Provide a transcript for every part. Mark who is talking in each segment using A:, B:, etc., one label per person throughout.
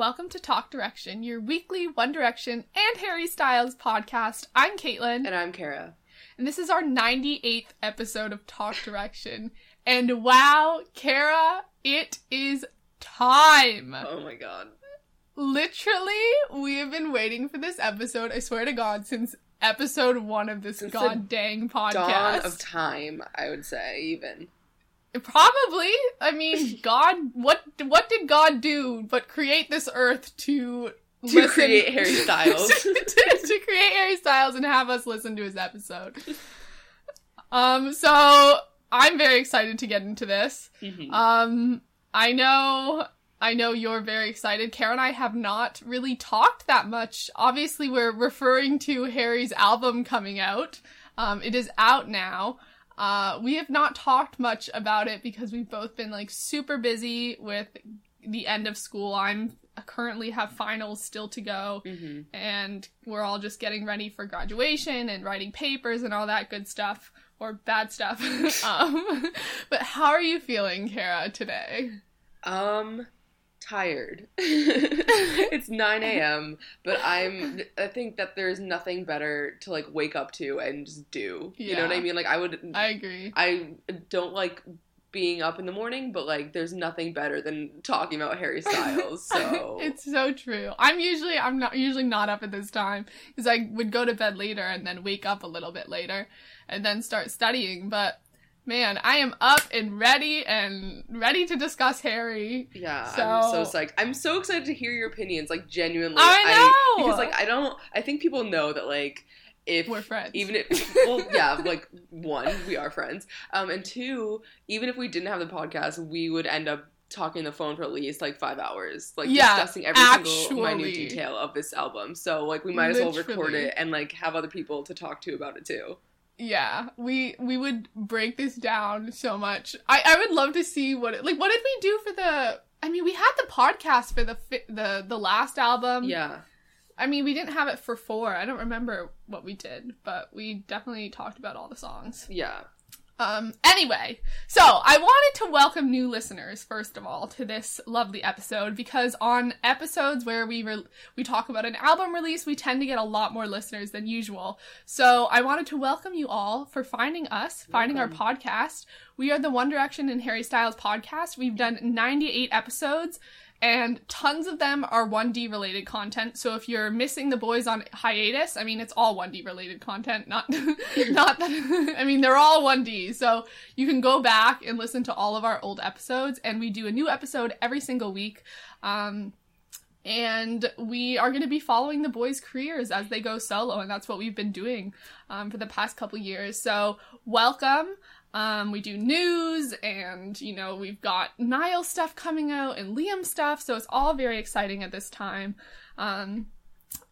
A: Welcome to Talk Direction, your weekly One Direction and Harry Styles podcast. I'm Caitlin,
B: And I'm Kara.
A: and this is our 98th episode of Talk Direction. And wow, Kara, it is time!
B: Oh my god.
A: Literally, we have been waiting for this episode, I swear to God, since episode one of this
B: Since
A: god dang podcast.
B: Dawn of time, I would say, even.
A: Probably. I mean, God, what what did God do but create this earth to
B: To
A: listen-
B: create Harry Styles.
A: to, to create Harry Styles and have us listen to his episode. Um, so I'm very excited to get into this.
B: Mhm.
A: Um, I know, I know you're very excited. Kara and I have not really talked that much. Obviously, we're referring to Harry's album coming out. Um, it is out now. Uh, we have not talked much about it because we've both been like super busy with the end of school. I'm I currently have finals still to go
B: Mhm.
A: and we're all just getting ready for graduation and writing papers and all that good stuff or bad stuff. um, but how are you feeling, Kara, today?
B: Um, tired. it's 9 a.m., but I'm, I think that there's nothing better to like wake up to and just do. You know what I mean? Like, I would,
A: I agree.
B: I don't like being up in the morning, but like, there's nothing better than talking about Harry Styles. So,
A: it's so true. I'm usually I'm not usually not up at this time because I would go to bed later and then wake up a little bit later and then start studying. But man, I am up and ready and ready to discuss Harry.
B: Yeah, I'm so
A: So-
B: psyched. I'm so excited to hear your opinions. Like genuinely,
A: I know!
B: because like I don't. I think people know that like if
A: We're friends.
B: even if well yeah like one we are friends um and two even if we didn't have the podcast we would end up talking the phone for at least like five hours like
A: Yeah,
B: discussing every single minute detail of this album so like we might as well record it and like have other people to talk to about it too
A: Yeah, we we would break this down so much. I I would love to see what it, like what did we do for the I mean, we had the podcast for the fi- the the last album.
B: yeah
A: I mean, we didn't have it for 4. I don't remember what we did, but we definitely talked about all the songs.
B: yeah
A: Um anyway, so I wanted to welcome new listeners first of all to this lovely episode because on episodes where we re- we talk about an album release, we tend to get a lot more listeners than usual. So I wanted to welcome you all for finding us, finding our podcast. We are the One Direction and Harry Styles podcast. We've done 98 episodes and tons of them are 1D related content. So if you're missing the boys on hiatus, I mean it's all 1D related content, not not that I mean they're all 1D. So you can go back and listen to all of our old episodes and we do a new episode every single week. Um and we are going to be following the boys' careers as they go solo, and that's what we've been doing um, for the past couple years. So, welcome. Um, we do news, and you know we've got Niall stuff coming out and Liam stuff, so it's all very exciting at this time. Um,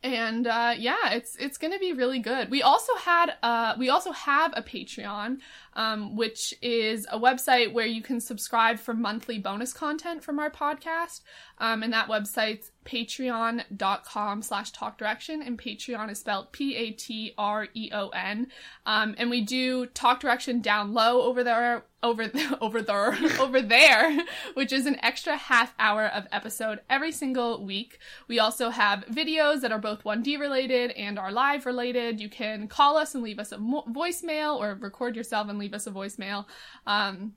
A: and uh, yeah, it's it's gonna be really good. We also had uh, we also have a Patreon, um, which is a website where you can subscribe for monthly bonus content from our podcast. Um, and that website's patreon.com slash talk direction. And patreon is spelled p-a-t-r-e-o-n um, and we do talk direction down low over there over over there over there which is an extra half hour of episode every single week. We also have videos that are both 1d related and are live related. You can call us and leave us a mo- voicemail or record yourself and leave us a voicemail um,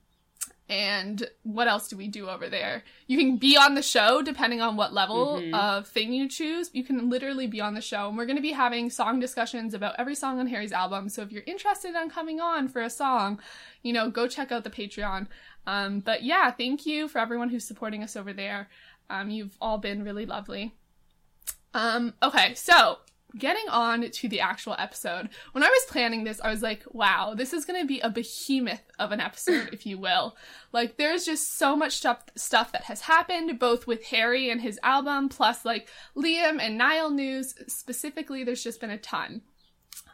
A: and what else do we do over there? You can be on the show depending on what level
B: Mhm.
A: of thing you choose. You can literally be on the show. And we're going to be having song discussions about every song on Harry's album. So if you're interested in coming on for a song, you know, go check out the Patreon. Um, but yeah, thank you for everyone who's supporting us over there. Um, you've all been really lovely. Um, okay, so getting on to the actual episode. When I was planning this, I was like, wow, this is going to be a behemoth of an episode, if you will. Like, there's just so much stuff, stuff that has happened, both with Harry and his album, plus like Liam and Niall news. Specifically, there's just been a ton.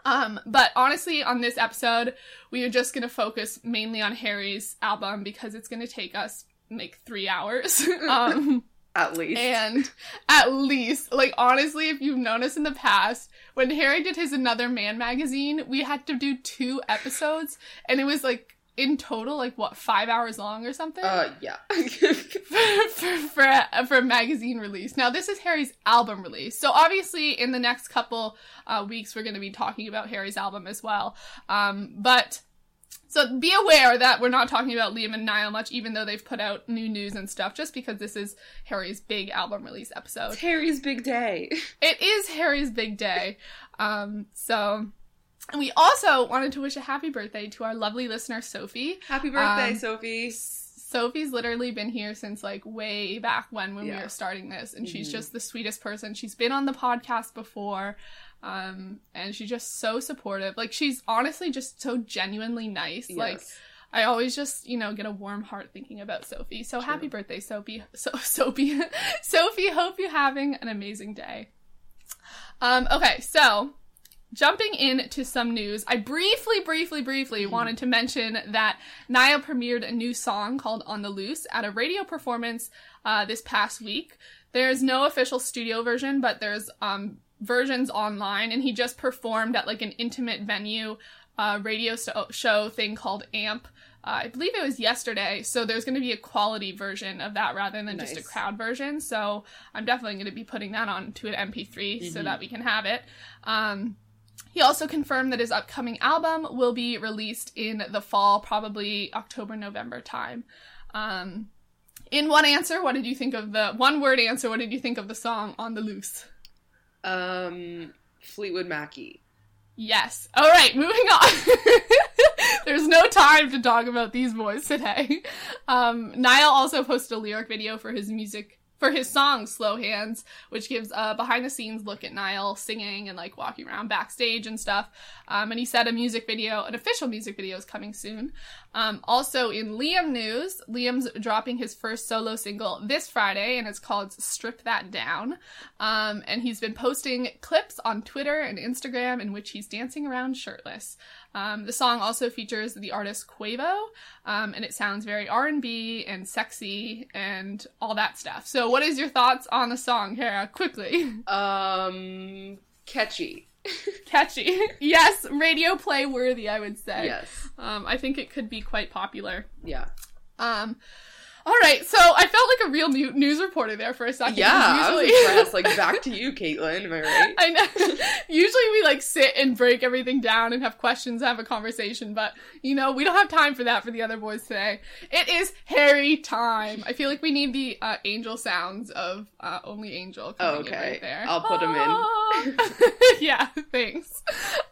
A: Um, but honestly, on this episode, we are just gonna focus mainly on Harry's album because it's gonna take us like three hours. um,
B: At least.
A: and at least, like honestly, if you've noticed in the past, when Harry did his Another Man magazine, we had to do two episodes, and it was like in total, like what, five hours long or something?
B: uh, yeah.
A: for, for, for, a, for a magazine release. Now, this is Harry's album release. So, obviously, in the next couple uh, weeks, we're going to be talking about Harry's album as well. Um, but, so be aware that we're not talking about Liam and Niall much, even though they've put out new news and stuff, just because this is Harry's big album release episode.
B: It's Harry's big day.
A: It is Harry's big day. Um, so. And we also wanted to wish a happy birthday to our lovely listener, Sophie.
B: Happy birthday,
A: Um,
B: Sophie.
A: Sophie's literally been here since like way back when when we were starting this and she's
B: Mhm.
A: just the sweetest person. She's been on the podcast before um and she's just so supportive. Like she's honestly just so genuinely nice. Like I always just, you know, get a warm heart thinking about Sophie. So happy birthday, Sophie. So Sophie. Sophie, hope you're having an amazing day. Um okay, so Jumping into some news, I briefly, briefly, briefly wanted to mention that Niall premiered a new song called On the Loose at a radio performance uh, this past week. There's no official studio version, but there's um, versions online, and he just performed at like an intimate venue uh, radio so- show thing called AMP. Uh, I believe it was yesterday, so there's going to be a quality version of that rather than just a crowd version. So I'm definitely going to be putting that on to an MP3 so
B: Mhm.
A: that we can have it. Um, he also confirmed that his upcoming album will be released in the fall, probably October, November time. Um, in one answer, what did you think of the one word answer? What did you think of the song On the Loose?
B: Um, Fleetwood Mackie.
A: Yes. All right, moving on. There's no time to talk about these boys today. Um, Niall also posted a lyric video for his music for his song Slow Hands, which gives a behind the scenes look at Niall singing and like walking around backstage and stuff. Um, and he said a music video, an official music video is coming soon. Um, also in Liam news, Liam's dropping his first solo single this Friday and it's called Strip That Down. Um, and he's been posting clips on Twitter and Instagram in which he's dancing around shirtless. Um, the song also features the artist Quavo, um, and it sounds very R&B and sexy and all that stuff. So what is your thoughts on the song, Kara? Quickly.
B: Um, catchy.
A: Catchy. yes, radio play worthy, I would say.
B: Yes.
A: Um, I think it could be quite popular.
B: Yeah.
A: Um, all right, so I felt like a real new- news reporter there for a second.
B: Yeah, I was
A: usually-
B: impressed. Like, back to you, Caitlin. Am I right?
A: I know. Usually we like sit and break everything down and have questions, have a conversation, but you know, we don't have time for that for the other boys today. It is Harry time. I feel like we need the uh, angel sounds of uh, Only Angel.
B: Oh,
A: coming in
B: okay.
A: Right there.
B: I'll put 'em in.
A: in. yeah, thanks.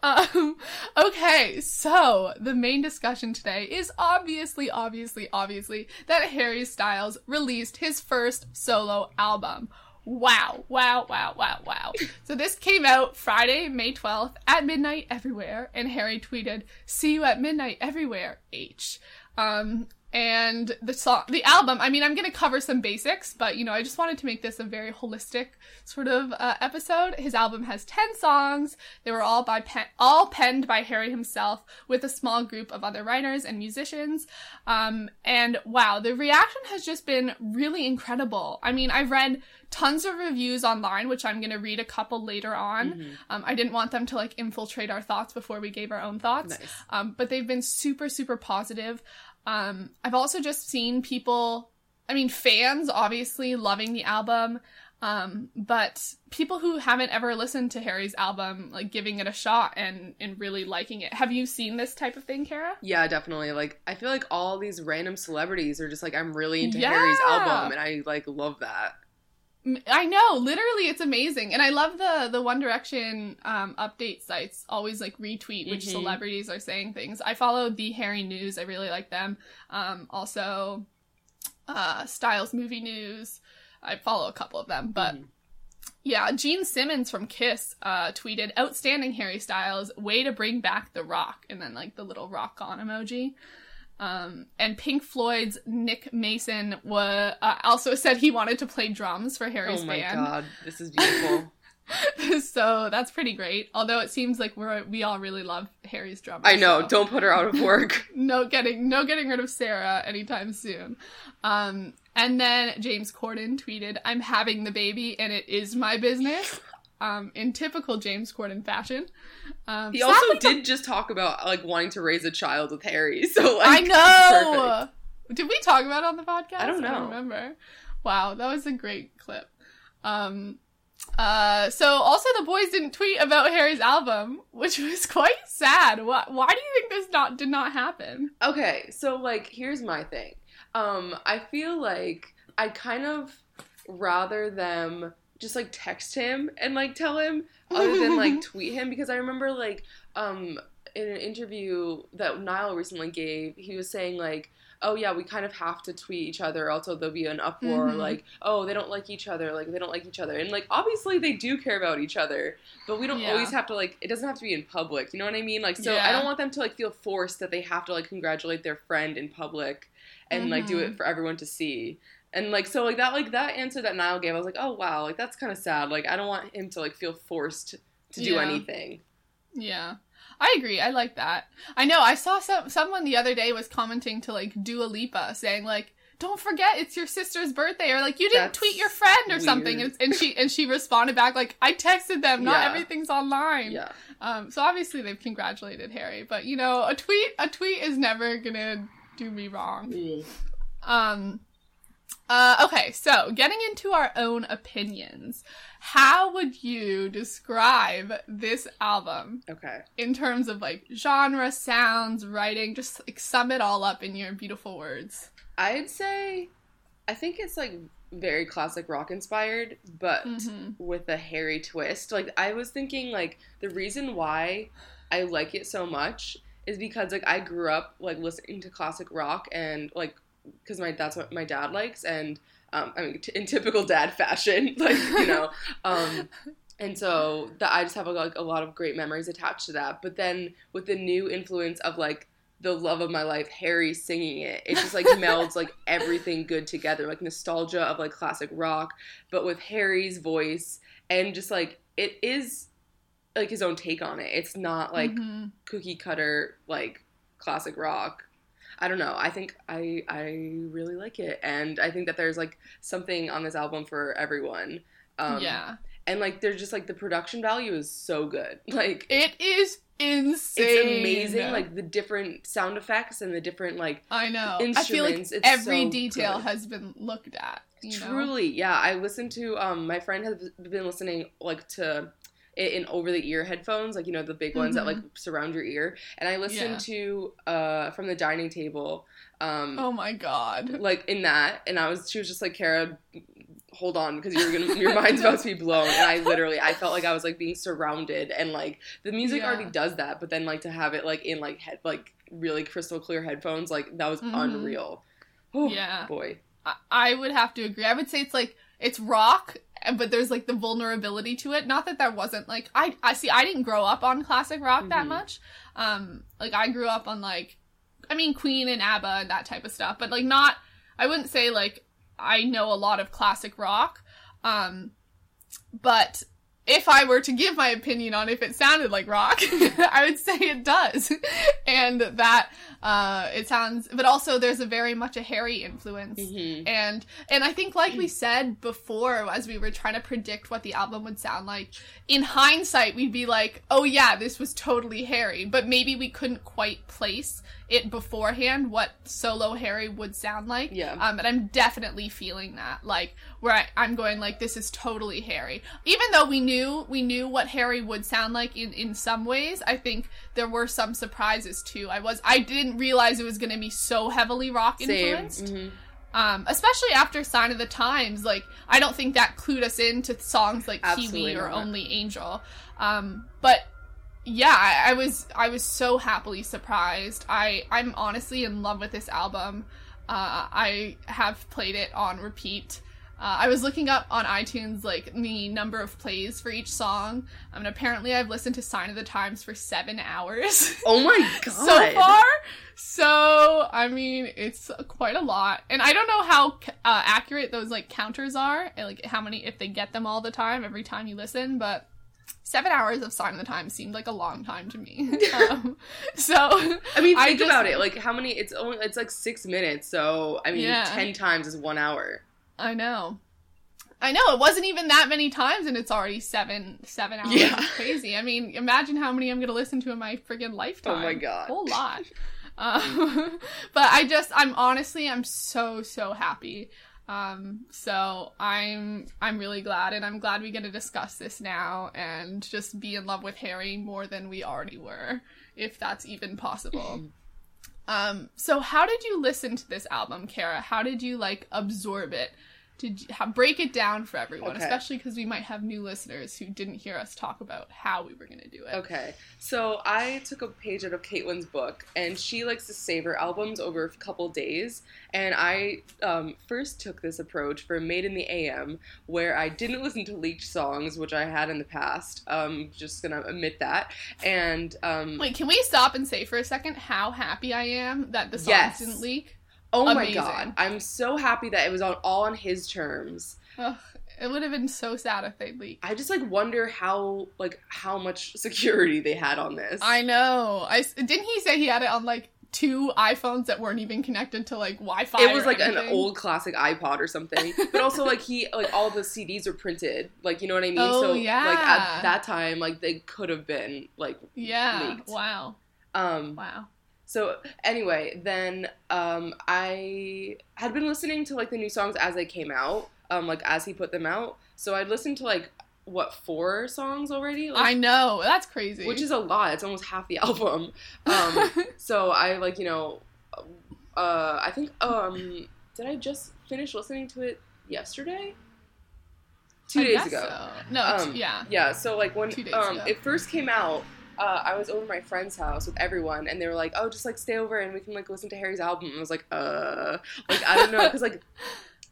A: Um, okay, so the main discussion today is obviously, obviously, obviously that Harry Styles released his first solo album. Wow, wow, wow, wow, wow. So this came out Friday, May 12th at midnight everywhere, and Harry tweeted, See you at midnight everywhere, H. Um, and the song, the album, I mean, I'm gonna cover some basics, but you know, I just wanted to make this a very holistic sort of uh, episode. His album has 10 songs. They were all by pen, all penned by Harry himself with a small group of other writers and musicians. Um, and wow, the reaction has just been really incredible. I mean, I've read tons of reviews online, which I'm going to read a couple later on.
B: Mm-hmm.
A: Um, I didn't want them to like infiltrate our thoughts before we gave our own thoughts.
B: Nice.
A: Um, but they've been super, super positive. Um, I've also just seen people, I mean, fans obviously loving the album. Um, but people who haven't ever listened to Harry's album, like giving it a shot and, and really liking it. Have you seen this type of thing, Kara?
B: Yeah, definitely. Like, I feel like all these random celebrities are just like, I'm really into
A: Yeah.
B: Harry's album, and I like love that.
A: I know, literally, it's amazing, and I love the the One Direction um, update sites always like retweet which
B: Mhm.
A: celebrities are saying things. I follow the Harry News; I really like them. Um, also, uh, Styles Movie News. I follow a couple of them, but
B: Mhm.
A: Yeah, Gene Simmons from Kiss uh, tweeted, "Outstanding Harry Styles, way to bring back the rock," and then like the little rock on emoji. Um, and Pink Floyd's Nick Mason wa- uh, also said he wanted to play drums for Harry's band.
B: oh my
A: band.
B: god, this is beautiful.
A: so that's pretty great. Although it seems like we're we all really love Harry's drummer.
B: I know.
A: so
B: Don't put her out of work.
A: no getting no getting rid of Sarah anytime soon. Um, and then James Corden tweeted, "I'm having the baby, and it is my business." Um, in typical James Corden fashion. Um,
B: He also did just talk about like wanting to raise a child with Harry. So like,
A: I know.
B: perfect.
A: Did we talk about it on the podcast?
B: I don't know.
A: remember. Wow, that was a great clip. Um, uh, so also the boys didn't tweet about Harry's album, which was quite sad. Why, why do you think this not did not happen?
B: Okay, so like here's my thing. Um, I feel like I kind of rather them just like text him and like tell him other than like tweet him because I remember like um in an interview that Niall recently gave, he was saying like Oh yeah, we kind of have to tweet each other. Also, there'll be an uproar
A: Mhm.
B: like, "Oh, they don't like each other. Like, they don't like each other." And like, obviously, they do care about each other, but we don't
A: Yeah.
B: always have to like. It doesn't have to be in public. You know what I mean? Like, so I don't want them to like feel forced that they have to like congratulate their friend in public and like do it for everyone to see. And like so like that like that answer that Niall gave, I was like, oh wow, like that's kind of sad. Like I don't want him to like feel forced to do
A: Yeah.
B: anything.
A: Yeah. I agree. I like that. I know. I saw some someone the other day was commenting to like Dua Lipa saying like, "Don't forget it's your sister's birthday," or like, "You didn't
B: That's
A: tweet your friend or something."
B: weird.
A: And, and she and she responded back like, "I texted them. Not
B: Yeah.
A: everything's online."
B: Yeah.
A: Um. So obviously they've congratulated Harry, but you know, a tweet a tweet is never gonna do me wrong. Um. Uh, okay, so getting into our own opinions, how would you describe this album
B: Okay.
A: in terms of like genre, sounds, writing, just like sum it all up in your beautiful words.
B: I'd say I think it's like very classic rock inspired, but
A: Mhm.
B: with a Harry twist. Like I was thinking like the reason why I like it so much is because like I grew up like listening to classic rock and like because my that's what my dad likes and um, I mean t- in typical dad fashion like you know um, and so that I just have like a lot of great memories attached to that. But then with the new influence of like the love of my life, Harry singing it, it just like melds like everything good together, like nostalgia of like classic rock, but with Harry's voice and just like it is like his own take on it. It's not like
A: Mhm.
B: cookie cutter like classic rock. I don't know. I think I I really like it, and I think that there's like something on this album for everyone. Um,
A: yeah,
B: and like there's just like the production value is so good. Like
A: it is insane.
B: it's amazing. Like the different sound effects and the different like
A: I know. I feel like
B: it's
A: every
B: so
A: detail
B: good.
A: has been looked at. You know?
B: truly, yeah. I listened to um my friend has been listening like to it in over the ear headphones, like you know the big ones that like surround your ear. And I listened
A: Mm-hmm. Yeah.
B: to uh from the dining table, um
A: Oh my god.
B: like in that, and I was she was just like Kara. Hold on, because you're gonna your mind's about to be blown. And I literally, I felt like I was like being surrounded, and like the music
A: Yeah.
B: already does that, but then like to have it like in like head like really crystal clear headphones, like that was
A: Mhm.
B: unreal. Oh,
A: Yeah.
B: boy.
A: I-, I would have to agree. I would say it's like it's rock, but there's like the vulnerability to it. Not that there wasn't like I I see I didn't grow up on classic rock that
B: Mhm.
A: much. Um, like I grew up on like, I mean Queen and ABBA and that type of stuff, but like not. I wouldn't say like I know a lot of classic rock. Um, but if I were to give my opinion on if it sounded like rock, I would say it does. and that uh, it sounds, but also there's a very much a Harry influence.
B: Mhm.
A: And and I think like we said before as we were trying to predict what the album would sound like, in hindsight we'd be like, "Oh yeah, this was totally Harry," but maybe we couldn't quite place it beforehand what solo Harry would sound like.
B: Yeah.
A: Um, and I'm definitely feeling that, like where I, I'm going like this is totally Harry. Even though we knew we knew what Harry would sound like in in some ways, I think there were some surprises too. I was I didn't realize it was going to be so heavily rock
B: Same.
A: influenced.
B: Mhm.
A: Um, especially after Sign of the Times, like I don't think that clued us into songs like
B: Absolutely
A: Kiwi or
B: not.
A: Only Angel. Um, but yeah, I, I was I was so happily surprised. I I'm honestly in love with this album. Uh, I have played it on repeat Uh, I was looking up on iTunes like the number of plays for each song. I mean, apparently I've listened to Sign of the Times for seven hours
B: Oh my god.
A: so far. So I mean, it's quite a lot, and I don't know how uh, accurate those like counters are, and like how many if they get them all the time every time you listen, but. Seven hours of Sign of the Times seemed like a long time to me. um, so,
B: I mean,
A: I
B: think
A: just-
B: about it. Like how many? It's only it's like six minutes. So I mean,
A: Yeah.
B: ten times is one hour.
A: I know. I know it wasn't even that many times, and it's already seven seven hours.
B: Yeah.
A: It's crazy. I mean, imagine how many I'm gonna listen to in my friggin' lifetime.
B: Oh my God.
A: a whole lot. um, but I just, I'm honestly, I'm so so happy. Um, so I'm I'm really glad, and I'm glad we get to discuss this now and just be in love with Harry more than we already were, if that's even possible. Um, so how did you listen to this album, Kara? How did you like absorb it? Did you ha- break it down for everyone,
B: Okay.
A: especially because we might have new listeners who didn't hear us talk about how we were going to do it.
B: Okay, so I took a page out of Caitlin's book, and she likes to save her albums over a couple days. And I um, first took this approach for Made in the AM, where I didn't listen to leaked songs, which I had in the past. Um, just gonna admit that. And um,
A: Wait, can we stop and say for a second how happy I am that the songs
B: Yes.
A: didn't leak?
B: Oh my god, I'm so happy that it was on all on his terms.
A: It would have been so sad if they leaked.
B: I just like wonder how like how much security they had on this.
A: I know. I didn't he say he had it on like two iPhones that weren't even connected to like Wi-Fi.
B: it was like an old classic iPod or something. But also like he like all the CDs are printed. Like you know what I mean?
A: Oh,
B: so like at that time like they could have been like
A: Yeah.
B: leaked.
A: Wow.
B: um
A: Wow.
B: So anyway, then um I had been listening to like the new songs as they came out, um like as he put them out. So I'd listened to like what four songs already? Like,
A: I know. That's crazy.
B: which is a lot. It's almost half the album. Um so I like, you know, uh I think um did I just finish listening to it yesterday? 2
A: I
B: days ago.
A: so. No,
B: Um,
A: yeah.
B: Yeah, so like when um
A: ago.
B: it first came out, uh, I was over my friend's house with everyone, and they were like, "Oh, just like stay over and we can like listen to Harry's album." And I was like, "Uh, like I don't know," because like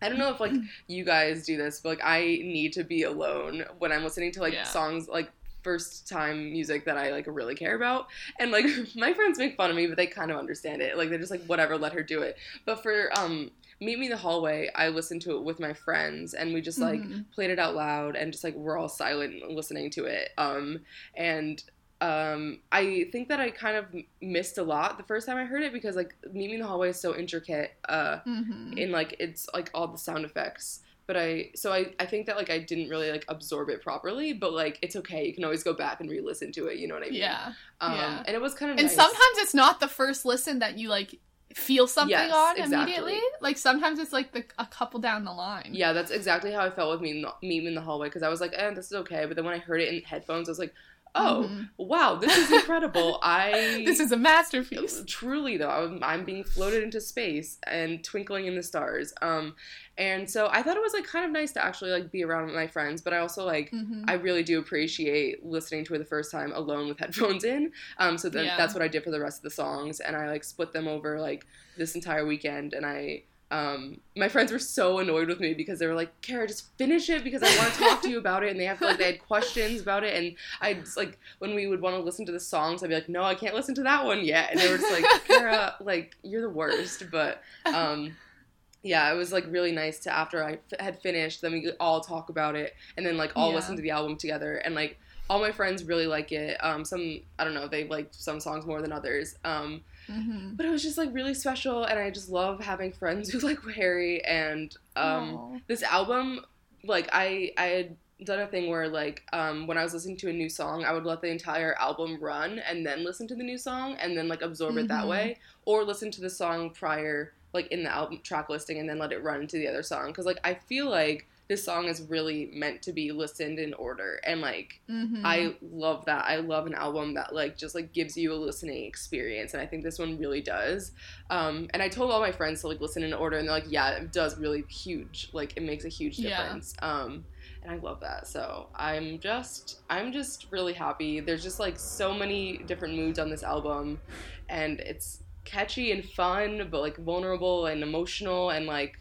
B: I don't know if like you guys do this, but like I need to be alone when I'm listening to like
A: Yeah.
B: songs like first time music that I like really care about. And like my friends make fun of me, but they kind of understand it. Like they're just like whatever, let her do it. But for um Meet Me in the Hallway, I listened to it with my friends and we just like
A: Mhm.
B: played it out loud and just like we're all silent listening to it. Um and um I think that I kind of missed a lot the first time I heard it because like Meet Me in the Hallway is so intricate. Uh
A: Mhm.
B: in like it's like all the sound effects but i so i i think that like i didn't really like absorb it properly but like it's okay you can always go back and re-listen to it you know what i mean
A: Yeah.
B: um
A: yeah.
B: and it was kind of
A: And
B: nice.
A: sometimes it's not the first listen that you like feel something
B: Yes,
A: on
B: exactly.
A: immediately. Like sometimes it's like the a couple down the line.
B: yeah that's exactly how i felt with Meet Me in the Hallway because i was like eh, this is okay but then when i heard it in headphones i was like oh
A: Mhm.
B: wow this is incredible i
A: This is a masterpiece.
B: truly though I'm, I'm being floated into space and twinkling in the stars um and so i thought it was like kind of nice to actually like be around with my friends but i also like
A: Mhm.
B: I really do appreciate listening to it the first time alone with headphones in. Um, so then
A: Yeah.
B: that's what I did for the rest of the songs, and I like split them over like this entire weekend. And I, um, my friends were so annoyed with me because they were like, "Kara, just finish it because I want to talk to you about it." And they have like they had questions about it, and I just like when we would want to listen to the songs, I'd be like, "No, I can't listen to that one yet," and they were just like, "Kara, like you're the worst," but. Um, yeah, it was like really nice to after I f- had finished, then we could all talk about it, and then like all
A: Yeah.
B: listen to the album together, and like all my friends really like it. Um, some I don't know, they like some songs more than others. Um,
A: Mhm.
B: but it was just like really special, and I just love having friends who like Harry. And um, this album, like I I had done a thing where like um, when I was listening to a new song, I would let the entire album run and then listen to the new song, and then like absorb it that
A: Mhm.
B: way, or listen to the song prior, like in the album track listing, and then let it run into the other song. Because like I feel like this song is really meant to be listened in order, and like
A: Mhm.
B: I love that. I love an album that like just like gives you a listening experience, and I think this one really does. Um, and I told all my friends to like listen in order, and they're like, "Yeah, it does really huge. Like it makes a huge
A: Yeah.
B: difference." Um, and I love that. So I'm just I'm just really happy. There's just like so many different moods on this album, and it's catchy and fun, but like vulnerable and emotional and like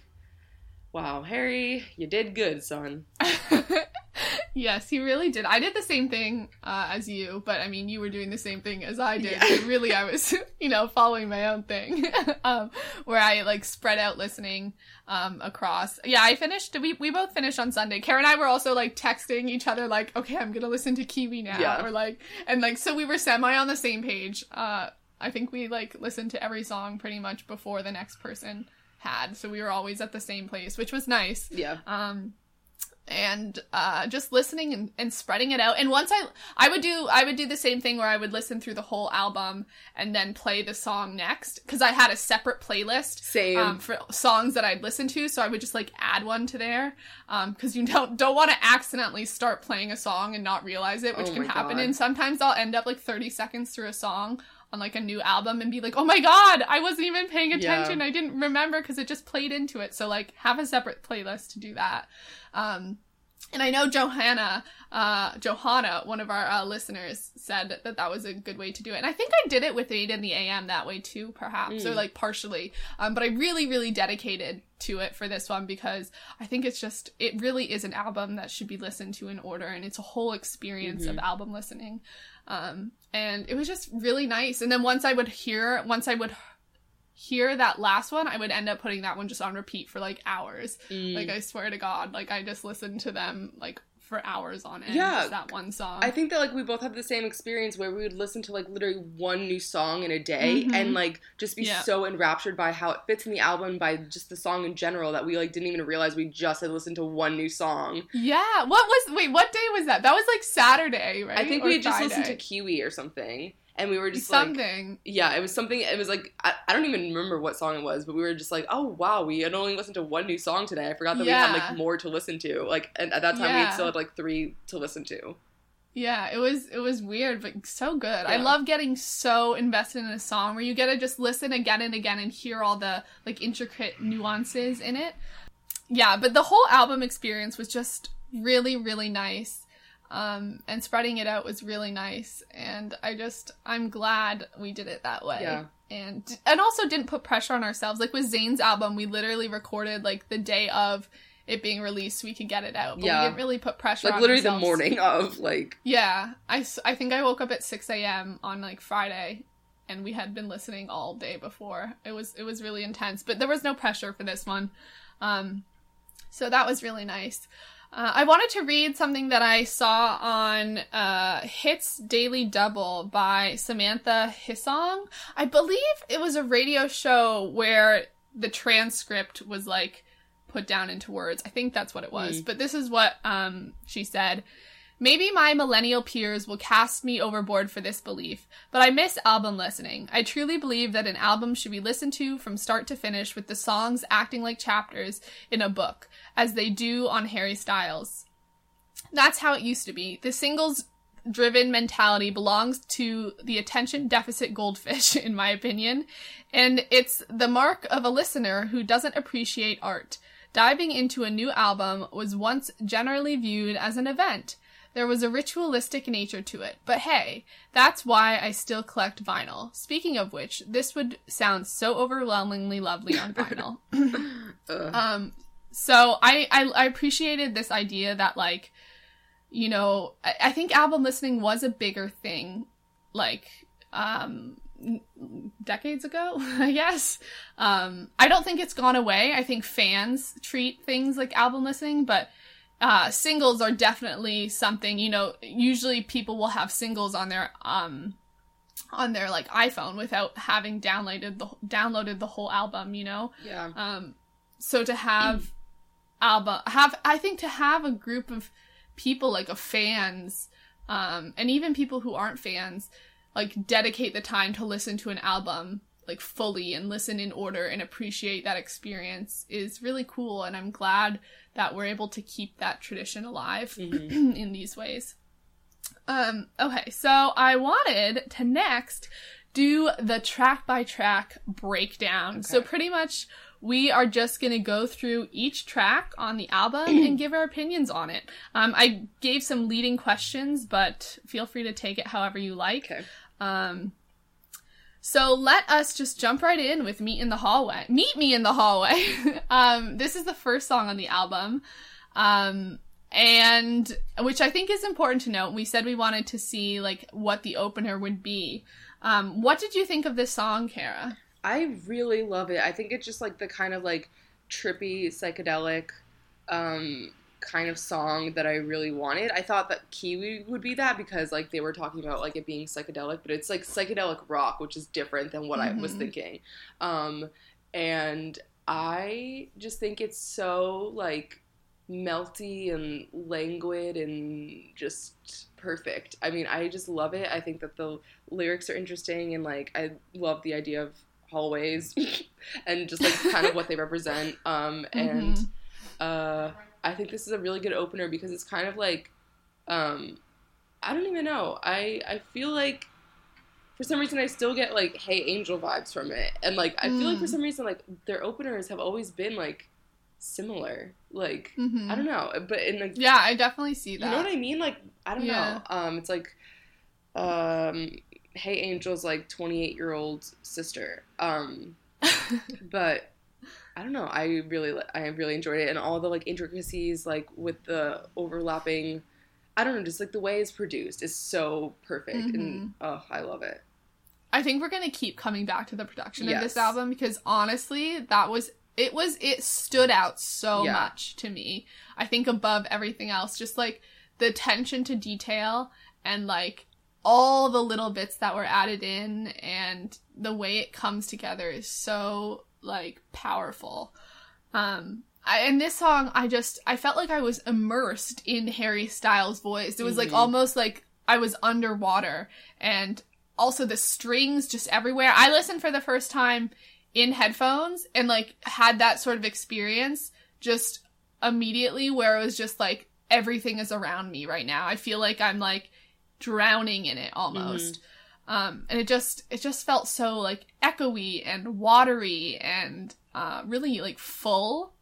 B: Wow, Harry, you did good, son.
A: yes, he really did. I did the same thing uh, as you, but I mean, you were doing the same thing as I did.
B: Yeah.
A: But really, I was, you know, following my own thing, um, where I like spread out listening um, across. Yeah, I finished. We we both finished on Sunday. Kara and I were also like texting each other, like, okay, I'm gonna listen to Kiwi now,
B: Yeah.
A: or like, and like, so we were semi on the same page. Uh, I think we like listened to every song pretty much before the next person had, so we were always at the same place, which was nice
B: Yeah.
A: um and uh just listening and, and spreading it out and once i i would do i would do the same thing where i would listen through the whole album and then play the song next because i had a separate playlist
B: Same.
A: um, for songs that i'd listen to so i would just like add one to there um because you don't don't want to accidentally start playing a song and not realize it which
B: Oh
A: can happen
B: God.
A: and sometimes i'll end up like 30 seconds through a song on like a new album and be like oh my god i wasn't even paying
B: Yeah.
A: attention i didn't remember because it just played into it so like have a separate playlist to do that um and I know Johanna, uh, Johanna, one of our uh, listeners, said that that was a good way to do it. And I think I did it with Made in the AM that way too, perhaps, or
B: Mm.
A: like partially. Um, but I really, really dedicated to it for this one because I think it's just, it really is an album that should be listened to in order. And it's a whole experience of album listening. Um, and it was just really nice. And then once I would hear, once I would hear that last one, I would end up putting that one just on repeat for like hours.
B: Mm.
A: Like I swear to God, like I just listened to them like for hours on end.
B: Yeah.
A: that one song.
B: I think that like we both had the same experience where we would listen to like literally one new song in a day
A: Mhm.
B: and like just be
A: Yeah.
B: so enraptured by how it fits in the album by just the song in general that we like didn't even realize we just had listened to one new song.
A: yeah. What was wait? What day was that? That was like Saturday, right?
B: I think
A: Or
B: we had just listened to Kiwi or something and we were just like
A: something.
B: yeah, it was something. It was like I, I don't even remember what song it was, but we were just like, oh wow, we had only listened to one new song today. I forgot that we had like more to listen to. Like, and at that time we
A: Yeah.
B: had still had like three to listen to.
A: Yeah, it was it was weird, but so good. I love getting so invested in a song where you get to just listen again and again and hear all the like intricate nuances in it. Yeah, but the whole album experience was just really really nice. Um, and spreading it out was really nice, and I just I'm glad we did it that way.
B: Yeah.
A: and and also didn't put pressure on ourselves. Like with Zayn's album, we literally recorded like the day of it being released, so we could get it out. But
B: Yeah.
A: we didn't really put pressure.
B: Like literally the morning of like
A: Yeah, I, I think I woke up at 6 a.m. on like Friday and we had been listening all day before. It was it was really intense, but there was no pressure for this one. Um so that was really nice. Uh, I wanted to read something that I saw on uh, Hits Daily Double by Samantha Hissong. I believe it was a radio show where the transcript was like put down into words. I think that's what it was. But this is what um, she said. Maybe my millennial peers will cast me overboard for this belief, but I miss album listening. I truly believe that an album should be listened to from start to finish with the songs acting like chapters in a book, as they do on Harry Styles. That's how it used to be. The singles driven mentality belongs to the attention deficit goldfish, in my opinion, and it's the mark of a listener who doesn't appreciate art. Diving into a new album was once generally viewed as an event. There was a ritualistic nature to it, but hey, that's why I still collect vinyl. Speaking of which, this would sound so overwhelmingly lovely on vinyl. Um, so I, I I appreciated this idea that like, you know, I, I think album listening was a bigger thing, like um decades ago, I guess. Um, I don't think it's gone away. I think fans treat things like album listening, but uh, singles are definitely something. You know, usually people will have singles on their um on their like iPhone without having downloaded the downloaded the whole album. You know.
B: yeah.
A: Um, so to have album, have I think to have a group of people like of fans, um, and even people who aren't fans, like dedicate the time to listen to an album like fully and listen in order and appreciate that experience is really cool. And I'm glad that we're able to keep that tradition alive in these ways. Um, okay, so I wanted to next do the track by track breakdown. So pretty much we are just going to go through each track on the album and give our opinions on it. Um, I gave some leading questions, but feel free to take it however you like.
B: Okay.
A: Um, So let us just jump right in with Meet in the Hallway. Meet Me in the Hallway. um, this is the first song on the album. Um, and which I think is important to note. We said we wanted to see like what the opener would be. Um, what did you think of this song, Kara?
B: I really love it. I think it's just like the kind of like trippy psychedelic um kind of song that I really wanted. I thought that Kiwi would be that because like they were talking about like it being psychedelic, but it's like psychedelic rock, which is different than what I was
A: Mhm.
B: thinking. Um and I just think it's so like melty and languid and just perfect. I mean, I just love it. I think that the lyrics are interesting and like I love the idea of hallways and just like kind of what they represent. Um and
A: Mhm.
B: uh I think this is a really good opener because it's kind of like um I don't even know. I I feel like for some reason I still get like Hey Angel vibes from it. And like I feel like for
A: Mm.
B: some reason like their openers have always been like similar. Like
A: Mhm.
B: I don't know, but in like
A: Yeah, I definitely see that.
B: you know what I mean? Like I don't
A: Yeah.
B: know. Um it's like um Hey Angel's like 28 year old sister. Um but I don't know. I really, I really enjoyed it, and all the like intricacies, like with the overlapping. I don't know, just like the way it's produced is so perfect,
A: Mm-hmm.
B: and oh, I love it.
A: I think we're gonna keep coming back to the production of this album because honestly, that was it was it stood out so
B: Yeah.
A: much to me. I think above everything else, just like the attention to detail and like all the little bits that were added in and the way it comes together is so like powerful. Um I, in this song, I just I felt like I was immersed in Harry Styles' voice. It was like
B: Mhm.
A: almost like I was underwater, and also the strings just everywhere. I listened for the first time in headphones and like had that sort of experience just immediately where it was just like everything is around me right now. I feel like I'm like drowning in it almost. Um, and it just it just felt so like echoey and watery and uh, really like full.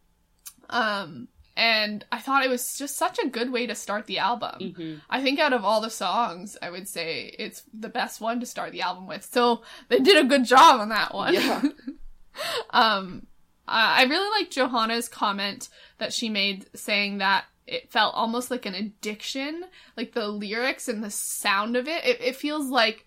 A: Um, and I thought it was just such a good way to start the album.
B: hmm
A: I think out of all the songs, I would say it's the best one to start the album with. So they did a good job on that one.
B: Yeah.
A: um, I I really like Johanna's comment that she made saying that it felt almost like an addiction, like the lyrics and the sound of it. It, it feels like,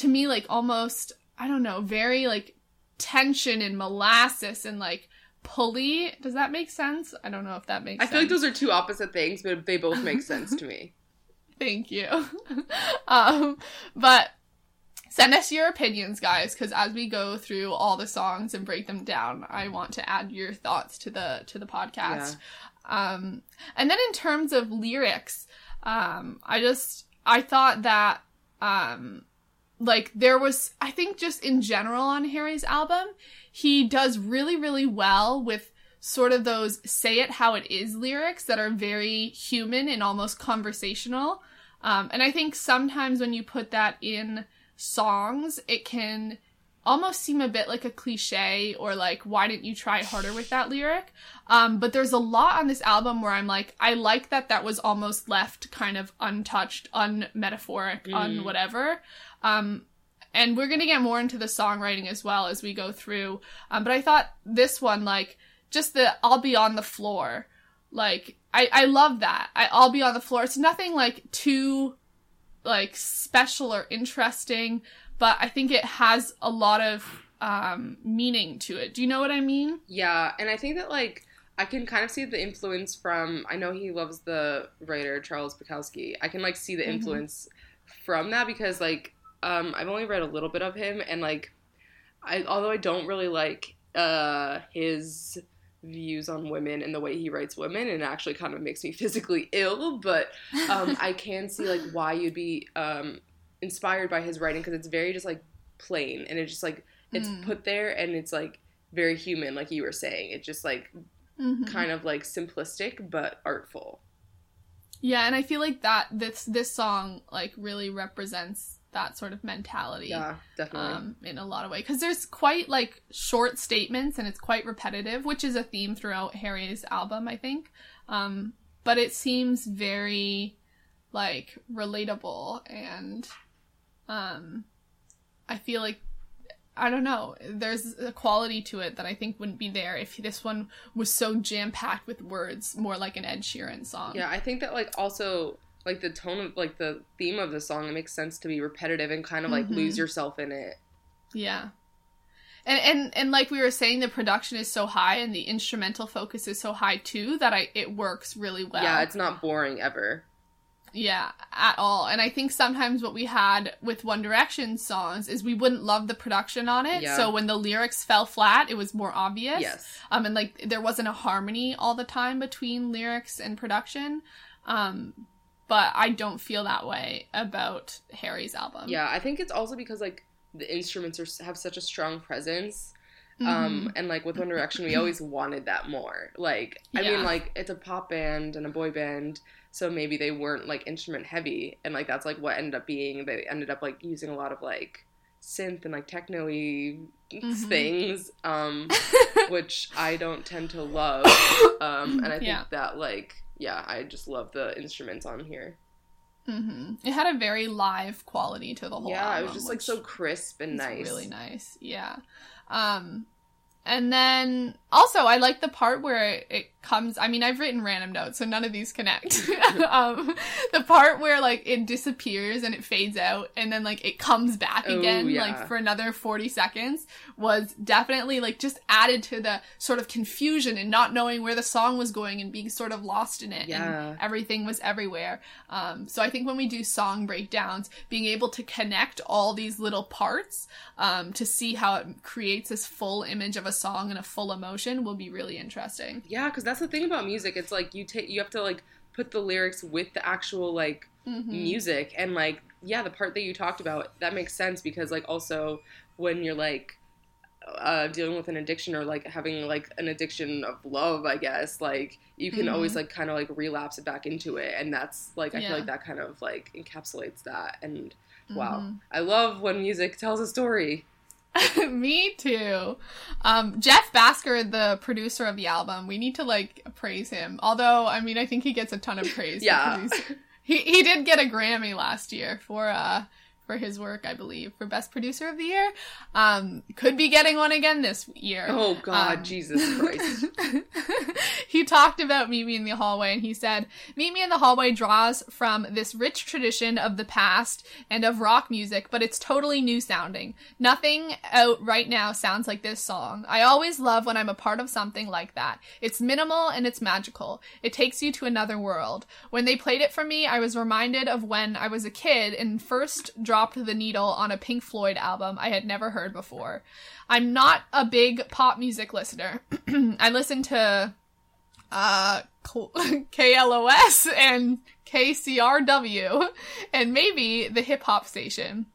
A: to me, like almost, I don't know, very like tension and molasses and like pulley. Does that make sense? I don't know if that makes
B: I
A: sense.
B: feel like those are two opposite things, but they both make sense to me.
A: Thank you. um, but send us your opinions, guys, because as we go through all the songs and break them down, I want to add your thoughts to the to the podcast. Um, and then in terms of lyrics, um, I just I thought that um, like there was I think just in general on Harry's album, he does really really well with sort of those say it how it is lyrics that are very human and almost conversational. Um, and I think sometimes when you put that in songs, it can almost seem a bit like a cliche or like, why didn't you try harder with that lyric? Um, but there's a lot on this album where I'm like, I like that that was almost left kind of untouched, unmetaphoric,
B: Mm.
A: un whatever. Um, and we're gonna get more into the songwriting as well as we go through. Um, but I thought this one, like, just the I'll be on the floor, like, I, I love that. I, I'll be on the floor. It's nothing like too, like, special or interesting, but I think it has a lot of, um, meaning to it. Do you know what I mean?
B: Yeah, and I think that like I can kind of see the influence from. I know he loves the writer Charles Bukowski. I can like see the
A: Mhm.
B: influence from that because like um, I've only read a little bit of him, and like I although I don't really like uh, his views on women and the way he writes women, and it actually kind of makes me physically ill. But um, I can see like why you'd be um, inspired by his writing because it's very just like plain and it's just like it's
A: Mm.
B: put there and it's like very human like you were saying it's just like
A: Mhm.
B: kind of like simplistic but artful
A: Yeah, and I feel like that this this song like really represents that sort of mentality.
B: yeah definitely
A: um, in a lot of ways because there's quite like short statements and it's quite repetitive which is a theme throughout harry's album i think um, but it seems very like relatable and um, i feel like I don't know. There's a quality to it that I think wouldn't be there if this one was so jam packed with words, more like an Ed Sheeran song.
B: Yeah, I think that like also like the tone of like the theme of the song it makes sense to be repetitive and kind of like
A: Mhm.
B: lose yourself in it.
A: Yeah. And, and and like we were saying, the production is so high and the instrumental focus is so high too that I it works really well.
B: Yeah, it's not boring ever.
A: Yeah, at all. And I think sometimes what we had with One Direction songs is we wouldn't love the production on it.
B: Yeah.
A: So when the lyrics fell flat, it was more obvious.
B: Yes.
A: Um, and like there wasn't a harmony all the time between lyrics and production. Um, but I don't feel that way about Harry's album.
B: Yeah, I think it's also because like the instruments are have such a strong presence.
A: Mhm.
B: Um and like with One Direction we always wanted that more. Like I
A: Yeah.
B: mean like it's a pop band and a boy band, so maybe they weren't like instrument heavy and like that's like what ended up being they ended up like using a lot of like synth and like techno-y
A: Mhm.
B: things um which I don't tend to love. Um and I think
A: Yeah.
B: that like yeah, I just love the instruments on here.
A: mm-hmm. It had a very live quality to the whole
B: yeah,
A: album.
B: it was just like so crisp and nice.
A: Really nice. Yeah. Um and then also I like the part where it, comes I mean I've written random notes so none of these connect. um the part where like it disappears and it fades out and then like it comes back
B: Oh,
A: again
B: yeah.
A: like for another 40 seconds was definitely like just added to the sort of confusion and not knowing where the song was going and being sort of lost in it
B: Yeah.
A: and everything was everywhere. Um, so I think when we do song breakdowns, being able to connect all these little parts um, to see how it creates this full image of a song and a full emotion will be really interesting.
B: Yeah, because that's the thing about music. It's like you take you have to like put the lyrics with the actual like
A: Mhm.
B: music and like yeah, the part that you talked about that makes sense because like also when you're like uh, dealing with an addiction or like having like an addiction of love, I guess like you can
A: Mhm.
B: always like kind of like relapse it back into it, and that's like I
A: Yeah.
B: feel like that kind of like encapsulates that. And wow,
A: Mhm.
B: I love when music tells a story.
A: Me too. Um, Jeff Bhasker, the producer of the album, we need to like praise him. Although, I mean, I think he gets a ton of praise.
B: Yeah.
A: he he did get a Grammy last year for uh for his work, I believe, for best producer of the year. Um, could be getting one again this year.
B: Oh God,
A: Um,
B: Jesus Christ!
A: he talked about Meet Me in the Hallway and he said, Meet Me in the Hallway draws from this rich tradition of the past and of rock music, but it's totally new sounding. Nothing out right now sounds like this song. I always love when I'm a part of something like that. It's minimal and it's magical. It takes you to another world. When they played it for me, I was reminded of when I was a kid and first dropped the needle on a Pink Floyd album I had never heard before. I'm not a big pop music listener. I listen to uh KLOS and KCRW and maybe the hip hop station.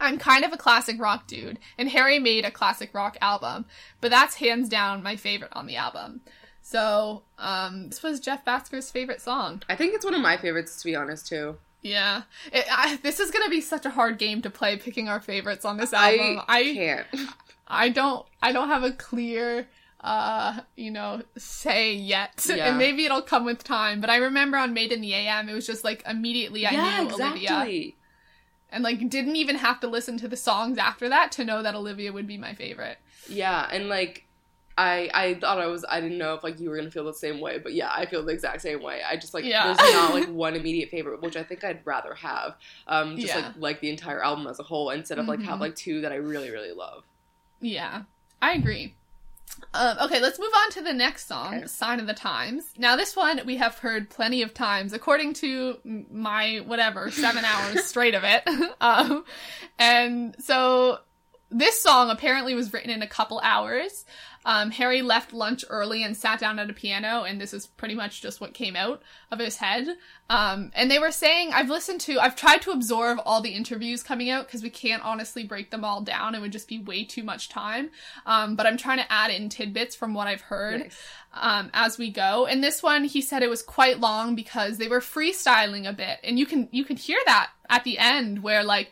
A: I'm kind of a classic rock dude, and Harry made a classic rock album, but that's hands down my favorite on the album. So, um, this was Jeff Bhasker's favorite song.
B: I think it's one of my favorites to be honest too.
A: Yeah, it, I, this is gonna be such a hard game to play, picking our favorites on this album.
B: I,
A: I
B: can't.
A: I don't I don't have a clear uh you know say yet
B: Yeah.
A: and maybe it'll come with time but i remember on made in the am it was just like immediately i
B: yeah,
A: knew
B: exactly.
A: olivia and like didn't even have to listen to the songs after that to know that olivia would be my favorite
B: Yeah, and like I I thought I was I didn't know if like you were gonna feel the same way, but yeah, I feel the exact same way. I just like
A: Yeah.
B: there's not like one immediate favorite, which I think I'd rather have. Um just
A: Yeah.
B: like like the entire album as a whole instead of like have
A: Mhm.
B: like two that I really, really love.
A: yeah i agree um, okay, let's move on to the next song,
B: Okay.
A: Sign of the Times. Now, this one we have heard plenty of times, according to my whatever, seven hours straight of it. Um, and so this song apparently was written in a couple hours. Um, Harry left lunch early and sat down at a piano, and this is pretty much just what came out of his head. Um, and they were saying, I've listened to, I've tried to absorb all the interviews coming out because we can't honestly break them all down. It would just be way too much time. Um, but I'm trying to add in tidbits from what I've heard
B: Nice.
A: um, as we go. And this one, he said it was quite long because they were freestyling a bit, and you can you can hear that at the end where like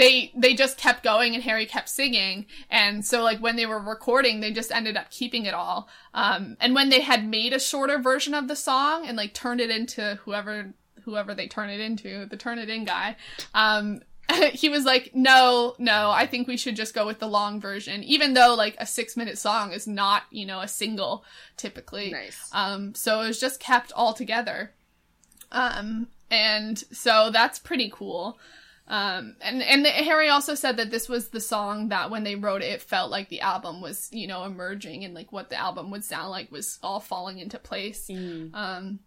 A: they they just kept going and Harry kept singing, and so like when they were recording, they just ended up keeping it all. Um, and when they had made a shorter version of the song and like turned it into whoever whoever they turn it into, the turn it in guy. Um, he was like, no, no, I think we should just go with the long version, even though like a six minute song is not, you know, a single typically.
B: Nice.
A: Um, so it was just kept all together. Um, and so that's pretty cool. Um, and, and Harry also said that this was the song that when they wrote it, it felt like the album was, you know, emerging and like what the album would sound like was all falling into place.
B: Mm.
A: Um,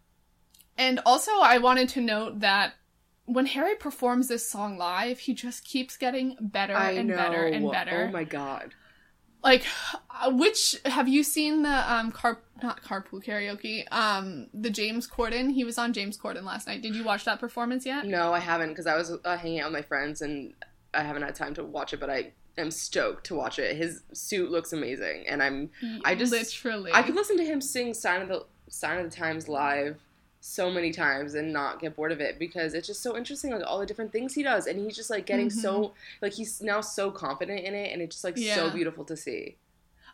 A: and also I wanted to note that when Harry performs this song live, he just keeps getting better
B: I
A: and
B: know.
A: better and better.
B: Oh my god.
A: Like, uh, which have you seen the um car not carpool karaoke um the James Corden? He was on James Corden last night. Did you watch that performance yet?
B: No, I haven't because I was uh, hanging out with my friends and I haven't had time to watch it, but I am stoked to watch it. His suit looks amazing, and I'm I just-
A: literally
B: I could listen to him sing "Sign of the Sign of the Times" live so many times and not get bored of it because it's just so interesting, like all the different things he does, and he's just like getting so like he's now so confident in it, and it's just like so beautiful to see.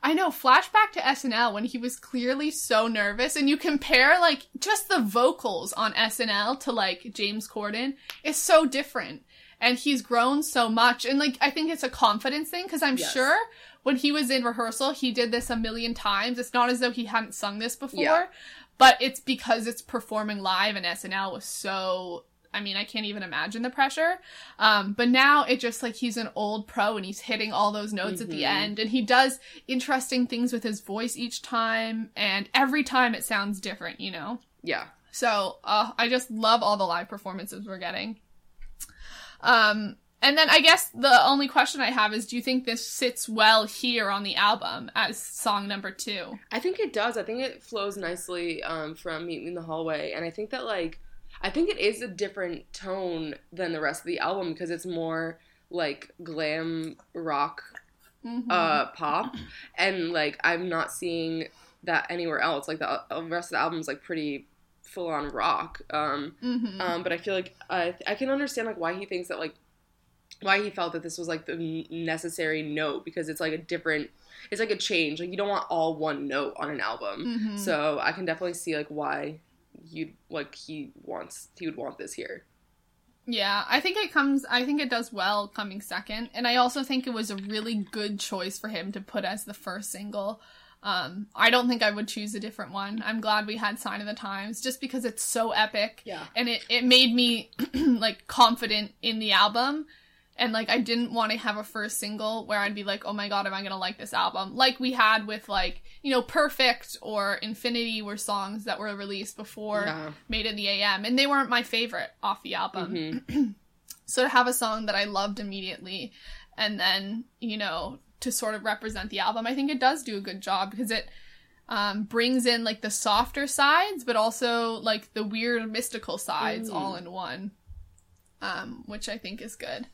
A: I know, flashback to SNL when he was clearly so nervous, and you compare like just the vocals on SNL to like James Corden, it's so different. And he's grown so much, and like I think it's a confidence thing because I'm
B: Yes.
A: sure when he was in rehearsal, he did this a million times. It's not as though he hadn't sung this before,
B: Yeah.
A: but it's because it's performing live, and SNL was so. I mean, I can't even imagine the pressure. Um, but now it just like he's an old pro and he's hitting all those notes at the
B: Mhm.
A: end, and he does interesting things with his voice each time, and every time it sounds different, you know?
B: Yeah,
A: So, uh, I just love all the live performances we're getting. Um, and then I guess the only question I have is do you think this sits well here on the album as song number two?
B: I think it does. I think it flows nicely um, from Meet Me in the Hallway, and I think that like I think it is a different tone than the rest of the album because it's more like glam rock
A: Mhm.
B: uh pop and like i'm not seeing that anywhere else like the, uh, rest of the album is like pretty full on rock um
A: Mhm.
B: um but i feel like i i can understand like why he thinks that like why he felt that this was like the necessary note because it's like a different it's like a change like you don't want all one note on an album
A: Mhm.
B: so i can definitely see like why you like he wants he would want this here
A: Yeah, I think it comes. I think it does well coming second, and I also think it was a really good choice for him to put as the first single. Um, I don't think I would choose a different one. I'm glad we had "Sign of the Times" just because it's so epic.
B: Yeah.
A: and it it made me like confident in the album, and like I didn't want to have a first single where I'd be like, oh my god, am I gonna like this album? Like we had with like you know "Perfect" or "Infinity" were songs that were released before
B: Yeah.
A: Made in the AM, and they weren't my favorite off the album.
B: Mhm.
A: So to have a song that I loved immediately and then, you know, to sort of represent the album, I think it does do a good job because it um, brings in like the softer sides, but also like the weird mystical sides
B: Mm.
A: all in one, um, which I think is good.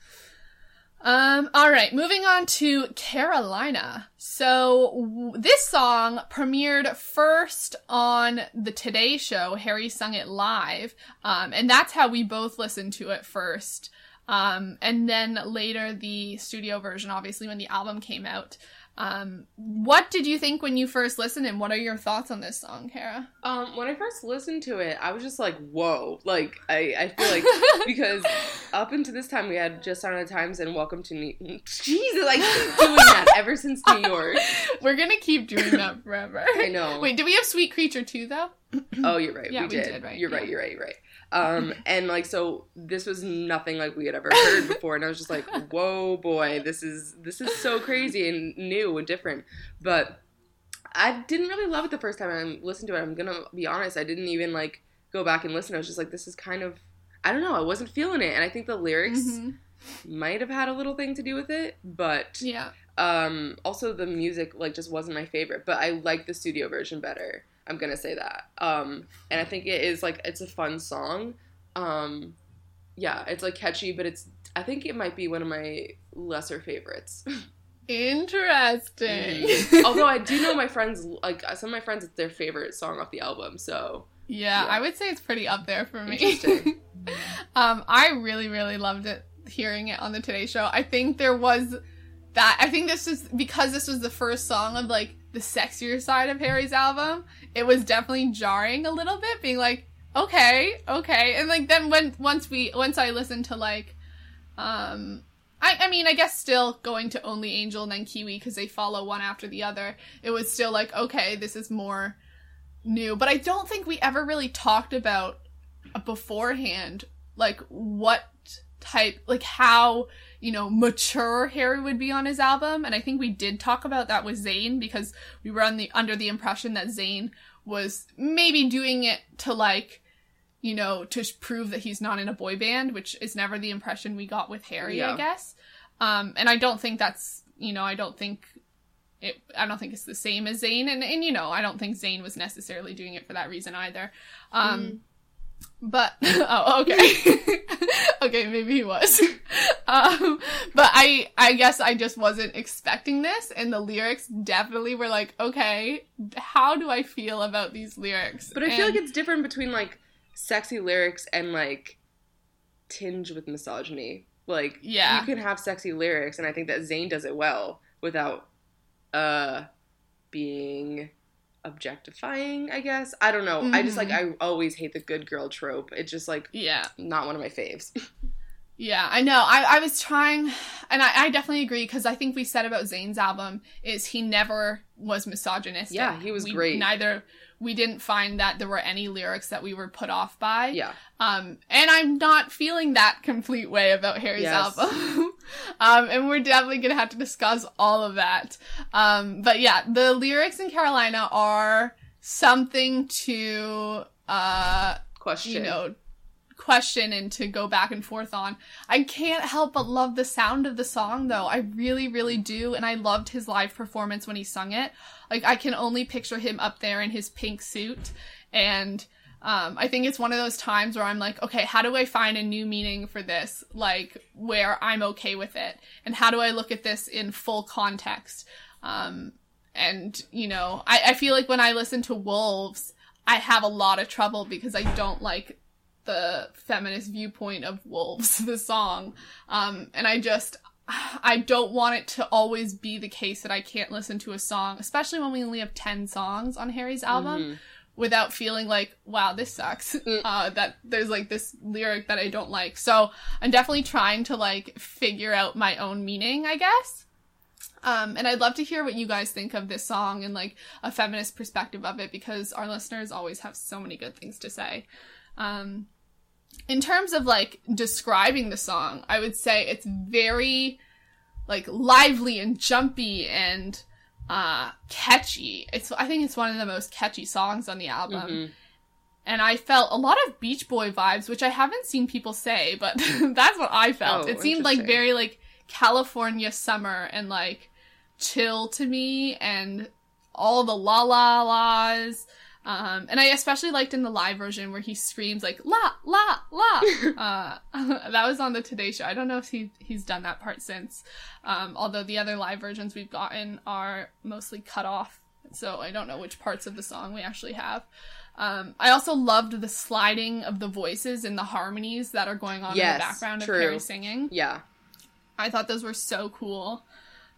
A: Um, all right, moving on to Carolina. So w- this song premiered first on the Today Show. Harry sung it live, um, and that's how we both listened to it first. Um, and then later the studio version, obviously when the album came out. Um, what did you think when you first listened, and what are your thoughts on this song, Kara?
B: Um, when I first listened to it, I was just like, "Whoa!" Like I, I feel like because up until this time we had just on the times and Welcome to New. Jesus, I keep doing that ever since New York.
A: We're gonna keep doing that forever.
B: I know.
A: Wait, do we have Sweet Creature too, though?
B: Oh, you're right.
A: Yeah,
B: we,
A: we
B: did.
A: did, right,
B: You're right. You're right. You're right. Um, and like so, this was nothing like we had ever heard before, and I was just like, "Whoa, boy, this is this is so crazy and new and different." But I didn't really love it the first time I listened to it. I'm gonna be honest. I didn't even like go back and listen. I was just like, "This is kind of." I don't know. I wasn't feeling it, and I think the lyrics
A: Mhm.
B: might have had a little thing to do with it, but
A: Yeah.
B: um, also the music like just wasn't my favorite. But I like the studio version better. I'm gonna say that. Um, and I think it is like it's a fun song. Um, yeah, it's like catchy, but it's I think it might be one of my lesser favorites.
A: Interesting.
B: Although I do know my friends like some of my friends it's their favorite song off the album. So
A: yeah,
B: Yeah.
A: I would say it's pretty up there for me.
B: Interesting.
A: um, I really, really loved it hearing it on the Today Show. I think there was that. I think this is because this was the first song of like the sexier side of Harry's album. It was definitely jarring a little bit, being like, okay, okay, and like then when once we once I listened to like Um, I, I mean, I guess still going to Only Angel and then Kiwi because they follow one after the other. It was still like, okay, this is more new. But I don't think we ever really talked about beforehand, like what type, like how, you know, mature Harry would be on his album. And I think we did talk about that with Zayn because we were on the, under the impression that Zayn was maybe doing it to like, you know, to prove that he's not in a boy band, which is never the impression we got with Harry, I guess. Um, and I don't think that's, you know, I don't think it, I don't think it's the same as Zayn, and and you know, I don't think Zayn was necessarily doing it for that reason either. Um, but oh, okay, okay, maybe he was. um, but I, I guess I just wasn't expecting this, and the lyrics definitely were like, okay, how do I feel about these lyrics?
B: But I feel like it's different between like sexy lyrics and like tinge with misogyny. Like
A: Yeah.
B: you can have sexy lyrics, and I think that Zayn does it well without uh being objectifying. I guess I don't know. I just like mm-hmm. I always hate the good girl trope. It's just like
A: yeah.
B: not one of my faves.
A: Yeah, I know. I, I was trying, and I, I definitely agree because I think we said about Zayn's album is he never was misogynistic.
B: Yeah, he was
A: We-
B: great.
A: Neither we didn't find that there were any lyrics that we were put off by.
B: yeah,
A: Um, and I'm not feeling that complete way about Harry's
B: Yes.
A: album. um, and we're definitely gonna have to discuss all of that. Um, but yeah, the lyrics in Carolina are something to, uh,
B: question.
A: you know, question and to go back and forth on. I can't help but love the sound of the song though. I really, really do. And I loved his live performance when he sung it. Like I can only picture him up there in his pink suit. And um, I think it's one of those times where I'm like, okay, how do I find a new meaning for this? Like where I'm okay with it. And how do I look at this in full context? Um, and you know, I, I feel like when I listen to Wolves, I have a lot of trouble because I don't like the feminist viewpoint of Wolves, the song. Um, and I just, I don't want it to always be the case that I can't listen to a song, especially when we only have 10 songs on Harry's album, without feeling like, wow, this sucks. Uh, that there's like this lyric that I don't like. So I'm definitely trying to like figure out my own meaning, I guess. Um, and I'd love to hear what you guys think of this song and like a feminist perspective of it because our listeners always have so many good things to say. Um, in terms of like describing the song, I would say it's very like lively and jumpy and uh catchy. It's I think it's one of the most catchy songs on the album.
B: Mhm.
A: And I felt a lot of Beach Boy vibes, which I haven't seen people say, but that's what I felt.
B: Oh,
A: it seemed like very like California summer and like chill to me and all the la la la's. Um, and I especially liked in the live version where he screams like la la la. uh, that was on the Today Show. I don't know if he he's done that part since. Um, although the other live versions we've gotten are mostly cut off, so I don't know which parts of the song we actually have. Um, I also loved the sliding of the voices and the harmonies that are going on in the background
B: true.
A: of Harry singing.
B: Yeah.
A: I thought those were so cool.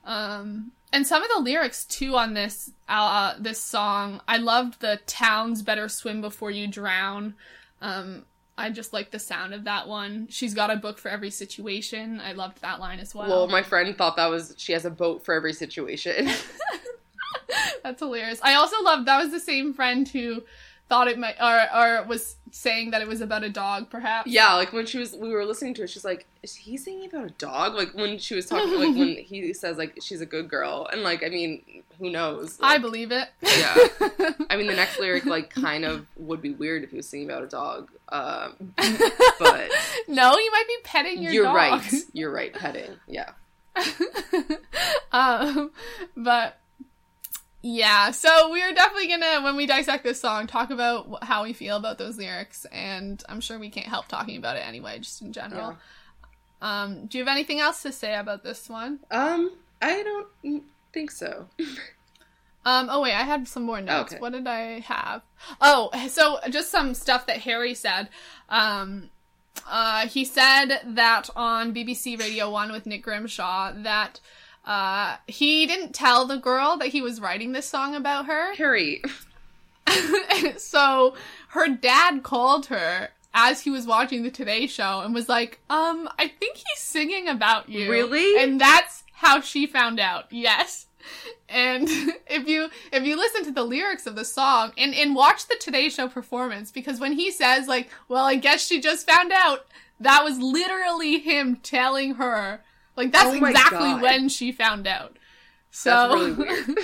A: Um, and some of the lyrics too on this uh, this song, I loved the "Towns better swim before you drown." Um, I just like the sound of that one. She's got a book for every situation. I loved that line as well.
B: Well, my friend thought that was she has a boat for every situation.
A: That's hilarious. I also loved that was the same friend who thought it might or or was saying that it was about a dog, perhaps.
B: yeah, like when she was we were listening to it, she's like, "Is he singing about a dog?" Like when she was talking, like when he says like she's a good girl, and like I mean, who knows?
A: I believe it.
B: Yeah. I mean, the next lyric like kind of would be weird if he was singing about a dog. Um, but
A: no, you might be petting your
B: you're
A: dog.
B: right. You're right. Petting. Yeah.
A: um, but yeah, so we're definitely gonna, when we dissect this song, talk about how we feel about those lyrics, and I'm sure we can't help talking about it anyway, just in general. Um, do you have anything else to say about this one?
B: Um, I don't think so.
A: Um, oh wait, I had some more notes.
B: Okay.
A: What did I have? Oh, so just some stuff that Harry said. Um, uh, he said that on BBC Radio 1 with Nick Grimshaw that uh, he didn't tell the girl that he was writing this song about her.
B: Harry.
A: so her dad called her as he was watching the Today Show and was like, um, I think he's singing about you.
B: Really?
A: And that's how she found out. Yes. And if you if you listen to the lyrics of the song and and watch the Today Show performance because when he says like, well, I guess she just found out, that was literally him telling her like that's
B: Oh
A: exactly
B: God.
A: when she found out. So
B: That's really weird.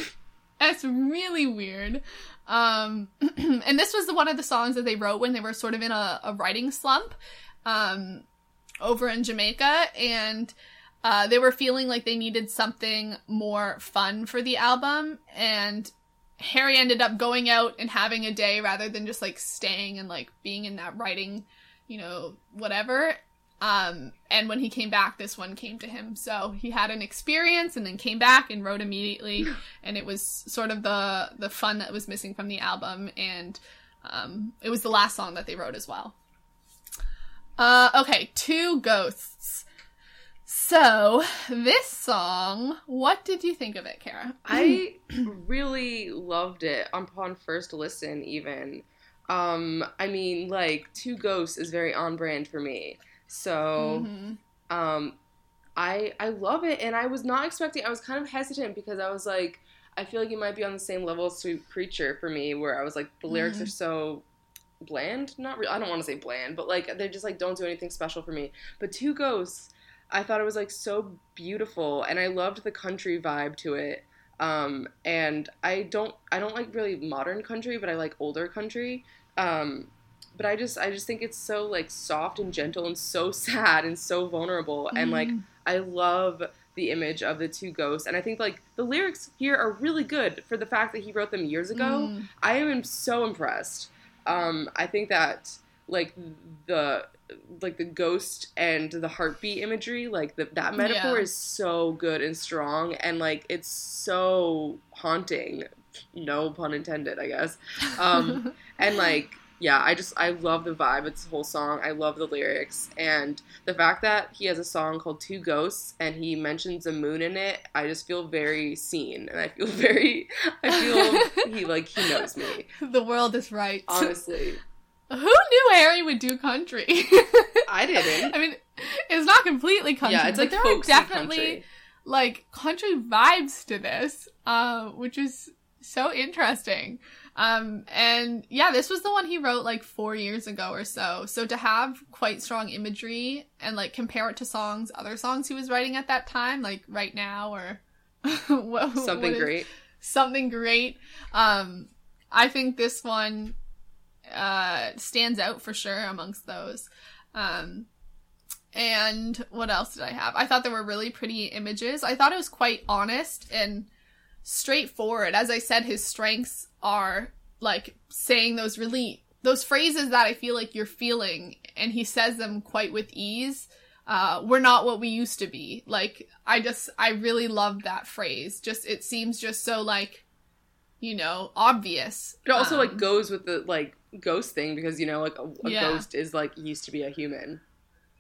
A: That's really weird. Um, and this was the, one of the songs that they wrote when they were sort of in a, a writing slump um, over in Jamaica. And uh, they were feeling like they needed something more fun for the album. And Harry ended up going out and having a day rather than just like staying and like being in that writing, you know, whatever. Um, and when he came back, this one came to him. So he had an experience and then came back and wrote immediately. And it was sort of the, the fun that was missing from the album. And, um, it was the last song that they wrote as well. Uh, okay, Two Ghosts. So, this song, what did you think of it, Kara?
B: I really loved it upon first listen, even. Um, I mean, like, Two Ghosts is very on brand for me. So,
A: Mhm.
B: um, I I love it, and I was not expecting. I was kind of hesitant because I was like, I feel like it might be on the same level as Sweet Creature for me, where I was like, the lyrics
A: Mhm.
B: are so bland. Not real. I don't want to say bland, but like they're just like don't do anything special for me. But Two Ghosts, I thought it was like so beautiful, and I loved the country vibe to it. Um, and I don't I don't like really modern country, but I like older country. Um, but I just I just think it's so like soft and gentle and so sad and so vulnerable and like
A: Mhm.
B: I love the image of the two ghosts and I think like the lyrics here are really good for the fact that he wrote them years ago.
A: Mm.
B: I am so impressed. Um, I think that like the like the ghost and the heartbeat imagery, like the, that metaphor
A: Yeah.
B: is so good and strong, and like it's so haunting. No pun intended, I guess. Um, and like yeah, I just I love the vibe. It's the whole song. I love the lyrics and the fact that he has a song called Two Ghosts and he mentions a moon in it. I just feel very seen and I feel very I feel he like he knows me.
A: the world is right.
B: Honestly,
A: Who knew Harry would do country?
B: I didn't.
A: I mean, it's not completely country,
B: yeah, it's like
A: there are definitely
B: country.
A: like country vibes to this, uh, which is so interesting. Um, and yeah, this was the one he wrote like four years ago or so. So to have quite strong imagery and like compare it to songs, other songs he was writing at that time, like right now or what,
B: Something
A: what
B: great.
A: something great. Um, I think this one uh, stands out for sure amongst those. Um, and what else did I have? I thought there were really pretty images. I thought it was quite honest and straightforward. As I said, his strengths are like saying those really those phrases that I feel like you're feeling, and he says them quite with ease. Uh, we're not what we used to be. Like I just I really love that phrase. Just it seems just so like, you know, obvious.
B: It also like
A: Um,
B: goes with the like ghost thing because you know like a, a
A: Yeah.
B: ghost is like used to be a human.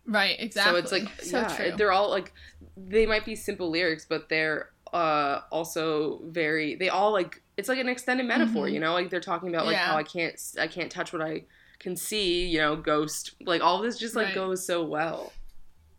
A: right exactly.
B: So it's like
A: so
B: yeah,
A: true.
B: they're all like they might be simple lyrics, but they're uh also very they all like it's like an extended metaphor,
A: Mhm.
B: you know? Like they're talking about like
A: Yeah.
B: how I can't I can't touch what I can see, you know, ghost. Like all this just like
A: Right.
B: goes so well.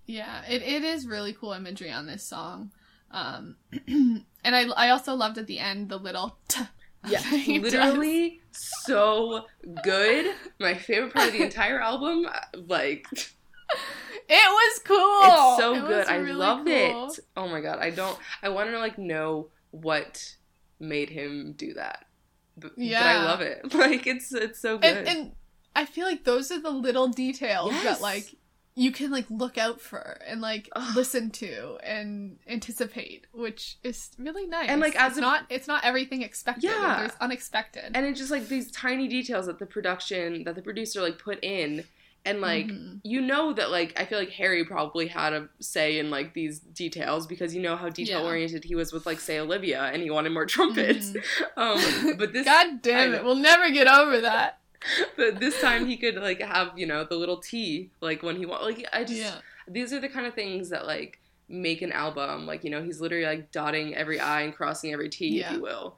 A: Yeah, it, it is really cool imagery on this song. Um, and I, I also loved at the end the little t-
B: Yeah, literally so good. My favorite part of the entire album, like
A: It was cool.
B: it's so
A: It
B: good. I
A: really
B: loved
A: cool.
B: it. Oh my god, I don't. I want to like know what made him do that. But, but I love it. Like it's it's so good.
A: And, and I feel like those are the little details
B: Yes.
A: that like you can like look out for and like
B: Ugh.
A: listen to and anticipate, which is really nice.
B: And, like, as
A: it's
B: a-
A: not it's not everything expected.
B: Yeah.
A: There's unexpected.
B: and it's just like these tiny details that the production that the producer like put in and like
A: Mhm.
B: you know that like i feel like harry probably had a say in like these details because you know how detail oriented he was with like say olivia and he wanted more trumpets um but this
A: God damn it, we'll never get over that.
B: but this time he could like have you know the little t like when he want like i just
A: Yeah.
B: these are the kind of things that like make an album like you know he's literally like dotting every i and crossing every t
A: Yeah.
B: if you will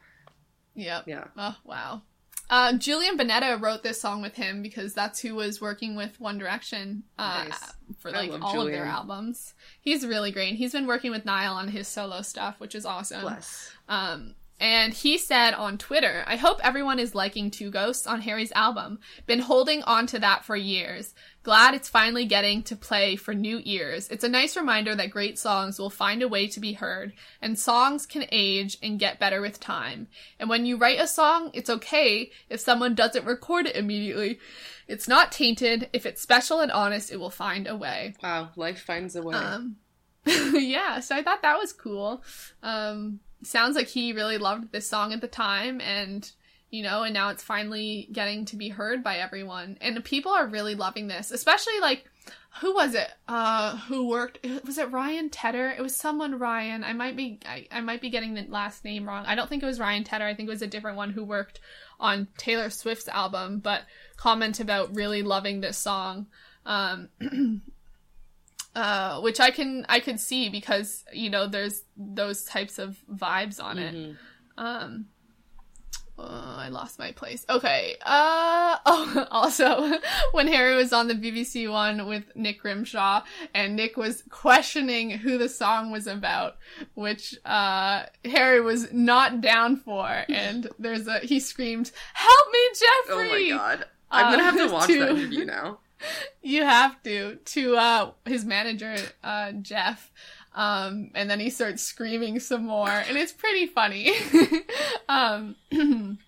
A: Yep.
B: yeah
A: Oh wow. Uh, Julian Bunetta wrote this song with him because that's who was working with One Direction uh,
B: Nice.
A: for like all of their albums. He's really great. He's been working with Niall on his solo stuff, which is awesome.
B: Bless.
A: Um, and he said on Twitter, I hope everyone is liking Two Ghosts on Harry's album. Been holding on to that for years. Glad it's finally getting to play for new ears. It's a nice reminder that great songs will find a way to be heard, and songs can age and get better with time. And when you write a song, it's okay if someone doesn't record it immediately. It's not tainted. If it's special and honest, it will find a way.
B: Wow, life finds a way.
A: Um, yeah, so I thought that was cool. Um, sounds like he really loved this song at the time, and you know, and now it's finally getting to be heard by everyone, and people are really loving this, especially like. Who was it? Uh, who worked? Was it Ryan Tedder? It was someone Ryan. I might be, I, I might be getting the last name wrong. I don't think it was Ryan Tedder. I think it was a different one who worked on Taylor Swift's album, but comment about really loving this song. Um, uh, which I can I could see because you know there's those types of vibes on it.
B: Mhm.
A: Um, uh, I lost my place. Okay. Uh oh. Also, when Harry was on the BBC one with Nick Grimshaw, and Nick was questioning who the song was about, which uh Harry was not down for, and there's a he screamed, "Help me, Jeffrey!"
B: Oh my god. I'm gonna have
A: Uh,
B: to watch
A: to-
B: that interview now.
A: You have to to uh his manager uh Jeff. Um and then he starts screaming some more and it's pretty funny. um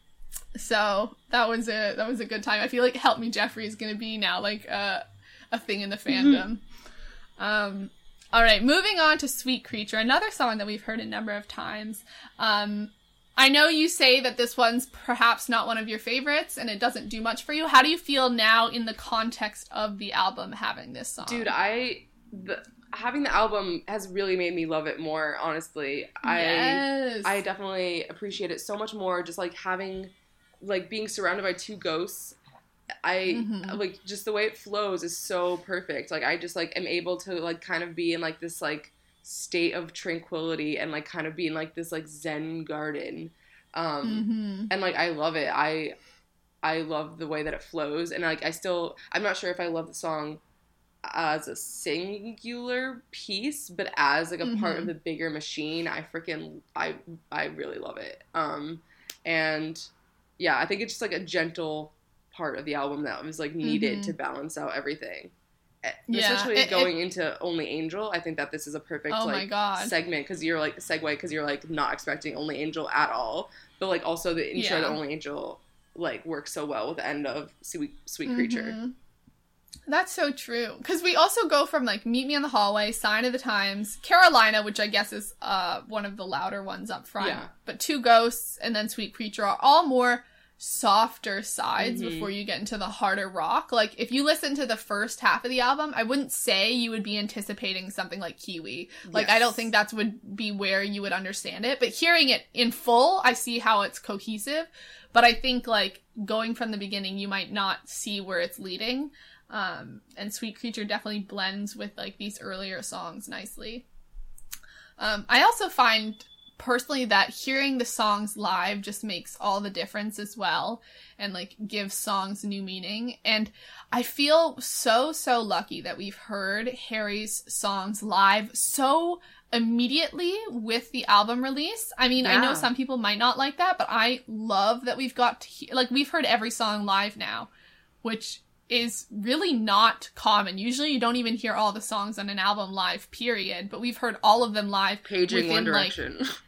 A: so that was a that was a good time. I feel like Help Me Jeffrey is going to be now like a a thing in the fandom. Um all right, moving on to Sweet Creature, another song that we've heard a number of times. Um I know you say that this one's perhaps not one of your favorites and it doesn't do much for you. How do you feel now in the context of the album having this song?
B: Dude, I the having the album has really made me love it more, honestly. I
A: yes.
B: I definitely appreciate it so much more just like having like being surrounded by two ghosts. I
A: Mhm.
B: like just the way it flows is so perfect. Like I just like am able to like kind of be in like this like state of tranquility and like kind of being like this like zen garden. Um
A: Mhm.
B: and like I love it. I I love the way that it flows, and like I still I'm not sure if I love the song as a singular piece, but as like a part
A: Mhm.
B: of the bigger machine, I freaking I I really love it. Um, and yeah, I think it's just like a gentle part of the album that was like needed
A: Mhm.
B: to balance out everything.
A: Yeah,
B: Especially
A: it- it-
B: going into Only Angel, I think that this is a perfect
A: Oh my
B: like
A: God.
B: segment because you're like segue because you're like not expecting Only Angel at all, but like also the intro to Only Angel like works so well with the end of Sweet Sweet Creature.
A: Mhm. That's so true. Because we also go from like Meet Me in the Hallway, Sign of the Times, Carolina, which I guess is uh one of the louder ones up front.
B: Yeah.
A: But Two Ghosts and then Sweet Creature are all more softer sides
B: Mhm.
A: before you get into the harder rock. Like if you listen to the first half of the album, I wouldn't say you would be anticipating something like Kiwi. Like I don't think that's would be where you would understand it. But hearing it in full, I see how it's cohesive. But I think like going from the beginning, you might not see where it's leading. Um, and Sweet Creature definitely blends with like these earlier songs nicely. Um, I also find personally that hearing the songs live just makes all the difference as well and like gives songs new meaning. And I feel so, so lucky that we've heard Harry's songs live so immediately with the album release. I mean, I know some people might not like that, but I love that we've got to he- like we've heard every song live now, which is really not common. Usually you don't even hear all the songs on an album live, period, but we've heard all of them live
B: Paging One
A: within, like,
B: Direction.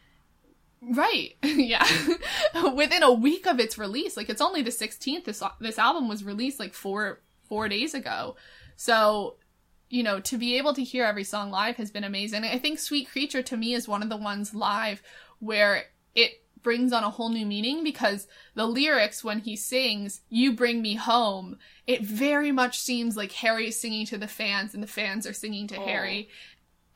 A: Right. yeah. Within a week of its release. Like it's only the 16th this this album was released like 4 4 days ago. So, you know, to be able to hear every song live has been amazing. I think Sweet Creature to me is one of the ones live where it brings on a whole new meaning because the lyrics when he sings you bring me home it very much seems like harry is singing to the fans and the fans are singing to
B: Oh.
A: harry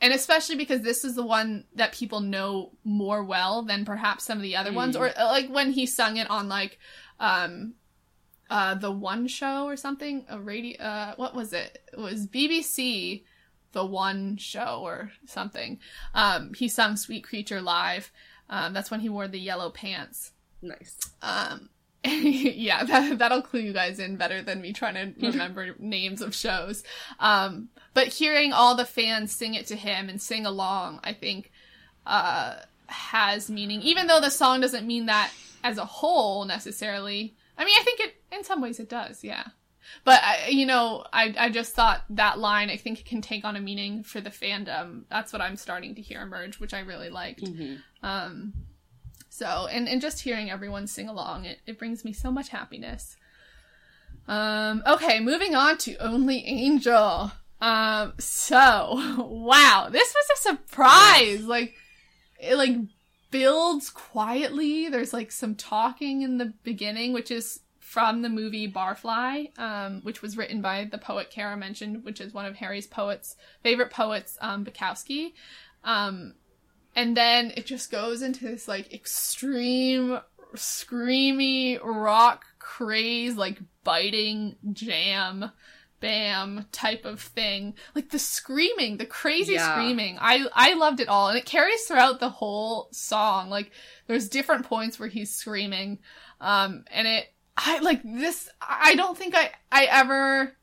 A: and especially because this is the one that people know more well than perhaps some of the other ones
B: Mm.
A: or uh, like when he sung it on like um uh the one show or something a radio uh what was it it was bbc the one show or something um he sung sweet creature live um that's when he wore the yellow pants
B: nice.
A: um yeah, that, that'll clue you guys in better than me trying to remember names of shows. Um, but hearing all the fans sing it to him and sing along, I think, uh, has meaning, even though the song doesn't mean that as a whole necessarily. I mean, I think it, in some ways it does, yeah. But I, you know, I I just thought that line I think it can take on a meaning for the fandom. That's what I'm starting to hear emerge, which I really liked. Um, so and and just hearing everyone sing along, it it brings me so much happiness. Um, okay, moving on to Only Angel. Um, so wow, this was a surprise. Like it like builds quietly. There's like some talking in the beginning, which is from the movie Barfly, um, which was written by the poet Kara mentioned, which is one of Harry's poets, favorite poets, um, Bukowski. Um, and then it just goes into this like extreme, screamy rock craze, like biting jam bam type of thing. Like the screaming the crazy
B: Yeah.
A: screaming. I i loved it all. And it carries throughout the whole song. Like there's different points where he's screaming. Um and it i like this i don't think i i ever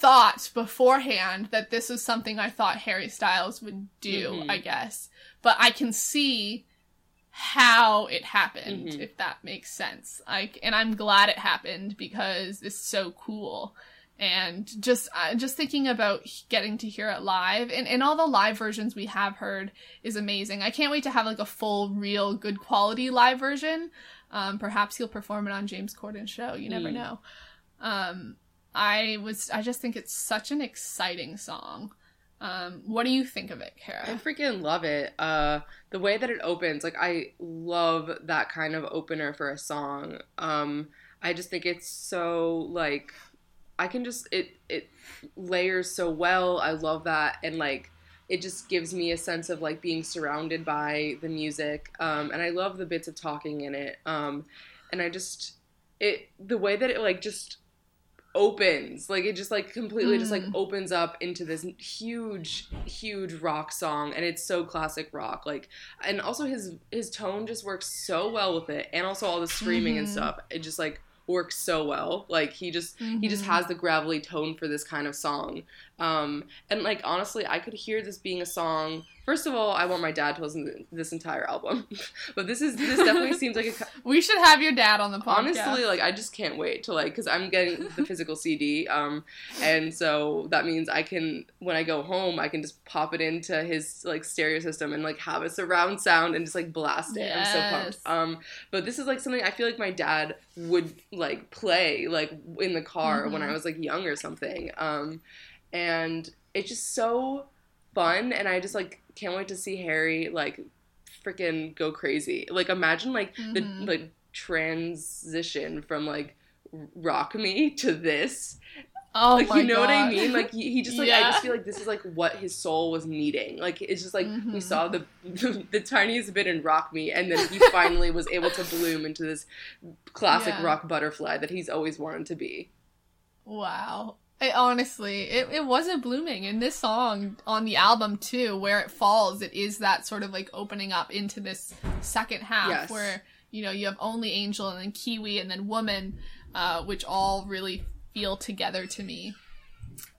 A: thought beforehand that this was something i thought harry styles would do
B: Mhm.
A: i guess. But i can see how it happened
B: Mhm.
A: if that makes sense. Like and i'm glad it happened because it's so cool and just uh, just thinking about getting to hear it live and, and all the live versions we have heard is amazing i can't wait to have like a full real good quality live version um, perhaps he'll perform it on james corden's show you never
B: Mm.
A: know um, i was i just think it's such an exciting song um, what do you think of it Kara?
B: I freaking love it. Uh, the way that it opens, like I love that kind of opener for a song. Um, I just think it's so like I can just it it layers so well. I love that and like it just gives me a sense of like being surrounded by the music. Um, and I love the bits of talking in it. Um, and I just it the way that it like just opens like it just like completely just like
A: Mm.
B: opens up into this huge huge rock song and it's so classic rock like and also his his tone just works so well with it and also all the screaming and
A: Mhm.
B: stuff it just like works so well like he just he just
A: Mhm.
B: has the gravelly tone for this kind of song um and like honestly i could hear this being a song. First of all i want my dad to listen to this entire album. But this is this definitely seems like a
A: we should have your dad on the podcast.
B: Honestly like i just can't wait to like because i'm getting the physical cd um and so that means i can when i go home i can just pop it into his like stereo system and like have a surround sound and just like blast it. I'm so pumped. Um but this is like something i feel like my dad would like play like in the car when
A: Mhm.
B: i was like young or something. Um and it's just so fun and i just like can't wait to see harry like freaking go crazy like imagine like
A: Mhm.
B: the like transition from like rock me to this
A: oh
B: like you know what i mean like he, he just like i just feel like this is like what his soul was needing like it's just like we
A: Mhm.
B: saw the the tiniest bit in rock me and then he finally was able to bloom into this classic
A: Yeah.
B: rock butterfly that he's always wanted to be
A: Wow. I, honestly, it, it wasn't blooming in this song on the album too, where it falls. It is that sort of like opening up into this second half
B: Yes.
A: where you know you have only Angel and then Kiwi and then Woman, uh, which all really feel together to me.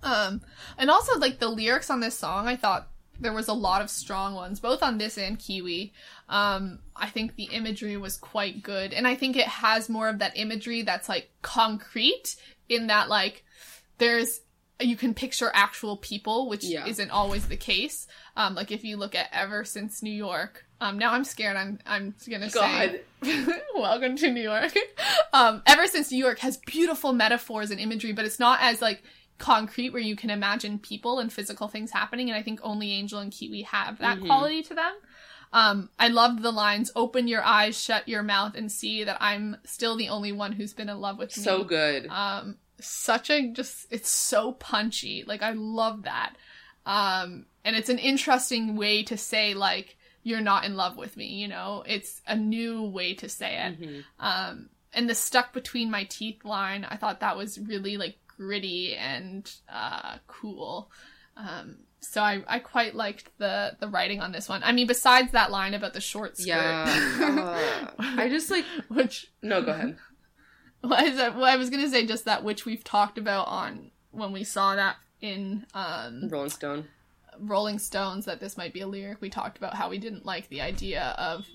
A: Um, and also like the lyrics on this song, I thought there was a lot of strong ones, both on this and Kiwi. Um, I think the imagery was quite good, and I think it has more of that imagery that's like concrete in that like there's you can picture actual people, which
B: Yeah.
A: isn't always the case. Um, like if you look at Ever Since New York. Um, now I'm scared. I'm I'm gonna
B: god
A: say welcome to New York. um, Ever Since New York has beautiful metaphors and imagery, but it's not as like concrete where you can imagine people and physical things happening. And I think only Angel and Kiwi have that
B: Mhm.
A: quality to them. Um, I loved the lines, open your eyes, shut your mouth, and see that I'm still the only one who's been in love with me.
B: so good
A: Um, such a just, it's so punchy. Like, I love that. Um, and it's an interesting way to say, like, you're not in love with me, you know? It's a new way to say it.
B: Mhm.
A: Um, and the stuck between my teeth line, I thought that was really like gritty and uh, cool. Um, so I, I quite liked the the writing on this one. I mean, besides that line about the short skirt,
B: yeah uh, i just like
A: which
B: no go ahead
A: Well, I said- well, I was gonna say just that which we've talked about on when we saw that in um,
B: Rolling Stone.
A: Rolling Stones that this might be a lyric. We talked about how we didn't like the idea of,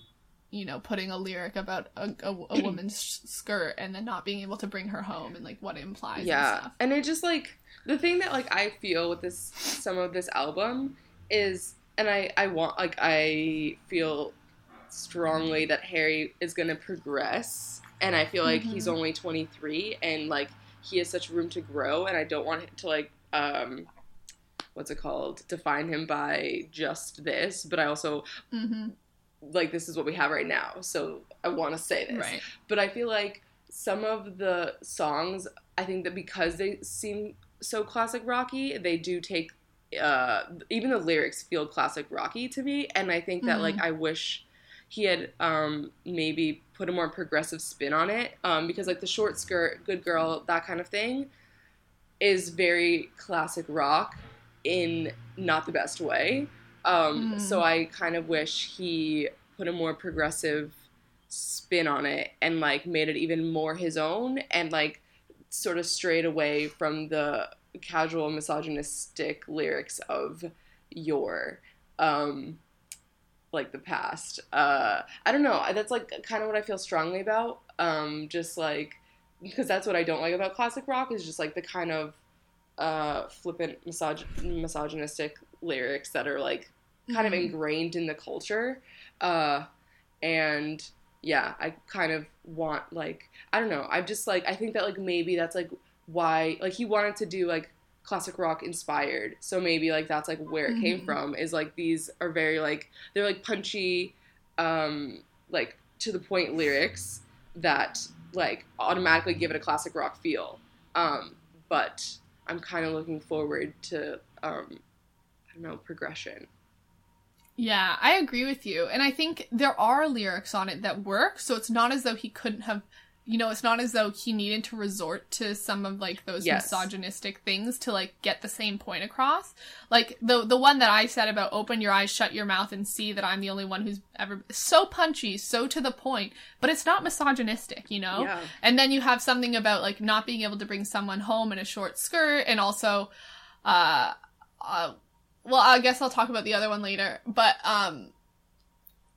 A: you know, putting a lyric about a, a, a woman's skirt and then not being able to bring her home and like what it implies. And
B: yeah
A: stuff.
B: and it just like the thing that like i feel with this some of this album is and i i want like i feel strongly that harry is gonna progress and i feel like he's only 23 and like he has such room to grow and i don't want to like um what's it called define him by just this but i also
A: hmm
B: like this is what we have right now so i want to say this.
A: Right.
B: but I feel like some of the songs, I think that because they seem so classic rocky, they do take uh, even the lyrics feel classic rocky to me, and I think that like I wish he had um, maybe put a more progressive spin on it um, because like the short skirt, good girl, that kind of thing is very classic rock in not the best way. Um,
A: Mm.
B: So I kind of wish he put a more progressive spin on it and like made it even more his own and like sort of strayed away from the casual misogynistic lyrics of your um like the past. Uh i don't know. That's like kind of what i feel strongly about. Um just like because that's what i don't like about classic rock is just like the kind of uh flippant misog- misogynistic lyrics that are like kind of
A: Mhm.
B: ingrained in the culture. Uh and yeah i kind of want like i don't know. I'm just like i think that like maybe that's like why like he wanted to do like classic rock inspired so maybe like that's like where it came
A: Mhm.
B: from is like these are very like they're like punchy um like to the point lyrics that like automatically give it a classic rock feel um but i'm kind of looking forward to um i don't know progression
A: Yeah, I agree with you. And I think there are lyrics on it that work, so it's not as though he couldn't have you know, it's not as though he needed to resort to some of like those
B: Yes.
A: misogynistic things to like get the same point across. Like the the one that I said about open your eyes, shut your mouth and see that I'm the only one who's ever so punchy, so to the point, but it's not misogynistic, you know?
B: Yeah.
A: And then you have something about like not being able to bring someone home in a short skirt and also uh uh well, I guess I'll talk about the other one later, but um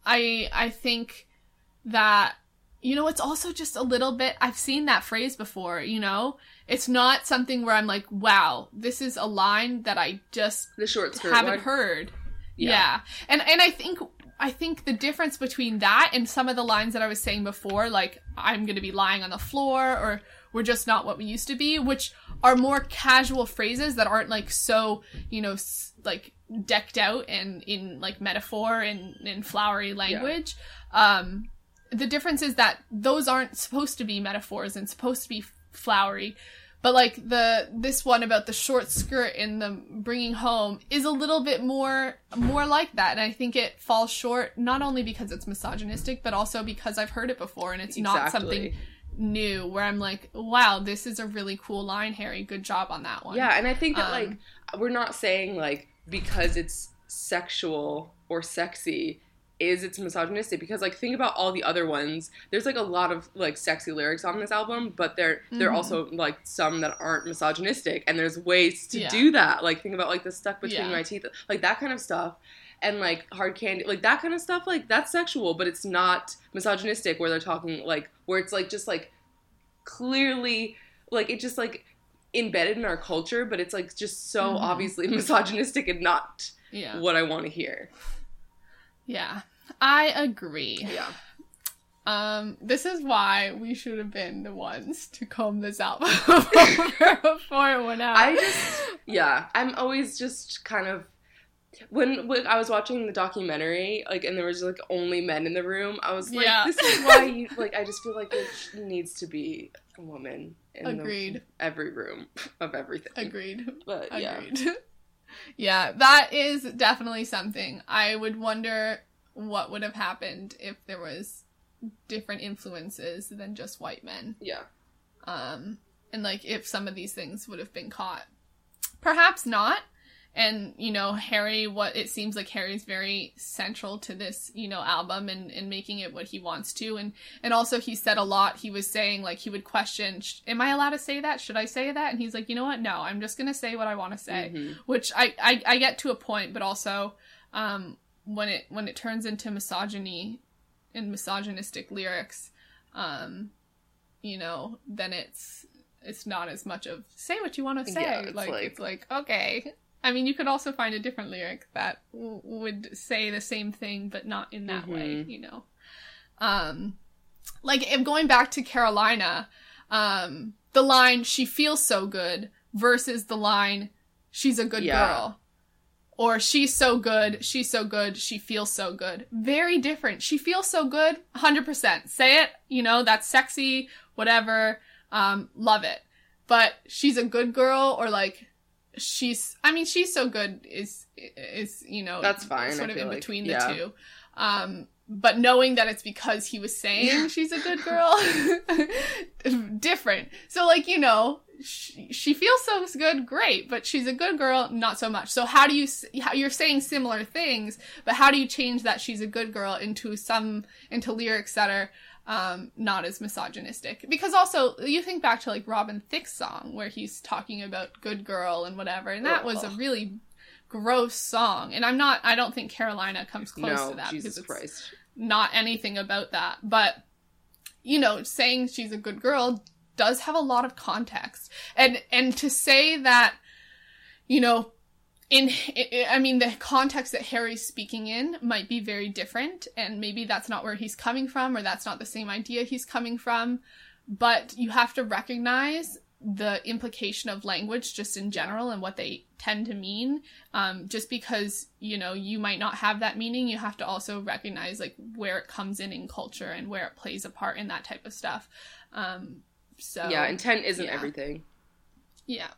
A: I I think that you know it's also just a little bit I've seen that phrase before, you know? It's not something where I'm like, "Wow, this is a line that I just
B: the short
A: haven't
B: one.
A: heard.
B: Yeah.
A: Yeah. And and I think I think the difference between that and some of the lines that I was saying before, like I'm gonna be lying on the floor or we're just not what we used to be, which are more casual phrases that aren't like so, you know, s- like decked out and in like metaphor and in flowery language. Um the difference is that those aren't supposed to be metaphors and supposed to be flowery but like the this one about the short skirt and the bringing home is a little bit more more like that. And i think it falls short not only because it's misogynistic but also because i've heard it before and it's not something new where i'm like wow this is a really cool line harry. Good job on that one.
B: Yeah, and I think that
A: Um,
B: like we're not saying like because it's sexual or sexy is it's misogynistic because like think about all the other ones. There's like a lot of like sexy lyrics on this album, but there there are also like some that aren't misogynistic and there's ways to
A: Yeah.
B: do that. Like think about like the stuck between
A: Yeah.
B: my teeth, like that kind of stuff. And like hard candy, like that kind of stuff, like that's sexual, but it's not misogynistic where they're talking like where it's like just like clearly like it just like embedded in our culture, but it's like just so
A: Mhm.
B: obviously misogynistic and not
A: yeah
B: what I want to hear.
A: yeah i agree
B: Yeah.
A: um this is why we should have been the ones to comb this album over before it went out
B: I just yeah, I'm always just kind of when, when I was watching the documentary, like, and there was like only men in the room, I was like,
A: Yeah.
B: this is why you like. I just feel like there needs to be a woman in the-
A: Agreed.
B: every room of everything.
A: agreed
B: But yeah,
A: Agreed. Yeah. that is definitely something. I would wonder what would have happened if there was different influences than just white men.
B: yeah,
A: Um, and like if some of these things would have been caught. Perhaps not. and you know harry what it seems like harry's very central to this you know album and and making it what he wants to and and also he said a lot he was saying like he would question am i allowed to say that should i say that and he's like you know what no i'm just gonna say what i want to say
B: Mhm.
A: which I, I i get to a point but also um when it when it turns into misogyny and misogynistic lyrics um you know then it's it's not as much of say what you want to say
B: Yeah, it's
A: like,
B: like-
A: it's like okay i mean you could also find a different lyric that w- would say the same thing but not in that way
B: Mhm.
A: you know um like if going back to carolina um the line she feels so good versus the line she's a good
B: Yeah.
A: girl or she's so good, she's so good, she feels so good. Very different. She feels so good, 100%. Say it, you know, that's sexy, whatever. Um, love it. But she's a good girl or like she's I mean she's so good is is, you know,
B: That's fine,
A: sort of in
B: like.
A: between the
B: Yeah.
A: two. Um but knowing that it's because he was saying she's a good girl different. So like you know she, she feels so good great but she's a good girl not so much. So how do you how you're saying similar things but how do you change that she's a good girl into some into lyrics that are um not as misogynistic? Because also you think back to like robin thicke's song where he's talking about good girl and whatever and that was a really gross song and i'm not i don't think carolina comes close
B: no,
A: to that
B: Jesus
A: because it's
B: Christ.
A: not anything about that. But, you know, saying she's a good girl does have a lot of context. And, and to say that, you know, in, I I mean, the context that Harry's speaking in might be very different, and maybe that's not where he's coming from, or that's not the same idea he's coming from. But you have to recognize the implication of language just in general and what they tend to mean um, just because you know you might not have that meaning you have to also recognize like where it comes in in culture and where it plays a part in that type of stuff um, so
B: yeah, intent isn't
A: yeah.
B: everything.
A: yeah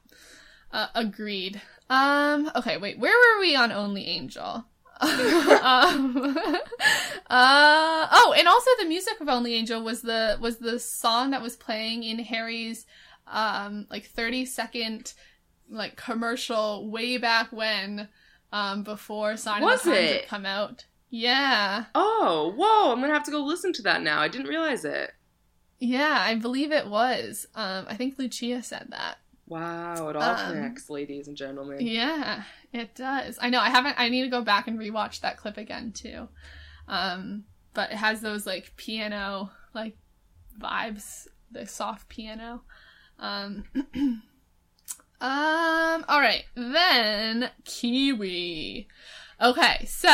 A: uh, agreed um okay wait where were we on only angel um, uh, oh, and also the music of Only Angel was the was the song that was playing in Harry's um like 30 second like commercial way back when um before Sign of
B: Was
A: the Times
B: it?
A: had come out. Yeah.
B: Oh, whoa! I'm gonna have to go listen to that now. I didn't realize it.
A: Yeah, I believe it was. Um I think Lucia said that.
B: Wow, it all
A: Um,
B: connects, ladies and gentlemen.
A: Yeah, it does. I know. I haven't. I need to go back and rewatch that clip again too. Um, but it has those like piano like vibes, the soft piano. Um, um. All right, then Kiwi. Okay, so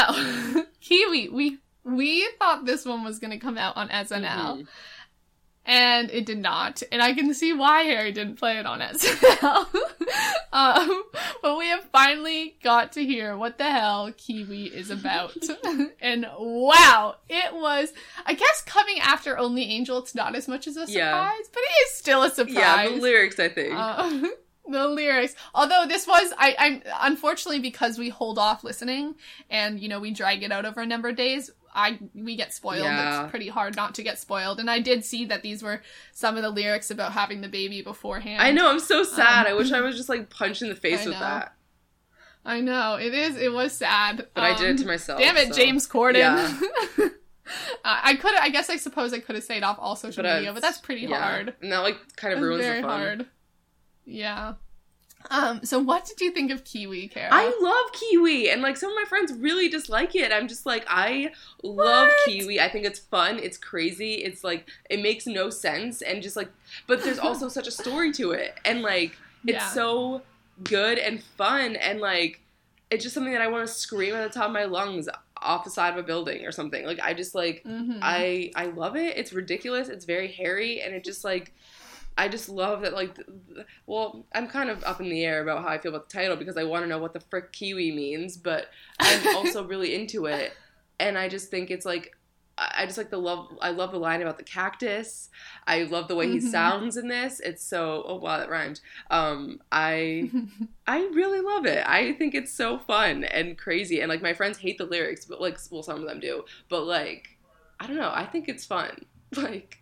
A: Kiwi. We we thought this one was gonna come out on SNL
B: Mhm.
A: And it did not. And I can see why Harry didn't play it on SNL. um, but we have finally got to hear what the hell Kiwi is about. and wow, it was, I guess coming after Only Angel, it's not as much as a surprise,
B: Yeah.
A: but it is still a surprise.
B: Yeah, the lyrics, I think.
A: Uh, the lyrics. Although this was, I, I'm unfortunately because we hold off listening and you know we drag it out over a number of days. I we get spoiled.
B: Yeah.
A: It's pretty hard not to get spoiled. And I did see that these were some of the lyrics about having the baby beforehand.
B: I know, I'm so sad.
A: um,
B: I wish I was just like punched in the face
A: I
B: with
A: know.
B: that.
A: I know it is. It was sad,
B: But I did it to
A: Um,
B: myself.
A: Damn it,
B: so-
A: James Corden.
B: Yeah.
A: Uh, I could. I guess I suppose I could have stayed off all social
B: But,
A: media, but that's pretty
B: yeah.
A: hard.
B: And that like kind of ruins
A: very
B: the fun.
A: hard. Yeah. Um. So, what did you think of Kiwi, Kara?
B: I love kiwi, and like some of my friends really dislike it. I'm just like, I love
A: What?
B: kiwi. I think it's fun. It's crazy. It's like it makes no sense, and just like, but there's also such a story to it, and like it's
A: Yeah.
B: so good and fun, and like it's just something that I want to scream at the top of my lungs off the side of a building or something. Like I just like
A: Mhm.
B: I I love it. It's ridiculous. It's very hairy, and it just like I just love that. Like, well, I'm kind of up in the air about how I feel about the title because I want to know what the frick kiwi means, but I'm also really into it, and I just think it's like. I just like the love. I love the line about the cactus. I love the way he
A: Mhm.
B: sounds in this. It's so. Oh wow, that rhymed. Um, I I really love it. I think it's so fun and crazy. And like my friends hate the lyrics, but like well some of them do. But like I don't know. I think it's fun. Like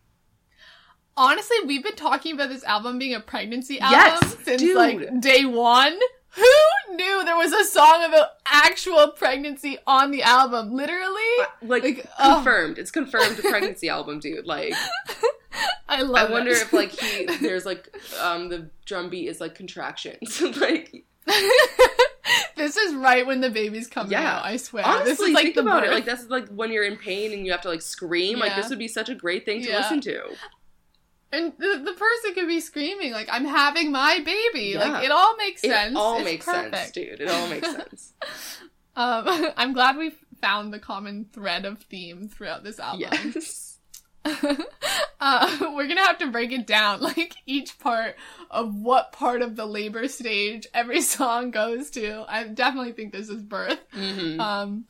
A: Honestly, we've been talking about this album being a pregnancy album
B: Yes,
A: since
B: dude.
A: like day one. Who knew there was a song about actual pregnancy on the album. Literally,
B: like,
A: Like, oh.
B: confirmed. It's confirmed pregnancy album, dude. Like
A: I love.
B: I wonder
A: it.
B: if like he there's like um the drum beat is like contractions. like
A: this is right when the baby's coming
B: Yeah.
A: out. I swear.
B: honestly,
A: this is like
B: think
A: the
B: about it.
A: birth.
B: Like that's like when you're in pain and you have to like scream. Like this would be such a great thing to
A: Yeah.
B: listen to.
A: And the, the person could be screaming like, "I'm having my baby."
B: Yeah.
A: Like it all makes sense.
B: It all
A: It's
B: makes
A: perfect.
B: sense, dude. It all makes sense.
A: Um, I'm glad we found the common thread of theme throughout this album.
B: yes.
A: uh, we're gonna have to break it down, like each part of what part of the labor stage every song goes to. I definitely think this is birth.
B: hmm
A: Um,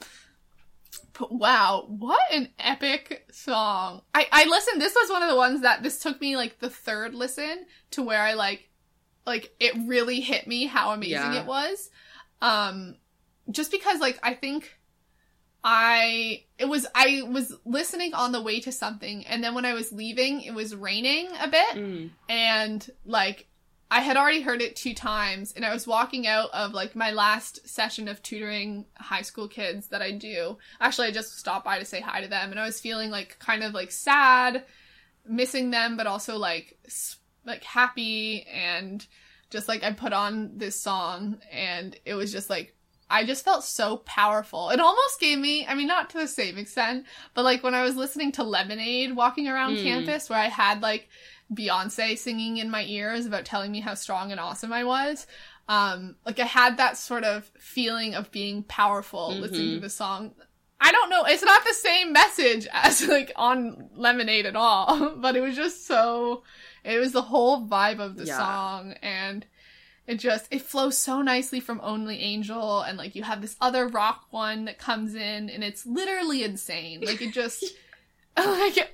A: but wow, what an epic song! I I listened. This was one of the ones that this took me like the third listen to where I like, like it really hit me how amazing
B: Yeah.
A: it was. Um, just because like I think I it was I was listening on the way to something, and then when I was leaving, it was raining a bit
B: Mm.
A: and like I had already heard it two times and I was walking out of like my last session of tutoring high school kids that I do. Actually, I just stopped by to say hi to them and I was feeling like kind of like sad, missing them but also like like happy and just like I put on this song and it was just like I just felt so powerful. It almost gave me, I mean, not to the same extent, but like when I was listening to Lemonade walking around
B: Mm.
A: campus, where I had like Beyonce singing in my ears about telling me how strong and awesome I was. Um, like I had that sort of feeling of being powerful listening to the song. I don't know, it's not the same message as like on Lemonade at all, but it was just so, it was the whole vibe of the
B: Yeah.
A: song and it just it flows so nicely from only angel and like you have this other rock one that comes in and it's literally insane like it just like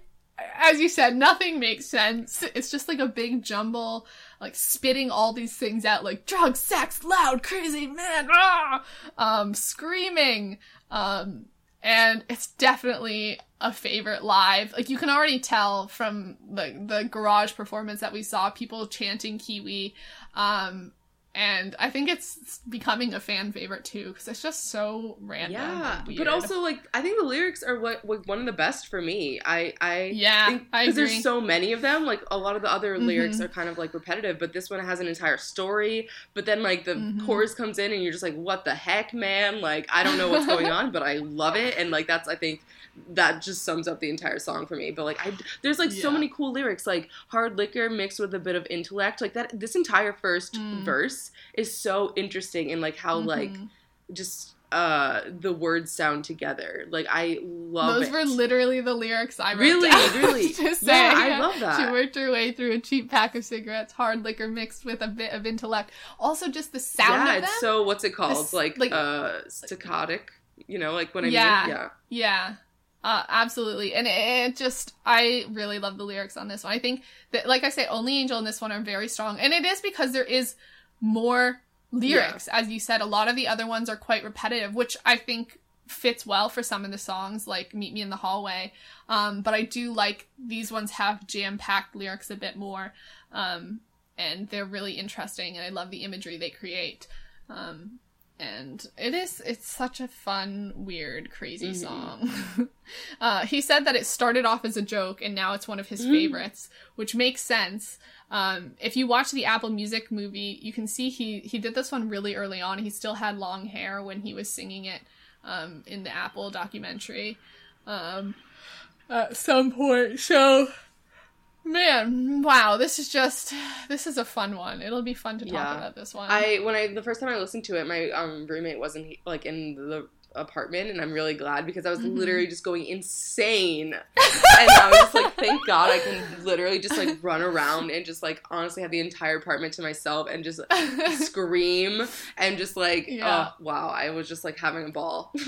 A: as you said nothing makes sense it's just like a big jumble like spitting all these things out like drugs sex loud crazy man ah! um screaming um and it's definitely a favorite live. Like you can already tell from the the garage performance that we saw, people chanting Kiwi, um, and I think it's becoming a fan favorite too because it's just so random.
B: Yeah, but also like I think the lyrics are what like, one of the best for me. I I
A: yeah,
B: because there's so many of them. Like a lot of the other lyrics
A: Mhm.
B: are kind of like repetitive, but this one has an entire story. But then like the
A: Mhm.
B: chorus comes in and you're just like, what the heck, man? Like I don't know what's going on, but I love it, and like that's I think that just sums up the entire song for me. But like I there's like so many cool lyrics, like hard liquor mixed with a bit of intellect. Like that this entire first
A: Mm.
B: verse is so interesting in like how like
A: Mhm.
B: just uh the words sound together. Like I love
A: those
B: it.
A: were literally the lyrics I
B: Really? Really?
A: to say.
B: Yeah, I love that.
A: She worked her way through a cheap pack of cigarettes, hard liquor mixed with a bit of intellect. Also, just the sound
B: yeah,
A: of them.
B: it's so what's it called?
A: This-
B: like,
A: like-
B: uh staccatic. You know, like what I
A: Yeah.
B: mean? Yeah.
A: Yeah. Uh, absolutely. And it, it just, I really love the lyrics on this one. I think that, like I say, Only Angel and this one are very strong. And it is because there is more lyrics. As you said, a lot of the other ones are quite repetitive, which I think fits well for some of the songs, like Meet Me in the Hallway. Um, but I do like these ones have jam packed lyrics a bit more. Um, and they're really interesting. And I love the imagery they create. Um, and it is it's such a fun weird crazy
B: Mhm.
A: song uh, he said that it started off as a joke and now it's one of his
B: Mm.
A: favorites which makes sense um, if you watch the apple music movie you can see he he did this one really early on he still had long hair when he was singing it um, in the apple documentary um, at some point so man wow this is just this is a fun one it'll be fun to talk
B: Yeah.
A: about this one
B: I when I the first time I listened to it, my um roommate wasn't like in the apartment and I'm really glad because I was
A: Mhm.
B: literally just going insane. and I was just like, thank God I can literally just like run around and just like honestly have the entire apartment to myself and just scream and just like
A: Yeah.
B: oh wow, I was just like having a ball.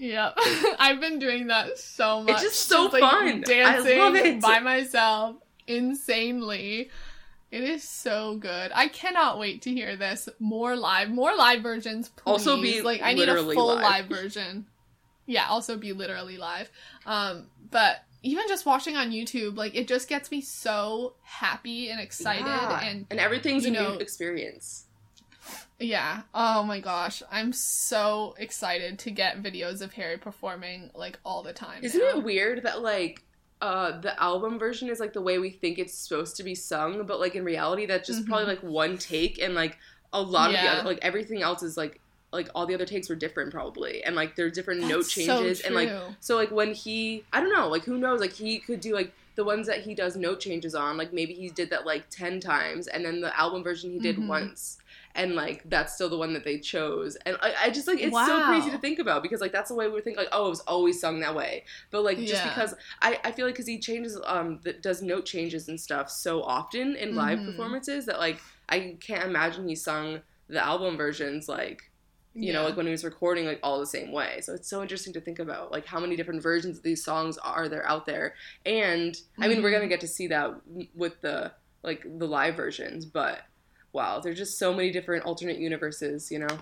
A: Yep. I've been doing that so much.
B: It's just so
A: like,
B: fun. I
A: Dancing
B: love it.
A: by myself insanely. It is so good. I cannot wait to hear this more live, more live versions. Please.
B: Also be
A: like I need a full
B: live.
A: live version. Yeah, also be literally live. Um, but even just watching on YouTube, like it just gets me so happy and excited
B: Yeah.
A: and
B: and everything's a
A: know-
B: new experience.
A: Yeah. Oh my gosh. I'm so excited to get videos of Harry performing like all the time.
B: Isn't
A: now.
B: it weird that like uh the album version is like the way we think it's supposed to be sung, but like in reality that's just probably like one take and like a lot of the other like everything else is like like all the other takes were different probably and like there's different note
A: That's so
B: changes and like so like when he I don't know like who knows like he could do like the ones that he does note changes on like maybe he did that like 10 times and then the album version he did
A: Mhm.
B: once and like that's still the one that they chose. And I, I just like it's so crazy to think about because like that's the way we think like oh it was always sung that way. But like just
A: Yeah.
B: because I, I feel like because he changes um that does note changes and stuff so often in live
A: Mhm.
B: performances that like I can't imagine he sung the album versions like you know like when he was recording like all the same way. So it's so interesting to think about like how many different versions of these songs are there out there. And i mean we're gonna get to see that with the like the live versions but wow there's just so many different alternate universes you know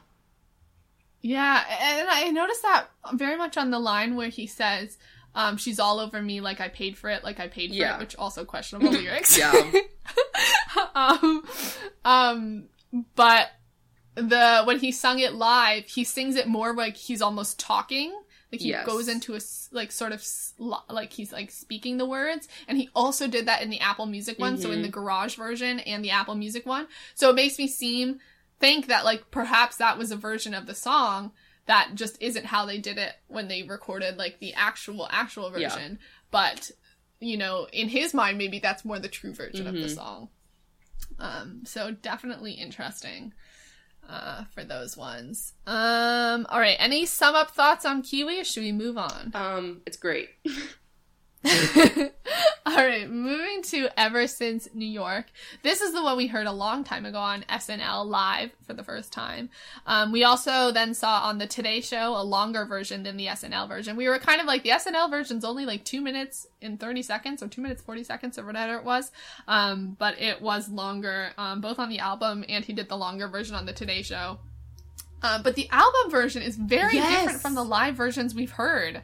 A: Yeah, and I noticed that very much on the line where he says, um, she's all over me like I paid for it, like I paid for
B: Yeah.
A: it, which also questionable lyrics.
B: Yeah.
A: um, um, but the when he sung it live, he sings it more like he's almost talking. Like he
B: Yes.
A: goes into a like sort of like he's like speaking the words, and he also did that in the Apple Music one, so in the Garage version and the Apple Music one. So it makes me seem think that like perhaps that was a version of the song that just isn't how they did it when they recorded like the actual actual
B: Yeah.
A: version but you know in his mind maybe that's more the true version of the
B: Mhm.
A: song um so definitely interesting uh for those ones. Um all right any sum up thoughts on kiwi or should we move on?
B: Um it's great
A: All right, moving to Ever Since New York. This is the one we heard a long time ago on SNL live for the first time. Um, we also then saw on the Today Show a longer version than the SNL version. We were kind of like the SNL version's only like two minutes and 30 seconds or two minutes 40 seconds or whatever it was. Um, but it was longer, um, both on the album and he did the longer version on the Today Show. Uh, but the album version is very
B: Yes.
A: different from the live versions we've heard.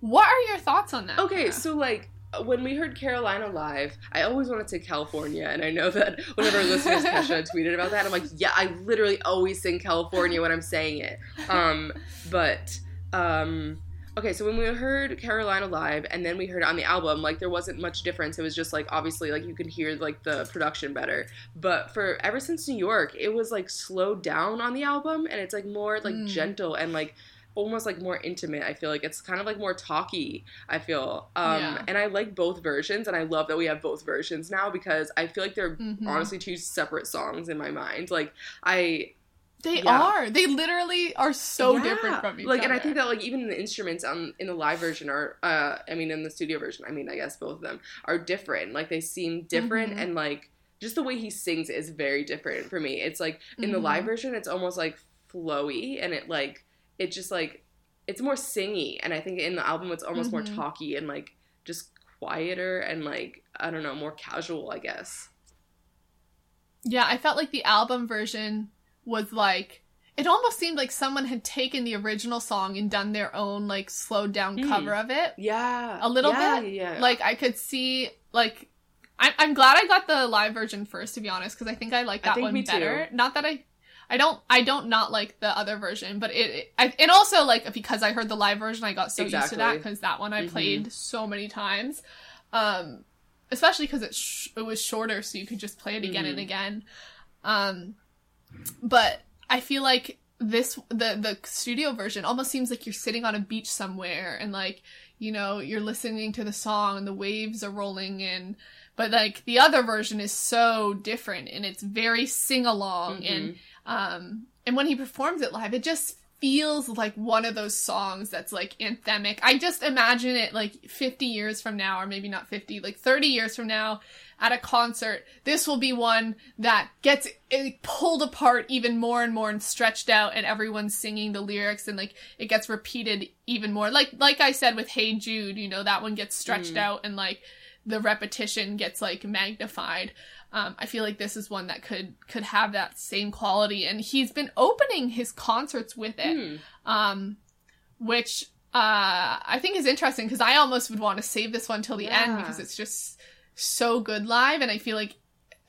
A: What are your thoughts on that?
B: Okay, so like when we heard Carolina live, I always wanted to say California, and I know that whenever listeners Kesha tweeted about that, I'm like, yeah, I literally always sing California when I'm saying it. Um, but um, okay, so when we heard Carolina live, and then we heard it on the album, like there wasn't much difference. It was just like obviously like you could hear like the production better. But for ever since New York, it was like slowed down on the album, and it's like more like
A: Mm.
B: gentle and like almost like more intimate. I feel like it's kind of like more talky. I feel, um,
A: Yeah.
B: and I like both versions, and I love that we have both versions now because I feel like they're
A: Mhm.
B: honestly two separate songs in my mind. Like I
A: They
B: Yeah.
A: are. They literally are so
B: Yeah.
A: different from each
B: like,
A: other.
B: and I think that like even the instruments on in the live version are, uh, I mean, in the studio version, I mean, I guess both of them are different. Like they seem different,
A: Mhm.
B: and like just the way he sings is very different for me. It's like in the live
A: Mhm.
B: version, it's almost like flowy, and it like it just like it's more singy, and I think in the album it's almost more
A: Mhm.
B: talky and like just quieter and like I don't know, more casual, I guess.
A: yeah, I felt like the album version was like it almost seemed like someone had taken the original song and done their own like slowed down
B: Hmm.
A: cover of it.
B: Yeah,
A: A little
B: yeah,
A: bit?
B: Yeah,
A: Like I could see like I'm I'm glad I got the live version first to be honest because I think I like
B: I
A: that
B: think
A: one
B: me too.
A: better. Not that I I don't I don't not like the other version, but it, it I, and also like because I heard the live version I got so used to that because that one I
B: Mhm.
A: played so many times. Um especially because it sh- it was shorter so you could just play it again and
B: Mhm.
A: again. Um but I feel like this the the studio version almost seems like you're sitting on a beach somewhere and like you know you're listening to the song and the waves are rolling in but like the other version is so different and it's very sing along and um and when he performs it live it just feels like one of those songs that's like anthemic. I just imagine it like 50 years from now or maybe not 50 like 30 years from now at a concert this will be one that gets eh, pulled apart even more and more and stretched out and everyone's singing the lyrics and like it gets repeated even more. Like like i said with hey jude you know that one gets stretched
B: Mm.
A: out and like the repetition gets like magnified um, I feel like this is one that could could have that same quality, and he's been opening his concerts with it,
B: Hmm.
A: um, which uh, I think is interesting because I almost would want to save this one till the end because it's just so good live, and I feel like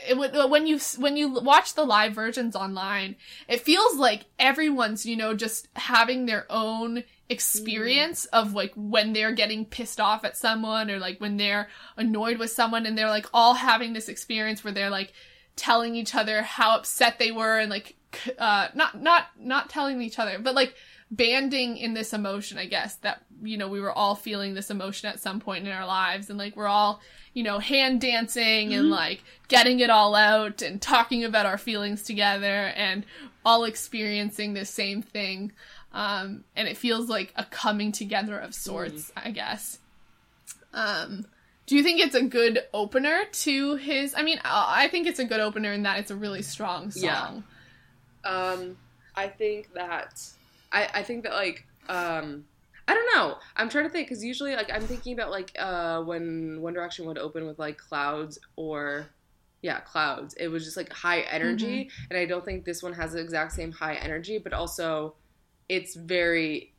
A: it, would- when you when you watch the live versions online, it feels like everyone's you know just having their own experience of like when they're getting pissed off at someone or like when they're annoyed with someone and they're like all having this experience where they're like telling each other how upset they were and like uh not not not telling each other but like banding in this emotion i guess that you know we were all feeling this emotion at some point in our lives and like we're all you know hand dancing and like getting it all out and talking about our feelings together and all experiencing the same thing um and it feels like a coming together of sorts i guess um do you think it's a good opener to his i mean i think it's a good opener in that it's a really strong song
B: Yeah. Um, I think that I I think that like um I don't know. I'm trying to think because usually like I'm thinking about like uh when One Direction would open with like clouds or yeah clouds. It was just like high energy, and I don't think this one has the exact same high energy, but also it's very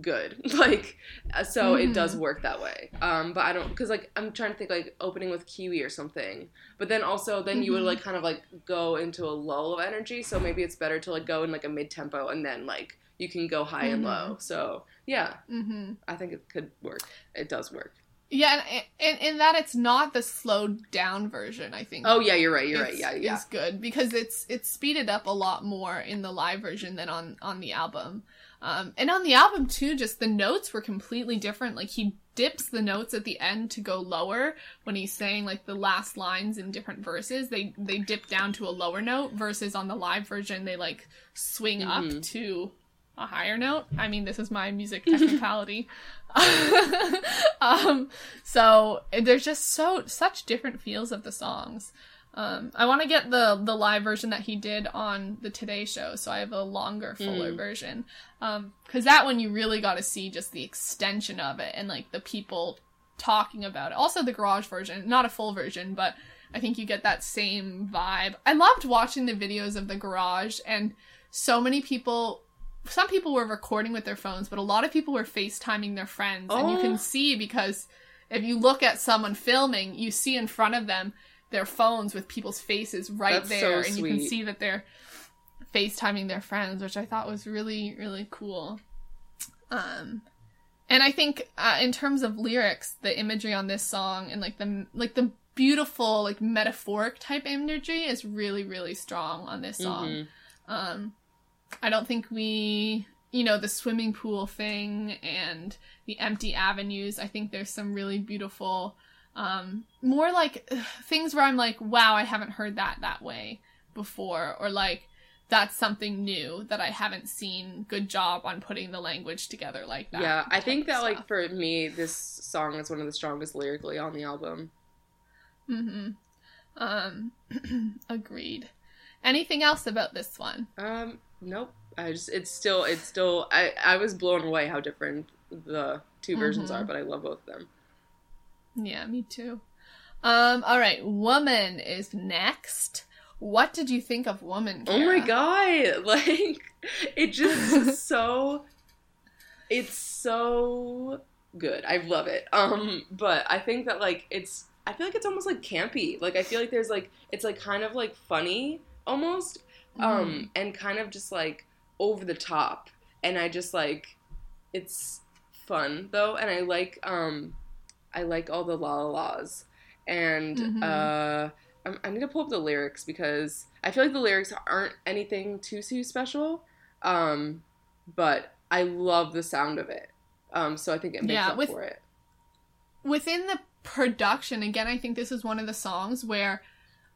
B: good. Like uh, so it does work that way. Um but i don't because like i'm trying to think like opening with kiwi or something. But then also then you would
A: Mhm.
B: like kind of like go into a lull of energy. So maybe it's better to like go in like a mid tempo and then like you can go high and low. So yeah.
A: Mm-hmm.
B: i think it could work. It does work
A: yeah and, and in that it's not the slowed down version i think
B: oh yeah you're right you're right. yeah yeah
A: is good because it's it's speeded up a lot more in the live version than on on the album. Um and on the album too just the notes were completely different. Like he dips the notes at the end to go lower when he's saying like the last lines in different verses. They they dip down to a lower note versus on the live version they like swing up
B: Mhm.
A: to a higher note i mean this is my music technicality um so there's just so such different feels of the songs um, I want to get the the live version that he did on the Today Show, so I have a longer, fuller
B: Mm.
A: version. Um, because that one you really got to see just the extension of it and like the people talking about it. Also the garage version, not a full version, but I think you get that same vibe. I loved watching the videos of the garage, and so many people. Some people were recording with their phones, but a lot of people were FaceTiming their friends, and you
B: Oh.
A: can see because if you look at someone filming, you see in front of them their phones with people's faces right
B: That's so
A: there, and you can see that they're FaceTiming their friends, which I thought was really, really cool. Um, and I think uh, in terms of lyrics, the imagery on this song and like the like the beautiful like metaphoric type imagery is really, really strong on this song.
B: Mhm.
A: Um, I don't think we, you know, the swimming pool thing and the empty avenues. I think there's some really beautiful, um, more like ugh, things where I'm like, wow, I haven't heard that that way before, or like that's something new that I haven't seen. Good job on putting the language together like that.
B: yeah i think that like for me this song is one of the strongest lyrically on the album
A: Mhm. Um, agreed. Anything else about this one?
B: Um, nope. I just it's still it's still I I was blown away how different the 2 versions
A: Mhm.
B: are, but I love both of them.
A: Yeah, me too. Um, all right, Woman is next. What did you think of Woman?
B: Oh my god! Like it just so it's so good. I love it. Um, but I think that like it's I feel like it's almost like campy. Like I feel like there's like it's like kind of like funny almost. Um, and kind of just like over the top. And I just like it's fun though, and I like um I like all the la la la's. And
A: Mhm.
B: uh I'm, I need to pull up the lyrics because I feel like the lyrics aren't anything too too special. Um, but I love the sound of it. Um, so I think it makes
A: Yeah,
B: up
A: with-
B: for it.
A: within the production again i think this is one of the songs where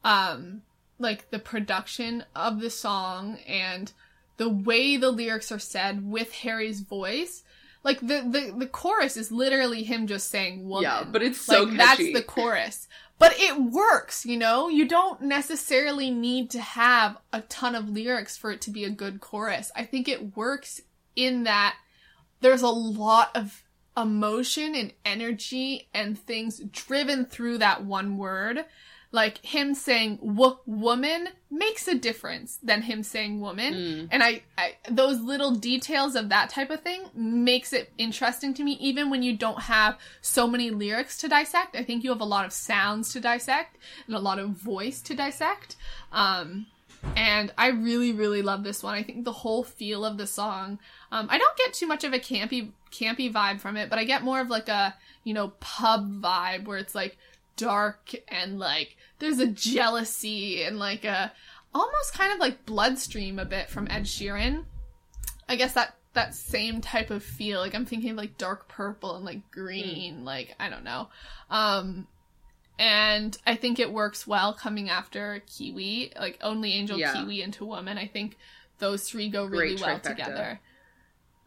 A: um like the production of the song and the way the lyrics are said with harry's voice like the the, the chorus is literally him just saying woman.
B: Yeah, but it's so
A: like that's the chorus. But it works you know? You don't necessarily need to have a ton of lyrics for it to be a good chorus. I think it works in that there's a lot of emotion and energy and things driven through that one word like him saying woman makes a difference than him saying woman.
B: Mm.
A: And I, I, those little details of that type of thing makes it interesting to me, even when you don't have so many lyrics to dissect. I think you have a lot of sounds to dissect and a lot of voice to dissect. Um, and I really, really love this one. I think the whole feel of the song. Um, I don't get too much of a campy, campy vibe from it, but I get more of like a, you know, pub vibe where it's like dark and like there's a jealousy and like a almost kind of like bloodstream a bit from Ed Sheeran. I guess that that same type of feel. Like I'm thinking of like dark purple and like green. Like I don't know. Um, and I think it works well coming after Kiwi, like Only Angel,
B: Yeah.
A: Kiwi, into Woman. I think those three go really
B: Great
A: well
B: trifecta.
A: together.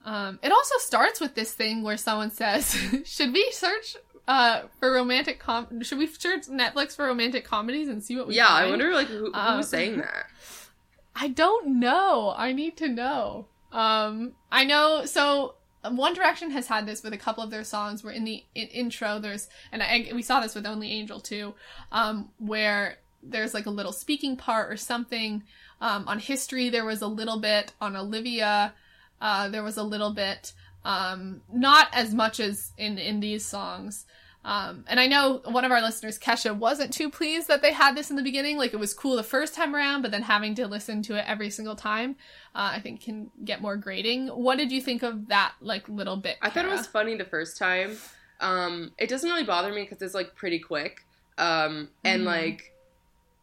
A: Um, it also starts with this thing where someone says, "Should we search uh, for romantic com? Should we search Netflix for romantic comedies and see what we
B: Yeah, I wonder like who, who
A: Um,
B: was saying that.
A: I don't know. I need to know. Um, I know. So um, One Direction has had this with a couple of their songs. Where in the in- intro, there's and I, we saw this with Only Angel too, um, where there's like a little speaking part or something. Um, on history, there was a little bit. On Olivia, uh, there was a little bit. Um, not as much as in in these songs. Um, and I know one of our listeners, Kesha, wasn't too pleased that they had this in the beginning. Like it was cool the first time around, but then having to listen to it every single time, uh, I think can get more grating. What did you think of that like little bit?
B: I thought it was funny the first time. Um, it doesn't really bother me because it's like pretty quick. Um, and
A: Mhm.
B: like,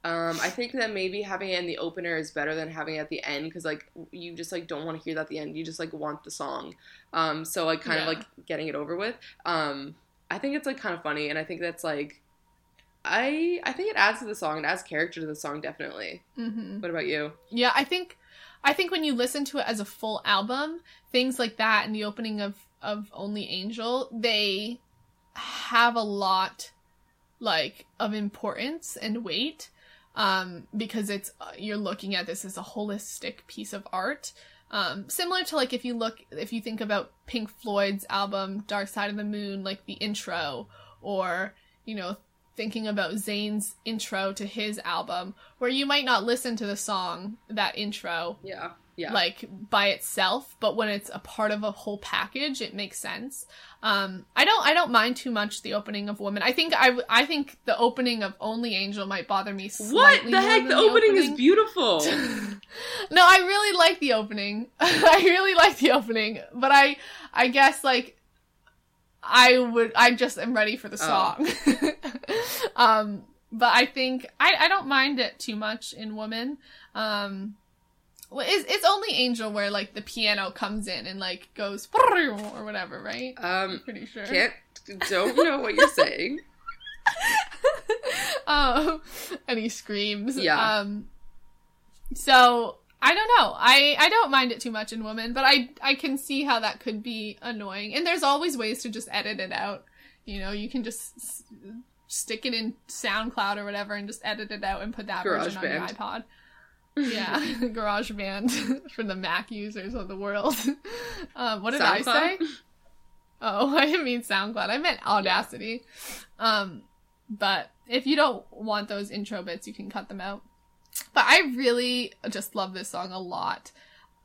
B: um, I think that maybe having it in the opener is better than having it at the end because like you just like don't want to hear that at the end. You just like want the song. Um, so like kind of like getting it over with. Um, I think it's like kind of funny, and I think that's like, I I think it adds to the song. It adds character to the song definitely.
A: Mhm.
B: What about you?
A: Yeah, I think I think when you listen to it as a full album, things like that in the opening of of Only Angel, they have a lot like of importance and weight um because it's uh, you're looking at this as a holistic piece of art. Um similar to like if you look if you think about Pink Floyd's album Dark Side of the Moon like the intro or you know thinking about Zayn's intro to his album where you might not listen to the song that intro
B: Yeah, yeah.
A: like by itself but when it's a part of a whole package it makes sense um i don't i don't mind too much the opening of woman i think i i think the opening of only angel might bother me
B: what the heck?
A: than
B: The opening is beautiful.
A: no i really like the opening i really like the opening but i i guess like i would i just am ready for the
B: Oh.
A: song um but i think i i don't mind it too much in woman um well, it's, it's only angel where like the piano comes in and like goes or whatever right
B: um,
A: pretty sure
B: can't don't know what you're saying.
A: um, and he screams.
B: Yeah.
A: Um, so I don't know. I I don't mind it too much in Woman, but I I can see how that could be annoying. And there's always ways to just edit it out. You know, you can just s- stick it in SoundCloud or whatever and just edit it out and put that version on your iPod. Yeah, GarageBand for the Mac users of the world. um, what did I say? Oh, I didn't mean SoundCloud. I meant Audacity. Um, but if you don't want those intro bits, you can cut them out. But I really just love this song a lot.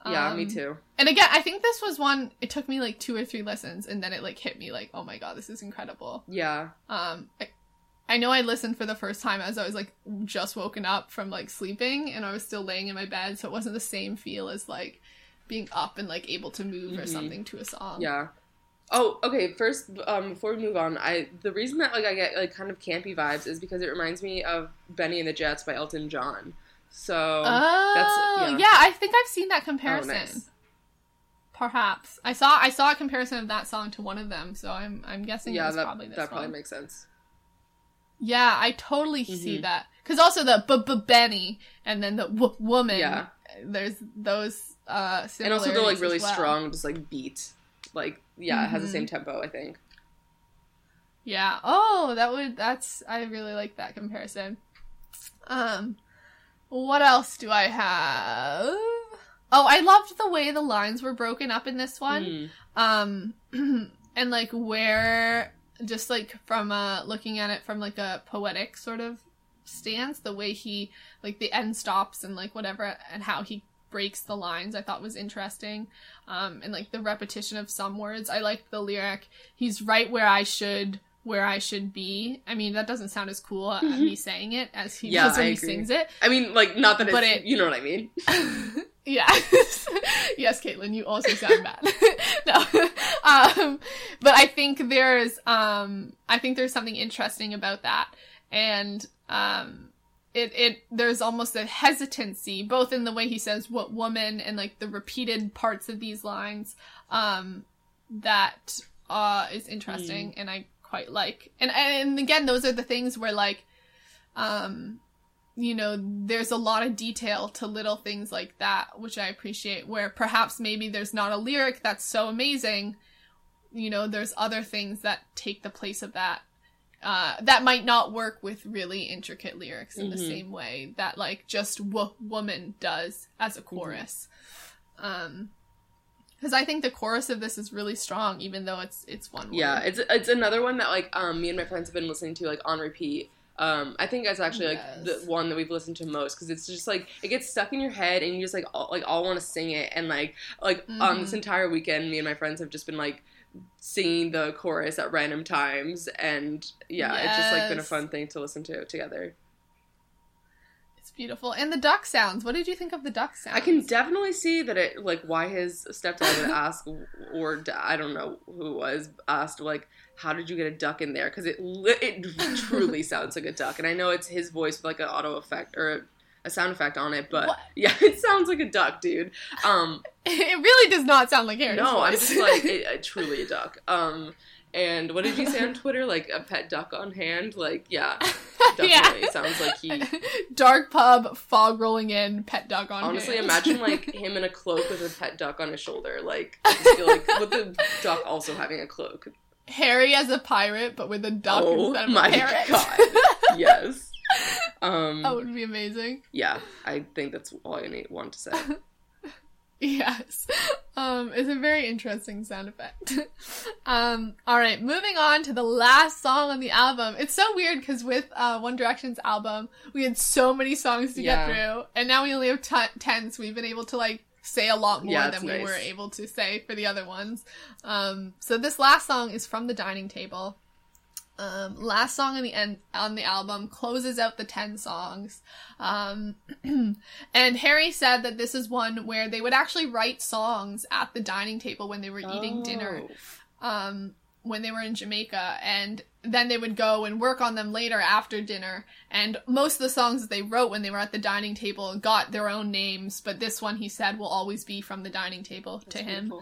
B: Yeah, me
A: Um,
B: too.
A: And again, I think this was one. It took me like two or three listens, and then it like hit me like, oh my god, this is incredible.
B: Yeah.
A: Um, I, I know I listened for the first time as I was like just woken up from like sleeping, and I was still laying in my bed, so it wasn't the same feel as like being up and like able to move or
B: Mhm.
A: something to a song.
B: Yeah. Oh, okay. First, um, before we move on, I the reason that like I get like kind of campy vibes is because it reminds me of Bennie and the Jets by Elton John. So
A: Oh,
B: yeah.
A: yeah. I think I've seen that
B: oh,
A: comparison.
B: nice.
A: Perhaps I saw I saw a comparison of that song to one of them, so I'm I'm guessing
B: Yeah,
A: it was
B: that
A: probably this
B: that probably makes sense.
A: Yeah, I totally see
B: Mhm.
A: that because also the b b Bennie and then the w- woman.
B: Yeah.
A: there's those uh
B: And also the like really
A: well.
B: strong, just like beat. Like yeah, it has the
A: Mhm.
B: same tempo. I think.
A: Yeah. Oh, that would that's I really like that comparison. Um what else do I have? Oh, I loved the way the lines were broken up in this one.
B: Mm.
A: Um and like where just like from uh looking at it from like a poetic sort of stance, the way he like the end stops and like whatever and how he breaks the lines I thought was interesting. Um and like the repetition of some words. I liked the lyric, he's right where I should where I should be. I mean, that doesn't sound as cool uh, me saying it as he
B: Yeah,
A: does when
B: I
A: he
B: agree.
A: sings it.
B: I mean, like, not that it's,
A: But it-
B: you know what I mean.
A: yeah. yes, Caitlin, you also sound bad. no. Um, but I think there's um I think there's something interesting about that. And um it it there's almost a hesitancy both in the way he says what woman and like the repeated parts of these lines um that uh is interesting and I quite like. And and again those are the things where like um you know, there's a lot of detail to little things like that, which I appreciate, where perhaps maybe there's not a lyric that's so amazing. You know, there's other things that take the place of that. Uh, that might not work with really intricate lyrics in the
B: Mhm.
A: same way that like just w- woman does as a chorus. Um, because I think the chorus of this is really strong, even though it's it's one.
B: Yeah, it's it's another one that like um me and my friends have been listening to like on repeat. Um, I think that's actually like
A: Yes.
B: the one that we've listened to most because it's just like it gets stuck in your head and you just like all, like all want to sing it and like like um this
A: Mhm.
B: entire weekend me and my friends have just been like singing the chorus at random times and yeah it's just like been a fun thing to listen to together.
A: Beautiful. And the duck sounds. What did you think of the duck sounds?
B: I can definitely see that it like why his stepdad would ask or I don't know who was asked like how did you get a duck in there because it it truly sounds like a duck and I know it's his voice with like an auto effect or a, a sound effect on it but
A: What?
B: yeah it sounds like a duck dude um
A: It really does not sound like Harry's
B: no I'm just like it, it, truly a duck um and what did you say on Twitter like a pet duck on hand like yeah definitely
A: yeah.
B: sounds like he
A: Dark pub, fog rolling in, pet duck on
B: Honestly,
A: hand.
B: imagine like him in a cloak with a pet duck on his shoulder. Like, I just feel like with the duck also having a cloak.
A: Harry as a pirate, but with a duck
B: oh
A: instead of
B: my
A: a parrot.
B: god! yes. Um.
A: that would be amazing.
B: Yeah, I think that's all I need want to say.
A: Yes. Um, it's a very interesting sound effect. um, alright, moving on to the last song on the album. It's so weird because with uh, One Direction's album, we had so many songs to
B: Yeah.
A: get through, and now we only have t- 10, so we've been able to like say a lot more
B: Yeah,
A: than we
B: nice.
A: were able to say for the other ones. Um, so this last song is from the dining table. Um, last song on the end on the album closes out the 10 songs. Um, and Harry said that this is one where they would actually write songs at the dining table when they were eating dinner
B: Oh.
A: um, when they were in Jamaica, and then they would go and work on them later after dinner. And most of the songs that they wrote when they were at the dining table got their own names, but this one he said will always be from the dining table to
B: That's
A: him.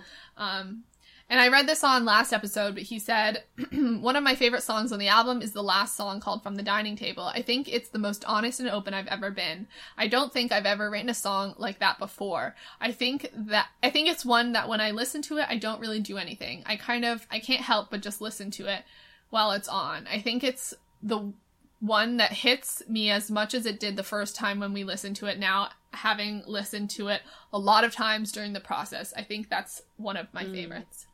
A: And I read this on last episode, but he said one of my favorite songs on the album is the last song called From the Dining Table. I think it's the most honest and open I've ever been. I don't think I've ever written a song like that before. I think that I think it's one that when I listen to it, I don't really do anything. I kind of I can't help but just listen to it while it's on. I think it's the one that hits me as much as it did the first time when we listened to it now having listened to it a lot of times during the process i think that's one of my
B: Mm.
A: favorites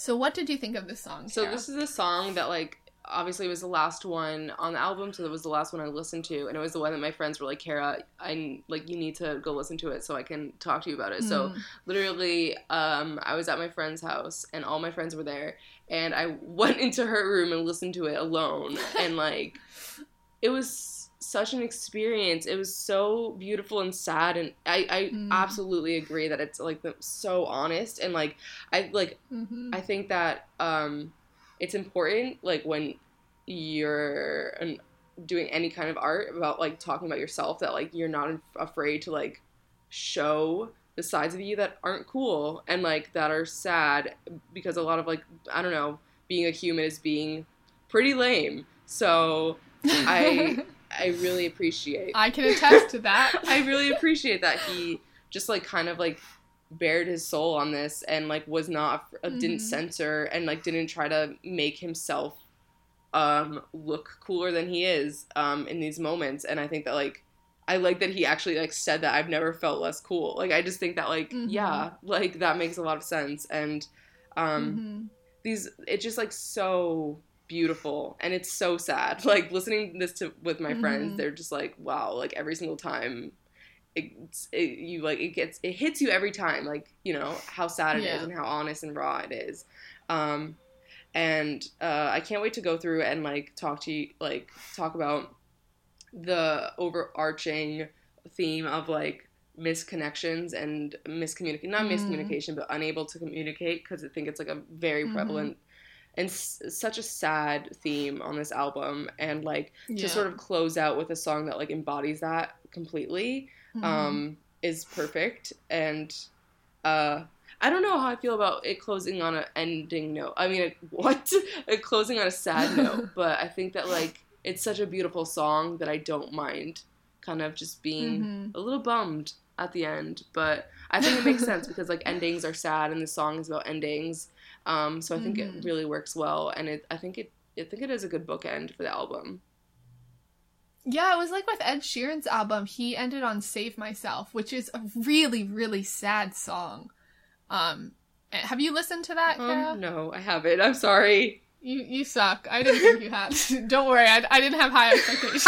A: so what did you think of this song
B: So this is a song that like obviously was the last one on the album, so that was the last one I listened to, and it was the one that my friends were like, "Kara, I like you need to go listen to it so I can talk to you about it." So
A: Mm.
B: literally, um, I was at my friend's house, and all my friends were there, and I went into her room and listened to it alone, and like, it was such an experience. It was so beautiful and sad, and I, I
A: Mm.
B: absolutely agree that it's like so honest, and like, I like
A: Mhm.
B: I think that um, it's important, like when you're an, doing any kind of art, about like talking about yourself, that like you're not afraid to like show the sides of you that aren't cool and like that are sad, because a lot of like I don't know, being a human is being pretty lame. So I I really appreciate
A: i can attest to that
B: I really appreciate that he just like kind of like bared his soul on this and like was not uh, didn't
A: Mhm.
B: censor and like didn't try to make himself um look cooler than he is um in these moments and I think that like I like that he actually like said that I've never felt less cool. Like I just think that like
A: Mhm.
B: yeah, like that makes a lot of sense and um
A: Mhm.
B: these it's just like so beautiful and it's so sad. Like listening to this to with my friends,
A: Mhm.
B: they're just like, wow, like every single time it's it, you like it gets it hits you every time like you know how sad it is
A: Yeah.
B: and how honest and raw it is um and uh i can't wait to go through and like talk to you like talk about the overarching theme of like misconnections and miscommunication not
A: Mm.
B: miscommunication but unable to communicate because i think it's like a very
A: Mhm.
B: prevalent and s- such a sad theme on this album and like
A: Yeah.
B: to sort of close out with a song that like embodies that completely
A: Mhm.
B: um is perfect and uh I don't know how I feel about it closing on an ending note. I mean, what? It closing on a sad note, but I think that like it's such a beautiful song that I don't mind kind of just being
A: Mhm.
B: a little bummed at the end, but I think it makes sense because like endings are sad and the song is about endings. Um, so I think
A: Mhm.
B: it really works well, and it I think it I think it is a good bookend for the album.
A: Yeah, it was like with Ed Sheeran's album. He ended on "Save Myself," which is a really, really sad song. Um, have you listened to that,
B: Um, no, I haven't. I'm sorry.
A: You you suck. I didn't think you had. Don't worry, I, I didn't have high expectations.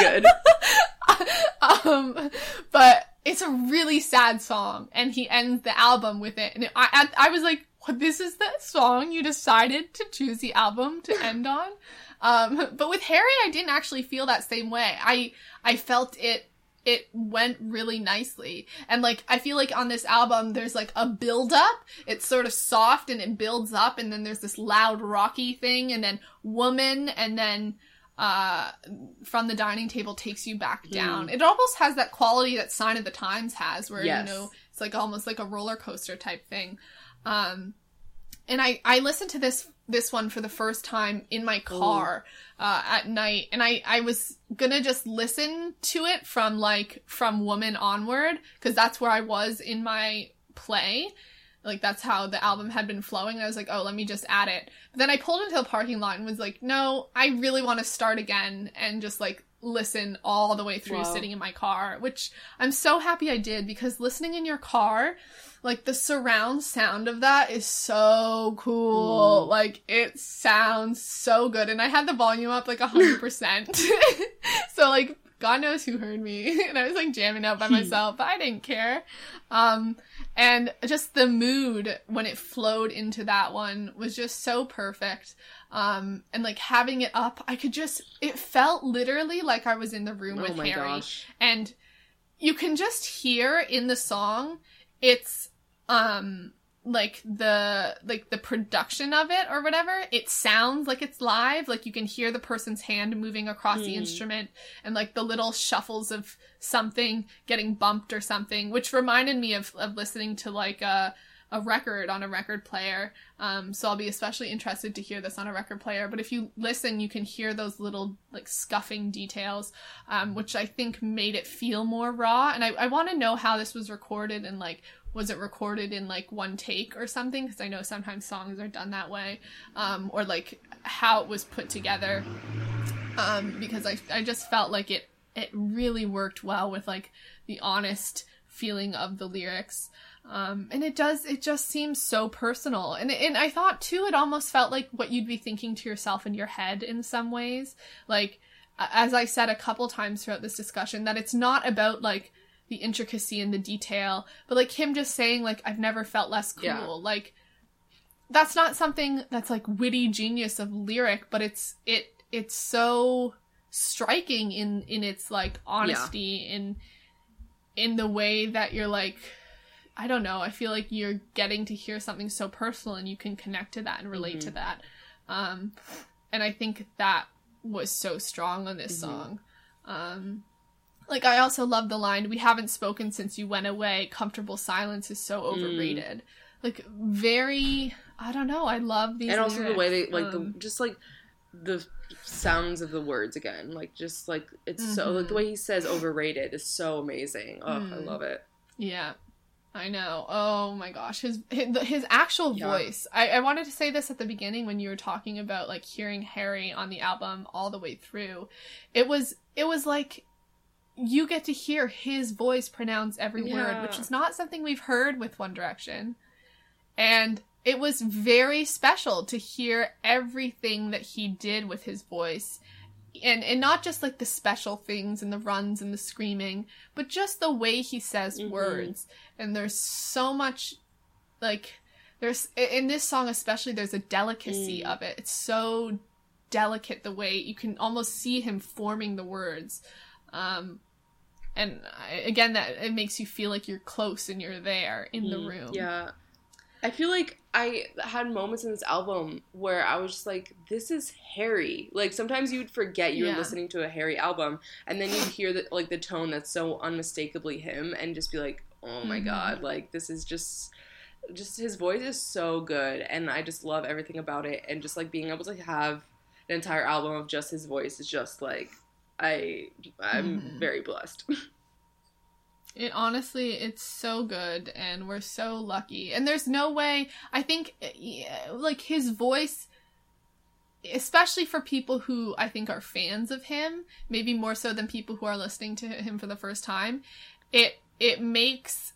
B: Good.
A: um, but it's a really sad song, and he ends the album with it, and I I, I was like, what? This is the song you decided to choose the album to end on. Um, but with Harry, I didn't actually feel that same way. I I felt it it went really nicely. And like I feel like on this album there's like a build up. It's sort of soft and it builds up and then there's this loud rocky thing and then woman and then uh from the dining table takes you back down. It almost has that quality that Sign of the Times has where
B: Yes.
A: you know it's like almost like a roller coaster type thing. Um and I I listened to this this one for the first time in my car uh, at night, and I I was gonna just listen to it from like from Woman onward because that's where I was in my play. Like that's how the album had been flowing. I was like, oh, let me just add it. But then I pulled into the parking lot and was like, no, I really want to start again and just like listen all the way through
B: Wow.
A: sitting in my car, which I'm so happy I did because listening in your car, like the surround sound of that is so cool.
B: Mm.
A: Like it sounds so good. And I had the volume up like a hundred percent. So like God knows who heard me. And I was like jamming out by myself, but I didn't care. Um and just the mood when it flowed into that one was just so perfect. Um and like having it up, I could just it felt literally like I was in the room
B: oh
A: with
B: my
A: Harry
B: gosh.
A: and you can just hear in the song it's um like the like the production of it or whatever it sounds like it's live like you can hear the person's hand moving across the
B: Hmm.
A: instrument and like the little shuffles of something getting bumped or something which reminded me of, of listening to like a a record on a record player um so i'll be especially interested to hear this on a record player but if you listen you can hear those little like scuffing details um, which I think made it feel more raw. And I, I want to know how this was recorded and like, was it recorded in like one take or something? Because I know sometimes songs are done that way, um, or like how it was put together. Um, because I, I just felt like it, it really worked well with like the honest feeling of the lyrics. Um, and it does, it just seems so personal. And, and I thought too, it almost felt like what you'd be thinking to yourself in your head in some ways. Like, as I said a couple times throughout this discussion, that it's not about like the intricacy and the detail, but like him just saying like I've never felt less cool.
B: Yeah.
A: Like that's not something that's like witty genius of lyric, but it's it it's so striking in in its like honesty in in the way that you're like I don't know, I feel like you're getting to hear something so personal and you can connect to that and relate to that. Um and I think that was so strong on this
B: Mhm.
A: song. Um, like I also love the line, "We haven't spoken since you went away. Comfortable silence is so
B: Mm.
A: overrated." Like very, I don't know. I love these,
B: and also the way they like
A: Um,
B: the just like the sounds of the words again like just like it's so like the
A: Mhm.
B: way he says overrated is so amazing oh i
A: Mm.
B: love it
A: Yeah, I know. Oh my gosh, his his, his actual
B: Yeah.
A: voice. I, I wanted to say this at the beginning when you were talking about like hearing Harry on the album all the way through. It was it was like you get to hear his voice pronounce every word, which is not something we've heard with One Direction. And it was very special to hear everything that he did with his voice and and not just like the special things and the runs and the screaming but just the way he says
B: Mhm.
A: words and there's so much like there's in this song especially there's a delicacy
B: Mm.
A: of it it's so delicate the way you can almost see him forming the words um and I, again that it makes you feel like you're close and you're there in the
B: Mm,
A: room
B: Yeah. I feel like I had moments in this album where I was just like, this is Harry. Like sometimes you would forget you
A: Yeah.
B: were listening to a Harry album and then you'd hear the like the tone that's so unmistakably him and just be like, oh my
A: Mhm.
B: god, like this is just just his voice is so good and I just love everything about it and just like being able to have an entire album of just his voice is just like I I'm
A: Mhm.
B: very blessed.
A: It honestly, it's so good, and we're so lucky. And there's no way. I think, like his voice, especially for people who I think are fans of him, maybe more so than people who are listening to him for the first time. It it makes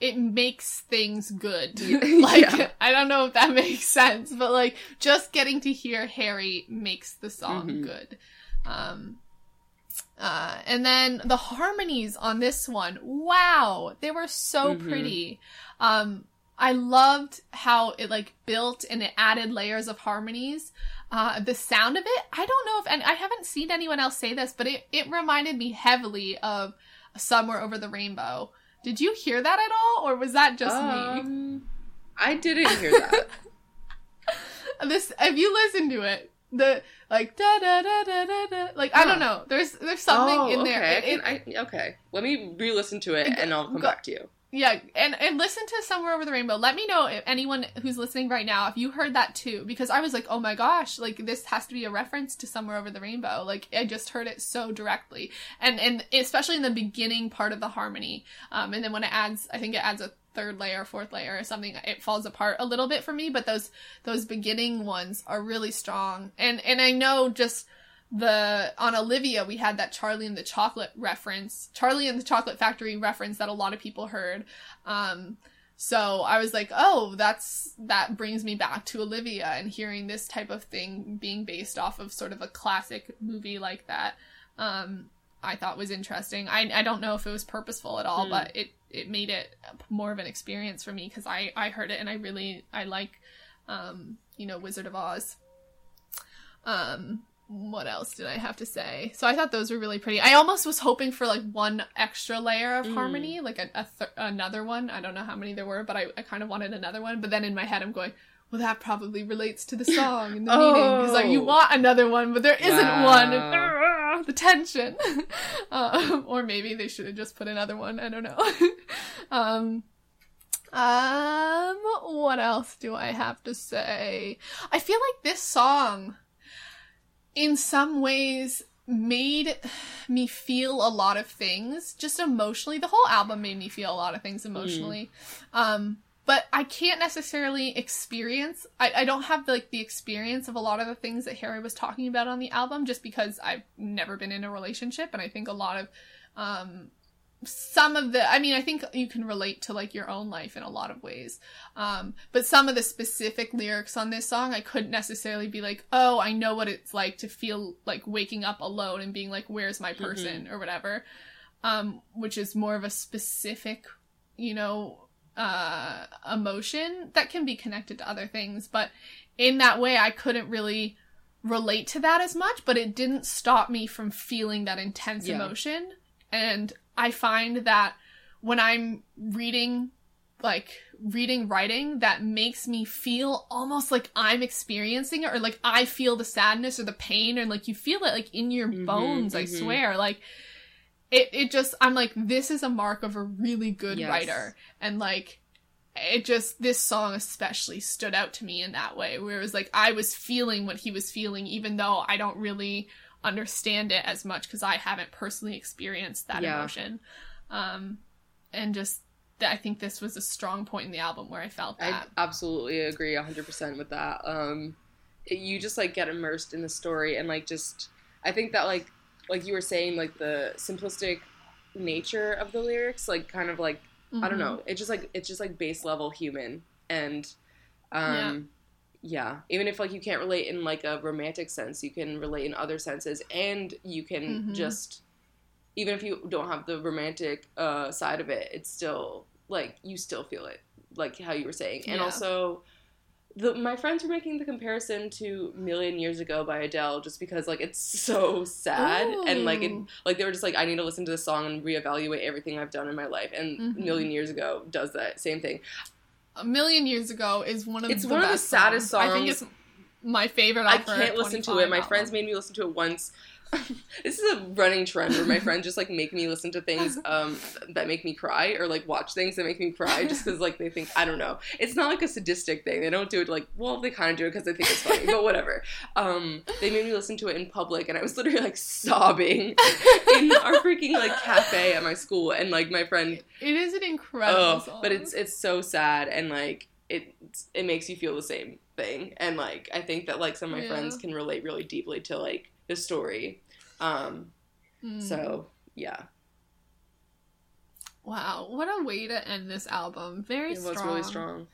A: it makes things good. Like
B: Yeah.
A: I don't know if that makes sense, but like just getting to hear Harry makes the song
B: Mhm.
A: good. Um, uh, and then the harmonies on this one, wow, they were so
B: Mhm.
A: pretty. Um, I loved how it like built and it added layers of harmonies. Uh, the sound of it, I don't know if, and I haven't seen anyone else say this, but it, it reminded me heavily of Somewhere Over the Rainbow. Did you hear that at all, or was that just me?
B: Um, I didn't hear that.
A: This, if you listen to it, the like da da da da da da, like I don't know. There's there's something
B: oh,
A: in there.
B: Okay.
A: It- it-
B: I can, I, okay. Let me re-listen to it, and I'll come
A: go-
B: back to you.
A: Yeah, and and listen to Somewhere Over the Rainbow. Let me know if anyone who's listening right now if you heard that too, because I was like, oh my gosh, like this has to be a reference to Somewhere Over the Rainbow. Like I just heard it so directly, and and especially in the beginning part of the harmony, um, and then when it adds, I think it adds a third layer, fourth layer, or something, it falls apart a little bit for me. But those those beginning ones are really strong, and and I know just the on Olivia we had that Charlie and the Chocolate reference, Charlie and the Chocolate Factory reference that a lot of people heard. Um, so I was like, oh, that's that brings me back to Olivia and hearing this type of thing being based off of sort of a classic movie like that. Um, I thought was interesting. I I don't know if it was purposeful at all,
B: Hmm.
A: but it it made it more of an experience for me because I I heard it and I really I like um you know Wizard of Oz. Um, what else did I have to say? So I thought those were really pretty. I almost was hoping for like one extra layer of
B: Mm.
A: harmony, like a, a th- another one. I don't know how many there were, but I, I kind of wanted another one. But then in my head, I'm going, well, that probably relates to the song and the meaning because like, you
B: Oh.
A: want another one, but there isn't
B: Wow.
A: one. And, the tension, um, or maybe they should have just put another one. I don't know. um. Um, what else do I have to say? I feel like this song, in some ways, made me feel a lot of things just emotionally. The whole album made me feel a lot of things emotionally. Um, but I can't necessarily experience. I, I don't have like the experience of a lot of the things that Harry was talking about on the album, just because I've never been in a relationship, and I think a lot of um, some of the i mean i think you can relate to like your own life in a lot of ways. Um but some of the specific lyrics on this song i couldn't necessarily be like oh i know what it's like to feel like waking up alone and being like where's my person or whatever. Um which is more of a specific you know uh emotion that can be connected to other things. But in that way i couldn't really relate to that as much but it didn't stop me from feeling that intense
B: Yeah.
A: emotion. And I find that when I'm reading, like, reading writing, that makes me feel almost like I'm experiencing it, or like I feel the sadness or the pain, and like you feel it like in your
B: Mhm,
A: bones, I
B: mhm.
A: swear. Like, it, it just, I'm like, this is a mark of a really good
B: Yes.
A: writer. And like, it just, this song especially stood out to me in that way, where it was like, I was feeling what he was feeling, even though I don't really understand it as much because I haven't personally experienced that
B: Yeah.
A: emotion. Um, and just th- I think this was a strong point in the album where I felt that.
B: I absolutely agree 100% with that. Um, it- you just like get immersed in the story and like just I think that like like you were saying like the simplistic nature of the lyrics like kind of like I don't
A: Mhm.
B: know. It just like it's just like base level human and Um, yeah. Yeah even if like you can't relate in like a romantic sense, you can relate in other senses, and you can
A: Mhm.
B: just even if you don't have the romantic uh, side of it, it's still like you still feel it, like how you were saying, and
A: Yeah.
B: also. The, my friends were making the comparison to Million Years Ago by Adele just because like it's so sad and like it like they were just like I need to listen to this song and reevaluate everything I've done in my life and
A: Mhm.
B: Million Years Ago does that same thing.
A: A million years ago is one of
B: It's
A: the
B: one of the saddest
A: I think it's my favorite.
B: I
A: her
B: can't listen to it. My
A: album.
B: friends made me listen to it once. this is a running trend where my friends just like make me listen to things um, that make me cry or like watch things that make me cry just because like they think I don't know. It's not like a sadistic thing. They don't do it like well they kind of do it because they think it's funny, but whatever. Um, they made me listen to it in public and I was literally like sobbing in our freaking like cafe at my school and like my friend
A: It is an incredible
B: oh,
A: song.
B: but it's it's so sad and like it it makes you feel the same thing and like I think that like some of my
A: Yeah.
B: friends can relate really deeply to like the story. Um
A: Mm.
B: so yeah.
A: wow, what a way to end this album. Very
B: It
A: strong.
B: was really strong.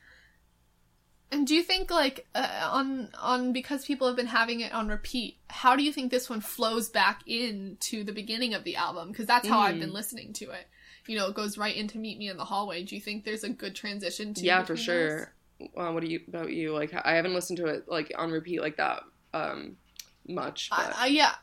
A: And do you think like uh, on on because people have been having it on repeat, how do you think this one flows back into the beginning of the album? Because that's how I've
B: Mm.
A: been listening to it. You know, it goes right into "Meet Me in the Hallway." Do you think there's a good transition to?
B: Yeah, for sure. Uh, what do you about you? Like I haven't listened to it like on repeat like that um much, but
A: I, I, yeah,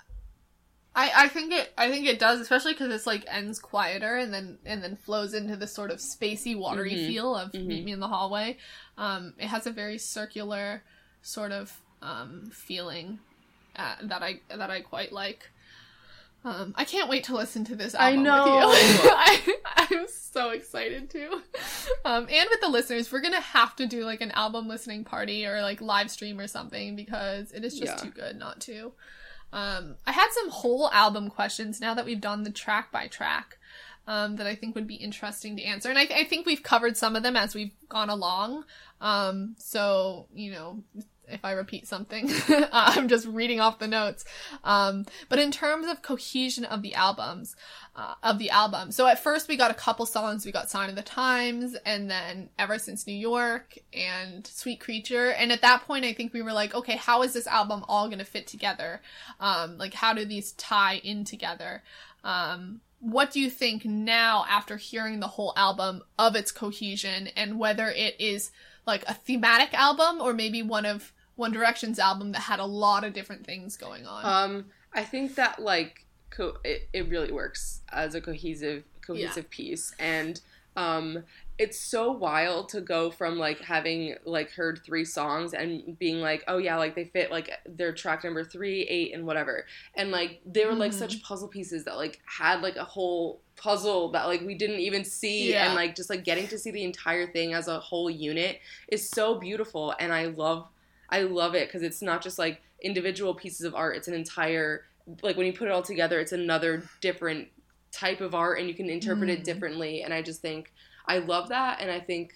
A: I I think it I think it does, especially because it's like ends quieter and then and then flows into the sort of spacey, watery
B: Mhm.
A: feel of
B: Mhm.
A: "Meet Me in the Hallway." Um, it has a very circular sort of um, feeling uh, that I that I quite like. Um, I can't wait to listen to this
B: I know.
A: with you. I, I'm so excited to. Um, and with the listeners, we're gonna have to do like an album listening party or like live stream or something because it is just
B: Yeah.
A: too good not to. Um, I had some whole album questions now that we've done the track by track um, that I think would be interesting to answer. And I, I think we've covered some of them as we've gone along. Um, so, you know, if I repeat something, I'm just reading off the notes. Um, but in terms of cohesion of the albums, uh, of the album. So at first we got a couple songs. We got Sign of the Times and then Ever Since New York and Sweet Creature. And at that point, I think we were like, okay, how is this album all going to fit together? Um, like how do these tie in together? Um, what do you think now after hearing the whole album of its cohesion and whether it is like a thematic album or maybe one of One Direction's album that had a lot of different things going on?
B: Um, I think that like co- it, it really works as a cohesive cohesive piece, and um, it's so wild to go from like having like heard three songs and being like, oh yeah, like they fit like their track number three, eight, and whatever, and like they were like
A: Mhm.
B: such puzzle pieces that like had like a whole puzzle that like we didn't even see
A: Yeah.
B: and like just like getting to see the entire thing as a whole unit is so beautiful and i love I love it because it's not just like individual pieces of art. It's an entire like when you put it all together, it's another different type of art, and you can interpret
A: Mm.
B: it differently. And I just think I love that, and I think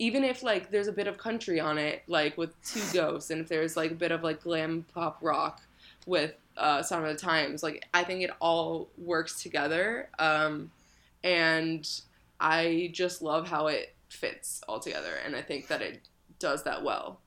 B: even if like there's a bit of country on it, like with Two Ghosts, and if there's like a bit of like glam pop rock with uh, Sign of the Times, like I think it all works together. Um, and I just love how it fits all together, and I think that it does that well.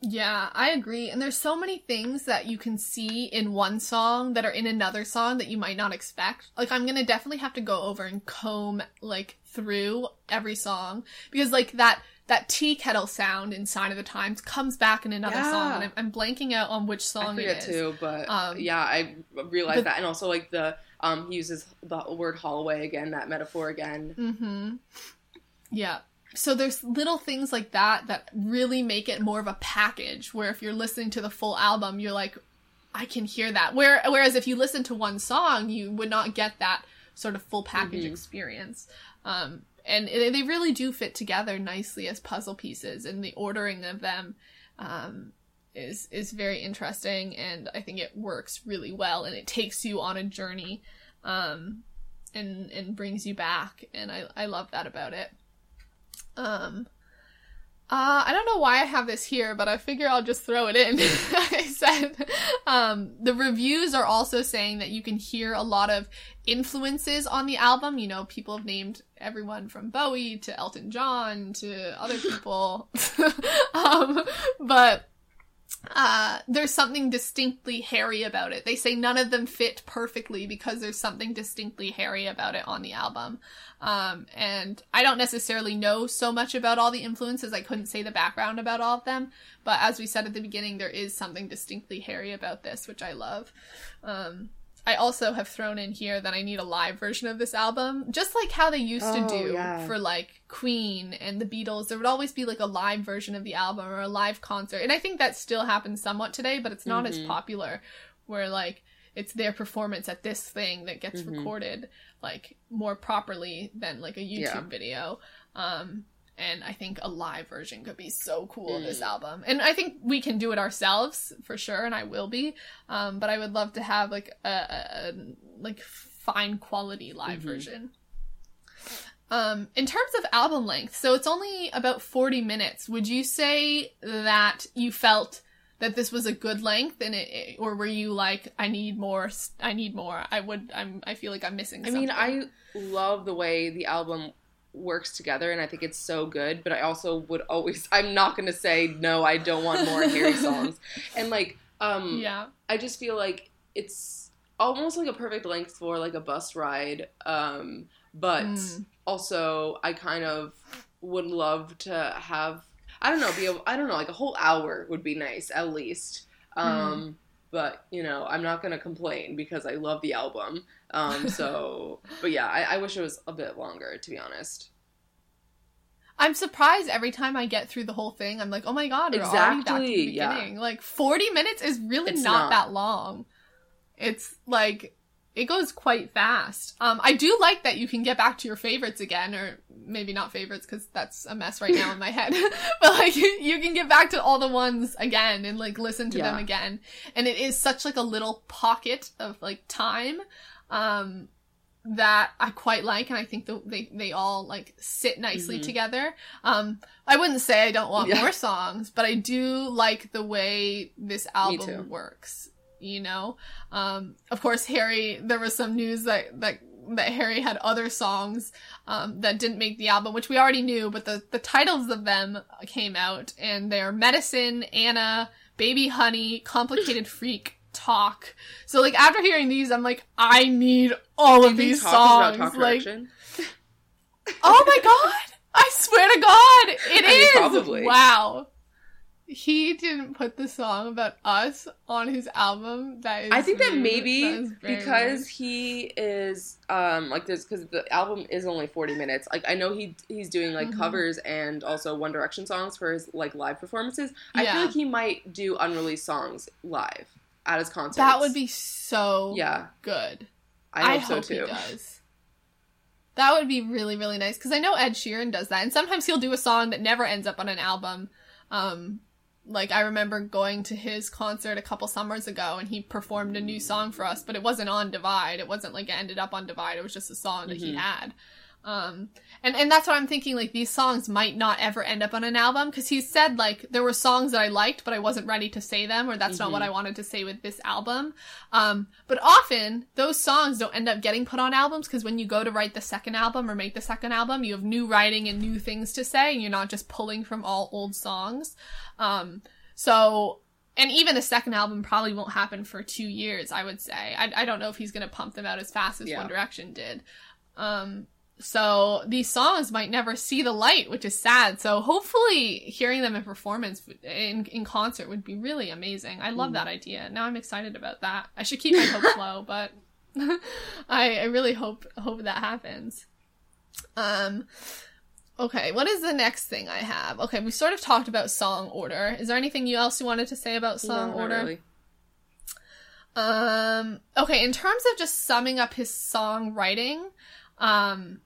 A: Yeah, I agree. And there's so many things that you can see in one song that are in another song that you might not expect. Like I'm going to definitely have to go over and comb like through every song because like that that tea kettle sound in Sign of the Times comes back in another
B: Yeah.
A: song and I'm, I'm blanking out on which song I
B: forget
A: it is.
B: too, but
A: Um,
B: yeah, I realized
A: but-
B: that, and also like the um, he uses the word hallway again, that metaphor again.
A: Mm-hmm. Yeah. So there's little things like that that really make it more of a package where if you're listening to the full album, you're like, I can hear that. Where whereas if you listen to one song, you would not get that sort of full package
B: Mhm.
A: experience. Um, and they really do fit together nicely as puzzle pieces, and the ordering of them um, is is very interesting, and I think it works really well, and it takes you on a journey, um, and and brings you back, and I I love that about it. Um, Uh, I don't know why I have this here, but I figure I'll just throw it in. I said, um, the reviews are also saying that you can hear a lot of influences on the album. You know, people have named everyone from Bowie to Elton John to other people. um, but, uh, there's something distinctly Harry about it. They say none of them fit perfectly because there's something distinctly Harry about it on the album. Um, and I don't necessarily know so much about all the influences. I couldn't say the background about all of them. But as we said at the beginning, there is something distinctly Harry about this, which I love. Um, I also have thrown in here that I need a live version of this album, just like how they used
B: Oh,
A: to do
B: yeah.
A: for like Queen and the Beatles. There would always be like a live version of the album or a live concert. And I think that still happens somewhat today, but it's not as
B: Mhm.
A: popular where like it's their performance at this thing that gets
B: Mhm.
A: recorded like more properly than like a YouTube
B: Yeah.
A: video. Um and I think a live version could be so cool of this
B: Mm.
A: album. And I think we can do it ourselves for sure, and I will be. Um, but I would love to have like a, a, like fine quality live
B: Mhm.
A: version. Um, in terms of album length, so it's only about 40 minutes. Would you say that you felt that this was a good length and it, it- or were you like I need more I need more. I would I'm I feel like I'm missing
B: I
A: something.
B: mean, I love the way the album works together, and I think it's so good. But I also would always, I'm not gonna say no. I don't want more Harry songs, and like, um,
A: Yeah.
B: I just feel like it's almost like a perfect length for like a bus ride. Um, but
A: Mm.
B: also, I kind of would love to have, I don't know, be able, I don't know, like a whole hour would be nice at least. Um, but you know, I'm not gonna complain because I love the album. Um, so, but yeah, I, I wish it was a bit longer, to be honest.
A: I'm surprised every time I get through the whole thing. I'm like, oh my god, we're already back to the
B: Exactly, yeah.
A: beginning. Like 40 minutes is really not,
B: not.
A: that long. It's like it goes quite fast. Um, I do like that you can get back to your favorites again, or maybe not favorites because that's a mess right now in my head. but like you, can get back to all the ones again and like listen to them again. And it is such like a little pocket of like time. Um, that I quite like, and I think the, they they all like sit nicely
B: Mhm.
A: together. Um, I wouldn't say I don't want
B: Yeah.
A: more songs, but I do like the way this album works. You know, um, of course, Harry. There was some news that that that Harry had other songs um, that didn't make the album, which we already knew, but the the titles of them came out, and they're Medicine, Anna, Baby Honey, Complicated Freak. Talk. So like after hearing these, I'm like, I need all of these songs. Like, oh my god! I swear to God, it
B: I mean,
A: is.
B: probably.
A: Wow. He didn't put the song about us on his album. That is.
B: I think that maybe
A: That
B: because
A: rude.
B: he is um like this because the album is only 40 minutes. Like I know he he's doing like
A: Mhm.
B: covers and also One Direction songs for his like live performances. I
A: Yeah.
B: feel like he might do unreleased songs live at his concert.
A: that would be so
B: yeah.
A: good.
B: I hope,
A: hope
B: so too.
A: he does. That would be really, really nice because I know Ed Sheeran does that, and sometimes he'll do a song that never ends up on an album. Um, like I remember going to his concert a couple summers ago, and he performed a new song for us, but it wasn't on Divide. It wasn't like it ended up on Divide. It was just a song that he
B: Mhm.
A: had. Um, and and that's what I'm thinking. Like these songs might not ever end up on an album because he said like there were songs that I liked, but I wasn't ready to say them, or that's not what
B: Mhm.
A: I wanted to say with this album. Um, but often those songs don't end up getting put on albums because when you go to write the second album or make the second album, you have new writing and new things to say, and you're not just pulling from all old songs. Um, so. And even a second album probably won't happen for two years, I would say. I, I don't know if he's going to pump them out as fast as
B: Yeah.
A: One Direction did. Um, so these songs might never see the light, which is sad. So hopefully hearing them in performance in, in concert would be really amazing. I love
B: Mhm.
A: that idea. Now I'm excited about that. I should keep my hopes low, but I, I really hope hope that happens. Um okay, what is the next thing I have? Okay, we sort of talked about song order. Is there anything you else you wanted to say about song
B: No,
A: order?
B: really.
A: Um, okay, in terms of just summing up his songwriting, um,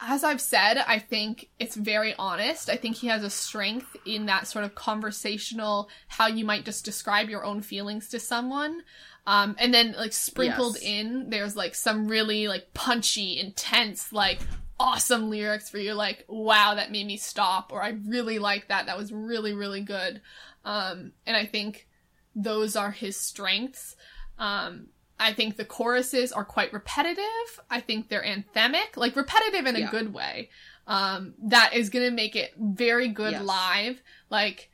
A: as I've said, I think it's very honest. I think he has a strength in that sort of conversational, how you might just describe your own feelings to someone. Um, and then like sprinkled
B: Yes.
A: in, there's like some really like punchy, intense, like awesome lyrics where you're like, wow, that made me stop, or I really like that. That was really, really good. Um, and I think those are his strengths. Um, I think the choruses are quite repetitive. I think they're anthemic, like repetitive in a
B: Yeah.
A: good way. Um, that is gonna make it very good
B: Yes.
A: live, like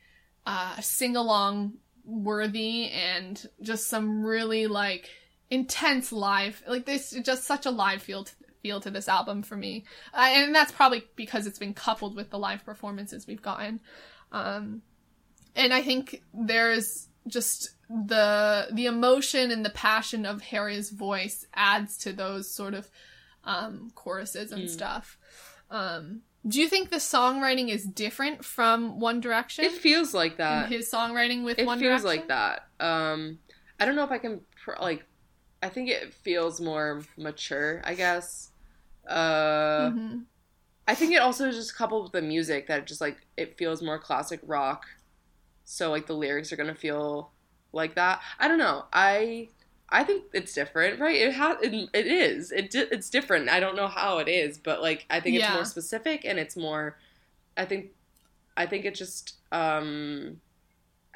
A: uh, sing along worthy, and just some really like intense live. Like this, just such a live feel to, feel to this album for me, uh, and that's probably because it's been coupled with the live performances we've gotten. Um, and I think there's just the the emotion and the passion of Harry's voice adds to those sort of um, choruses and
B: Mm.
A: stuff. Um, do you think the songwriting is different from One Direction?
B: It feels like
A: in
B: that.
A: his songwriting with One Direction?
B: it
A: One
B: feels
A: Direction?
B: like that. Um, I don't know if I can pr- like. I think it feels more mature. I guess. Uh,
A: Mhm.
B: I think it also is just coupled with the music that just like it feels more classic rock. So like the lyrics are gonna feel like that. I don't know. I I think it's different, right? It has it, it is. It di- it's different. I don't know how it is, but like I think it's more specific and it's more. I think, I think it just. um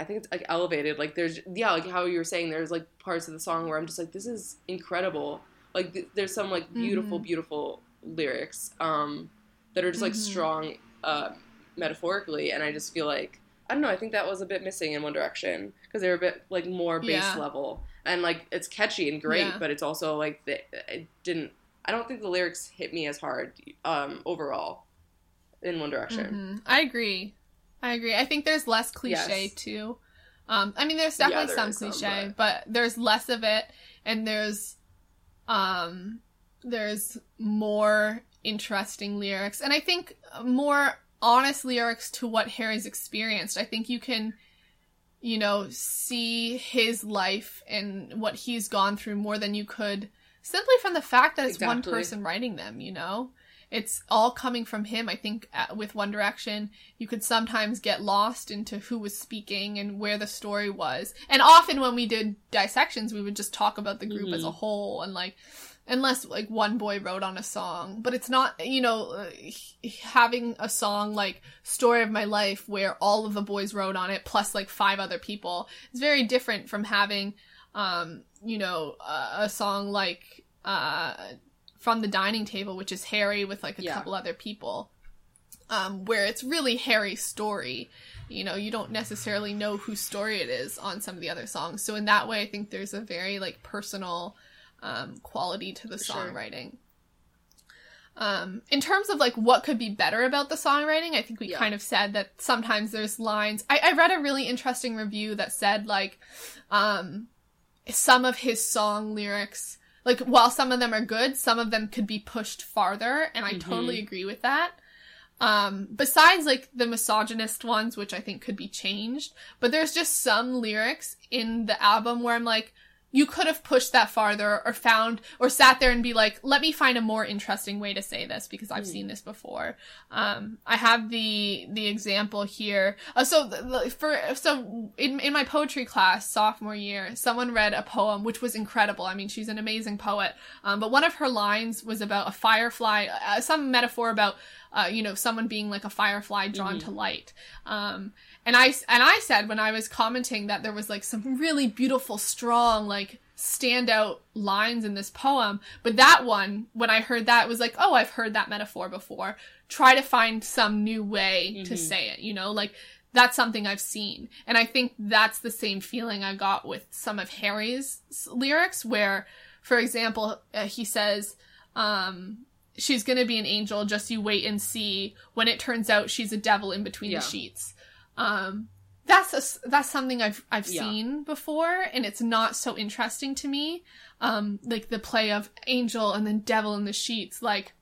B: I think it's like elevated. Like there's yeah, like how you were saying. There's like parts of the song where I'm just like, this is incredible. Like th- there's some like beautiful,
A: Mhm.
B: beautiful lyrics um that are just like
A: Mhm.
B: strong uh, metaphorically, and I just feel like I don't know. I think that was a bit missing in One Direction because they were a bit like more base
A: Yeah.
B: level, and like it's catchy and great,
A: Yeah.
B: but it's also like the, it didn't. I don't think the lyrics hit me as hard um overall in One Direction.
A: Mhm. I agree. I agree. I think there's less cliche
B: Yes.
A: too. Um, I mean, there's
B: Yeah,
A: definitely
B: there
A: some
B: is some,
A: cliche, but... there's less of it, and there's, um, there's more interesting lyrics, and I think more honest lyrics to what Harry's experienced. I think you can, you know, see his life and what he's gone through more than you could simply from the fact that it's one person writing them. You know, it's all coming from him. I think uh, with One Direction, you could sometimes get lost into who was speaking and where the story was. And often when we did dissections, we would just talk about the group as a
B: Mhm.
A: whole and like, unless like one boy wrote on a song. But it's not, you know, uh, having a song like Story of My Life where all of the boys wrote on it plus like five other people is very different from having, um, you know, a, a song like, uh, from the dining table, which is Harry with like a
B: Yeah.
A: couple other people, um, where it's really Harry's story. You know, you don't necessarily know whose story it is on some of the other songs. So in that way, I think there's a very like personal um, quality to the
B: For sure.
A: songwriting. Um, in terms of like what could be better about the songwriting, I think we
B: Yeah.
A: kind of said that sometimes there's lines. I, I read a really interesting review that said like, um, some of his song lyrics, like while some of them are good, some of them could be pushed farther, and I
B: Mhm.
A: totally agree with that. Um, besides like the misogynist ones, which I think could be changed, but there's just some lyrics in the album where I'm like, you could have pushed that farther or found or sat there and be like, let me find a more interesting way to say this because I've
B: Hmm.
A: seen this before. Um, I have the the example here. Uh, so the, for so in in my poetry class sophomore year, someone read a poem which was incredible. I mean, she's an amazing poet. Um, but one of her lines was about a firefly, uh, some metaphor about uh, you know someone being like a firefly drawn
B: Mhm.
A: to light. Um, and I and I said when I was commenting that there was like some really beautiful, strong, like standout lines in this poem. But that one, when I heard that, was like, oh, I've heard that metaphor before. Try to find some new way to
B: Mhm.
A: say it. You know, like that's something I've seen, and I think that's the same feeling I got with some of Harry's lyrics, where, for example, uh, he says. Um, she's gonna be an angel just you wait and see when it turns out she's a devil in between
B: Yeah.
A: the sheets um that's a that's something i've i've
B: Yeah.
A: seen before and it's not so interesting to me um like the play of angel and then devil in the sheets like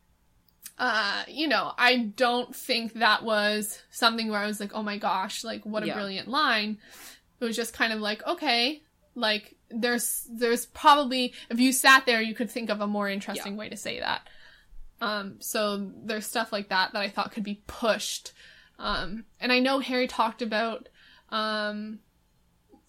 A: uh you know i don't think that was something where i was like oh my gosh like what a
B: Yeah.
A: brilliant line it was just kind of like okay like there's there's probably if you sat there you could think of a more interesting way to say that um so there's stuff like that that i thought could be pushed um and i know harry talked about um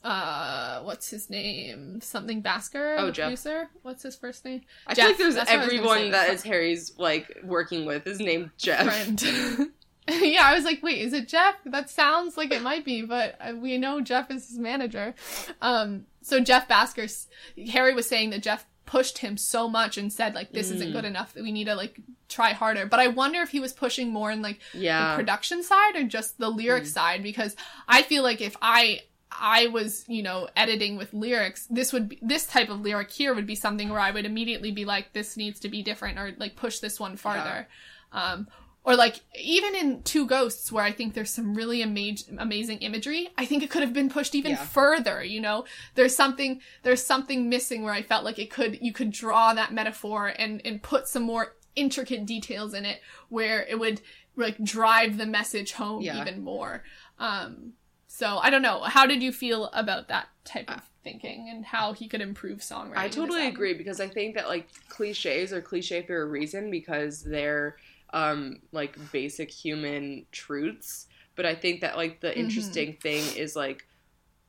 A: uh what's his name? Something Bhasker,
B: Oh, Jeff.
A: producer. What's his first name?
B: I
A: Jeff,
B: feel like there's
A: that's what I was gonna say,
B: everyone that is Harry's like working with is named Jeff.
A: friend. yeah, I was like, wait, is it Jeff? That sounds like it might be, but uh, we know Jeff is his manager. Um, so Jeff Bhasker, Harry was saying that Jeff pushed him so much and said like this isn't
B: Mm.
A: good enough that we need to like try harder but i wonder if he was pushing more in like
B: Yeah.
A: the production side or just the lyric
B: Mm.
A: side because i feel like if i i was you know editing with lyrics this would be this type of lyric here would be something where i would immediately be like this needs to be different or like push this one farther um or like even in two ghosts where i think there's some really ama- amazing imagery i think it could have been pushed even
B: Yeah.
A: further you know there's something there's something missing where i felt like it could you could draw that metaphor and and put some more intricate details in it where it would like drive the message home
B: Yeah.
A: even more um so i don't know how did you feel about that type of thinking and how he could improve songwriting
B: I totally agree because I think that like cliches are cliche for a reason because they're um like basic human truths. But I think that like the interesting thing is like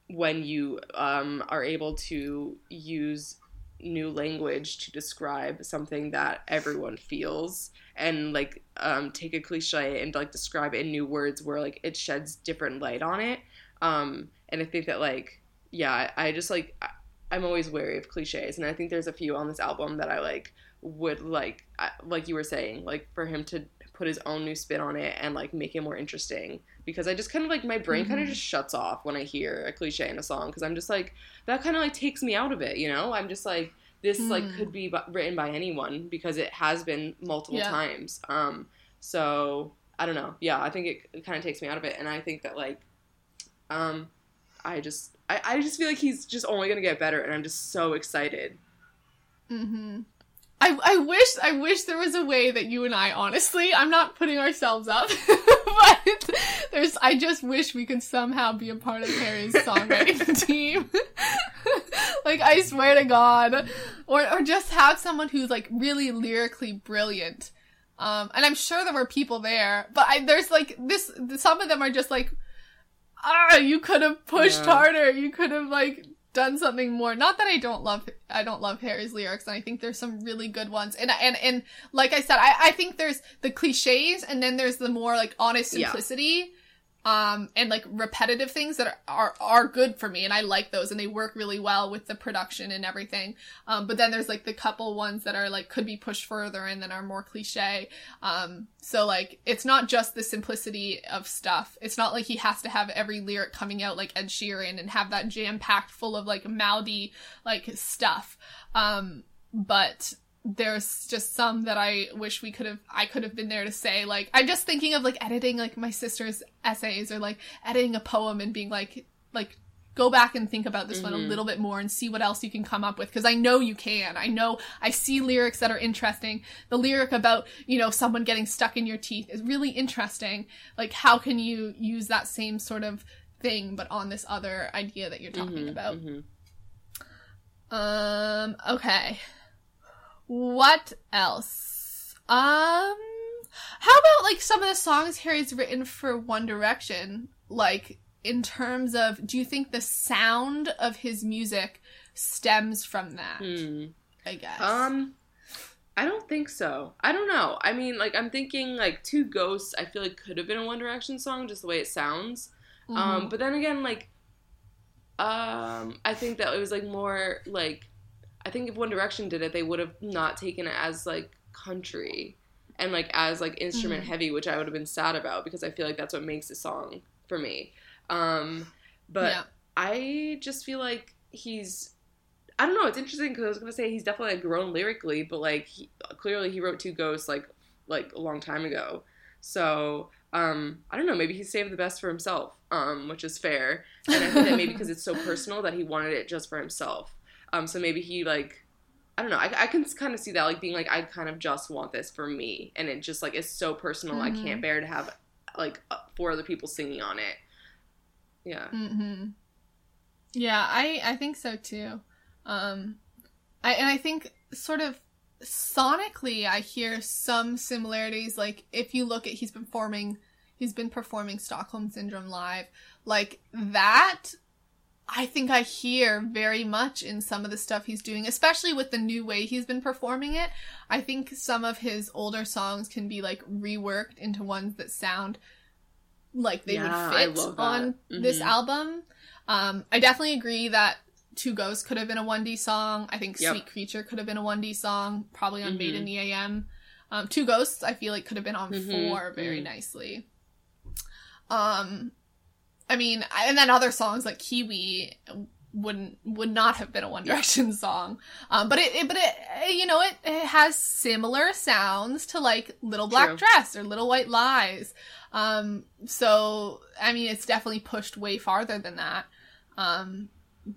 B: when you um are able to use new language to describe something that everyone feels and like um take a cliche and like describe it in new words where like it sheds different light on it. Um and i think that like yeah i, I just like I, i'm always wary of cliches. And i think there's a few on this album that i like would like like you were saying like for him to put his own new spin on it and like make it more interesting. Because i just kind of like my brain kind of just shuts off when i hear a cliche in a song because i'm just like that kind of like takes me out of it you know? I'm just like this like
A: Hmm.
B: could be written by anyone because it has been multiple
A: Yeah.
B: times. Um so i don't know. Yeah i think it, it kind of takes me out of it. And i think that like um i just I, I just feel like he's just only gonna get better and i'm just so excited.
A: Mm-hmm. I, I wish I wish there was a way that you and I honestly I'm not putting ourselves up but there's I just wish we could somehow be a part of Harry's songwriting team. Like I swear to God. Or or just have someone who's like really lyrically brilliant. Um and I'm sure there were people there but I there's like this some of them are just like ah you could have pushed
B: Yeah.
A: harder. You could have like done something more. Not that I don't love I don't love Harry's lyrics, and I think there's some really good ones. And and and like I said, I, I think there's the cliches, and then there's the more like honest
B: Yeah.
A: Um, and like repetitive things that are, are are good for me, and I like those, and they work really well with the production and everything. Um, but then there's like the couple ones that are like could be pushed further and then are more cliche. Um, so like it's not just the simplicity of stuff. It's not like he has to have every lyric coming out like Ed Sheeran and have that jam packed full of like mouthy like stuff. Um, but there's just some that I wish we could have I could have been there to say like I'm just thinking of like editing like my sister's essays or like editing a poem and being like like go back and think about this one a
B: Mhm.
A: little bit more and see what else you can come up with because I know you can. I know I see lyrics that are interesting. The lyric about, you know, someone getting stuck in your teeth is really interesting. Like how can you use that same sort of thing but on this other idea that you're talking
B: Mhm,
A: about?
B: mhm.
A: Um, okay. What else? Um, how about like some of the songs Harry's written for One Direction? Like, in terms of, do you think the sound of his music stems from that?
B: Hmm.
A: I guess.
B: Um, I don't think so. I don't know. I mean, like I'm thinking like Two Ghosts. I feel like could have been a One Direction song, just the way it sounds. Um,
A: Mhm.
B: but then again, like, um, I think that it was like more like, I think if One Direction did it, they would have not taken it as like country and like as like instrument
A: Mhm.
B: heavy, which I would have been sad about because I feel like that's what makes a song for me. Um, but
A: yeah.
B: I just feel like he's. I don't know. It's interesting because I was gonna say he's definitely like, grown lyrically, but like he, clearly he wrote Two Ghosts like like a long time ago. So um, I don't know. Maybe he saved the best for himself, um, which is fair. And I think that maybe because it's so personal that he wanted it just for himself. Um, so maybe he like. I don't know. I, I can kind of see that, like being like, I kind of just want this for me, and it just like is so personal. I
A: Mhm.
B: can't bear to have like uh, four other people singing on it. Yeah.
A: hmm Yeah, I I think so too. Um, I and I think sort of sonically, I hear some similarities. Like if you look at he's been performing, he's been performing Stockholm Syndrome live, like that. I think I hear very much in some of the stuff he's doing, especially with the new way he's been performing it. I think some of his older songs can be like reworked into ones that sound like they
B: Yeah,
A: would fit on this
B: Mhm.
A: album. Um, I definitely agree that Two Ghosts could have been a 1D song. I think
B: Yep.
A: Sweet Creature could have been a 1D song, probably on Made
B: Mhm.
A: in the AM. Um, Two Ghosts, I feel like could have been on
B: Mhm,
A: four very
B: mhm.
A: nicely. Um, I mean, and then other songs like Kiwi wouldn't would not have been a One Direction song. Um, but it, it but it you know it, it has similar sounds to like Little Black
B: True.
A: Dress or Little White Lies. Um, so I mean, it's definitely pushed way farther than that. Um,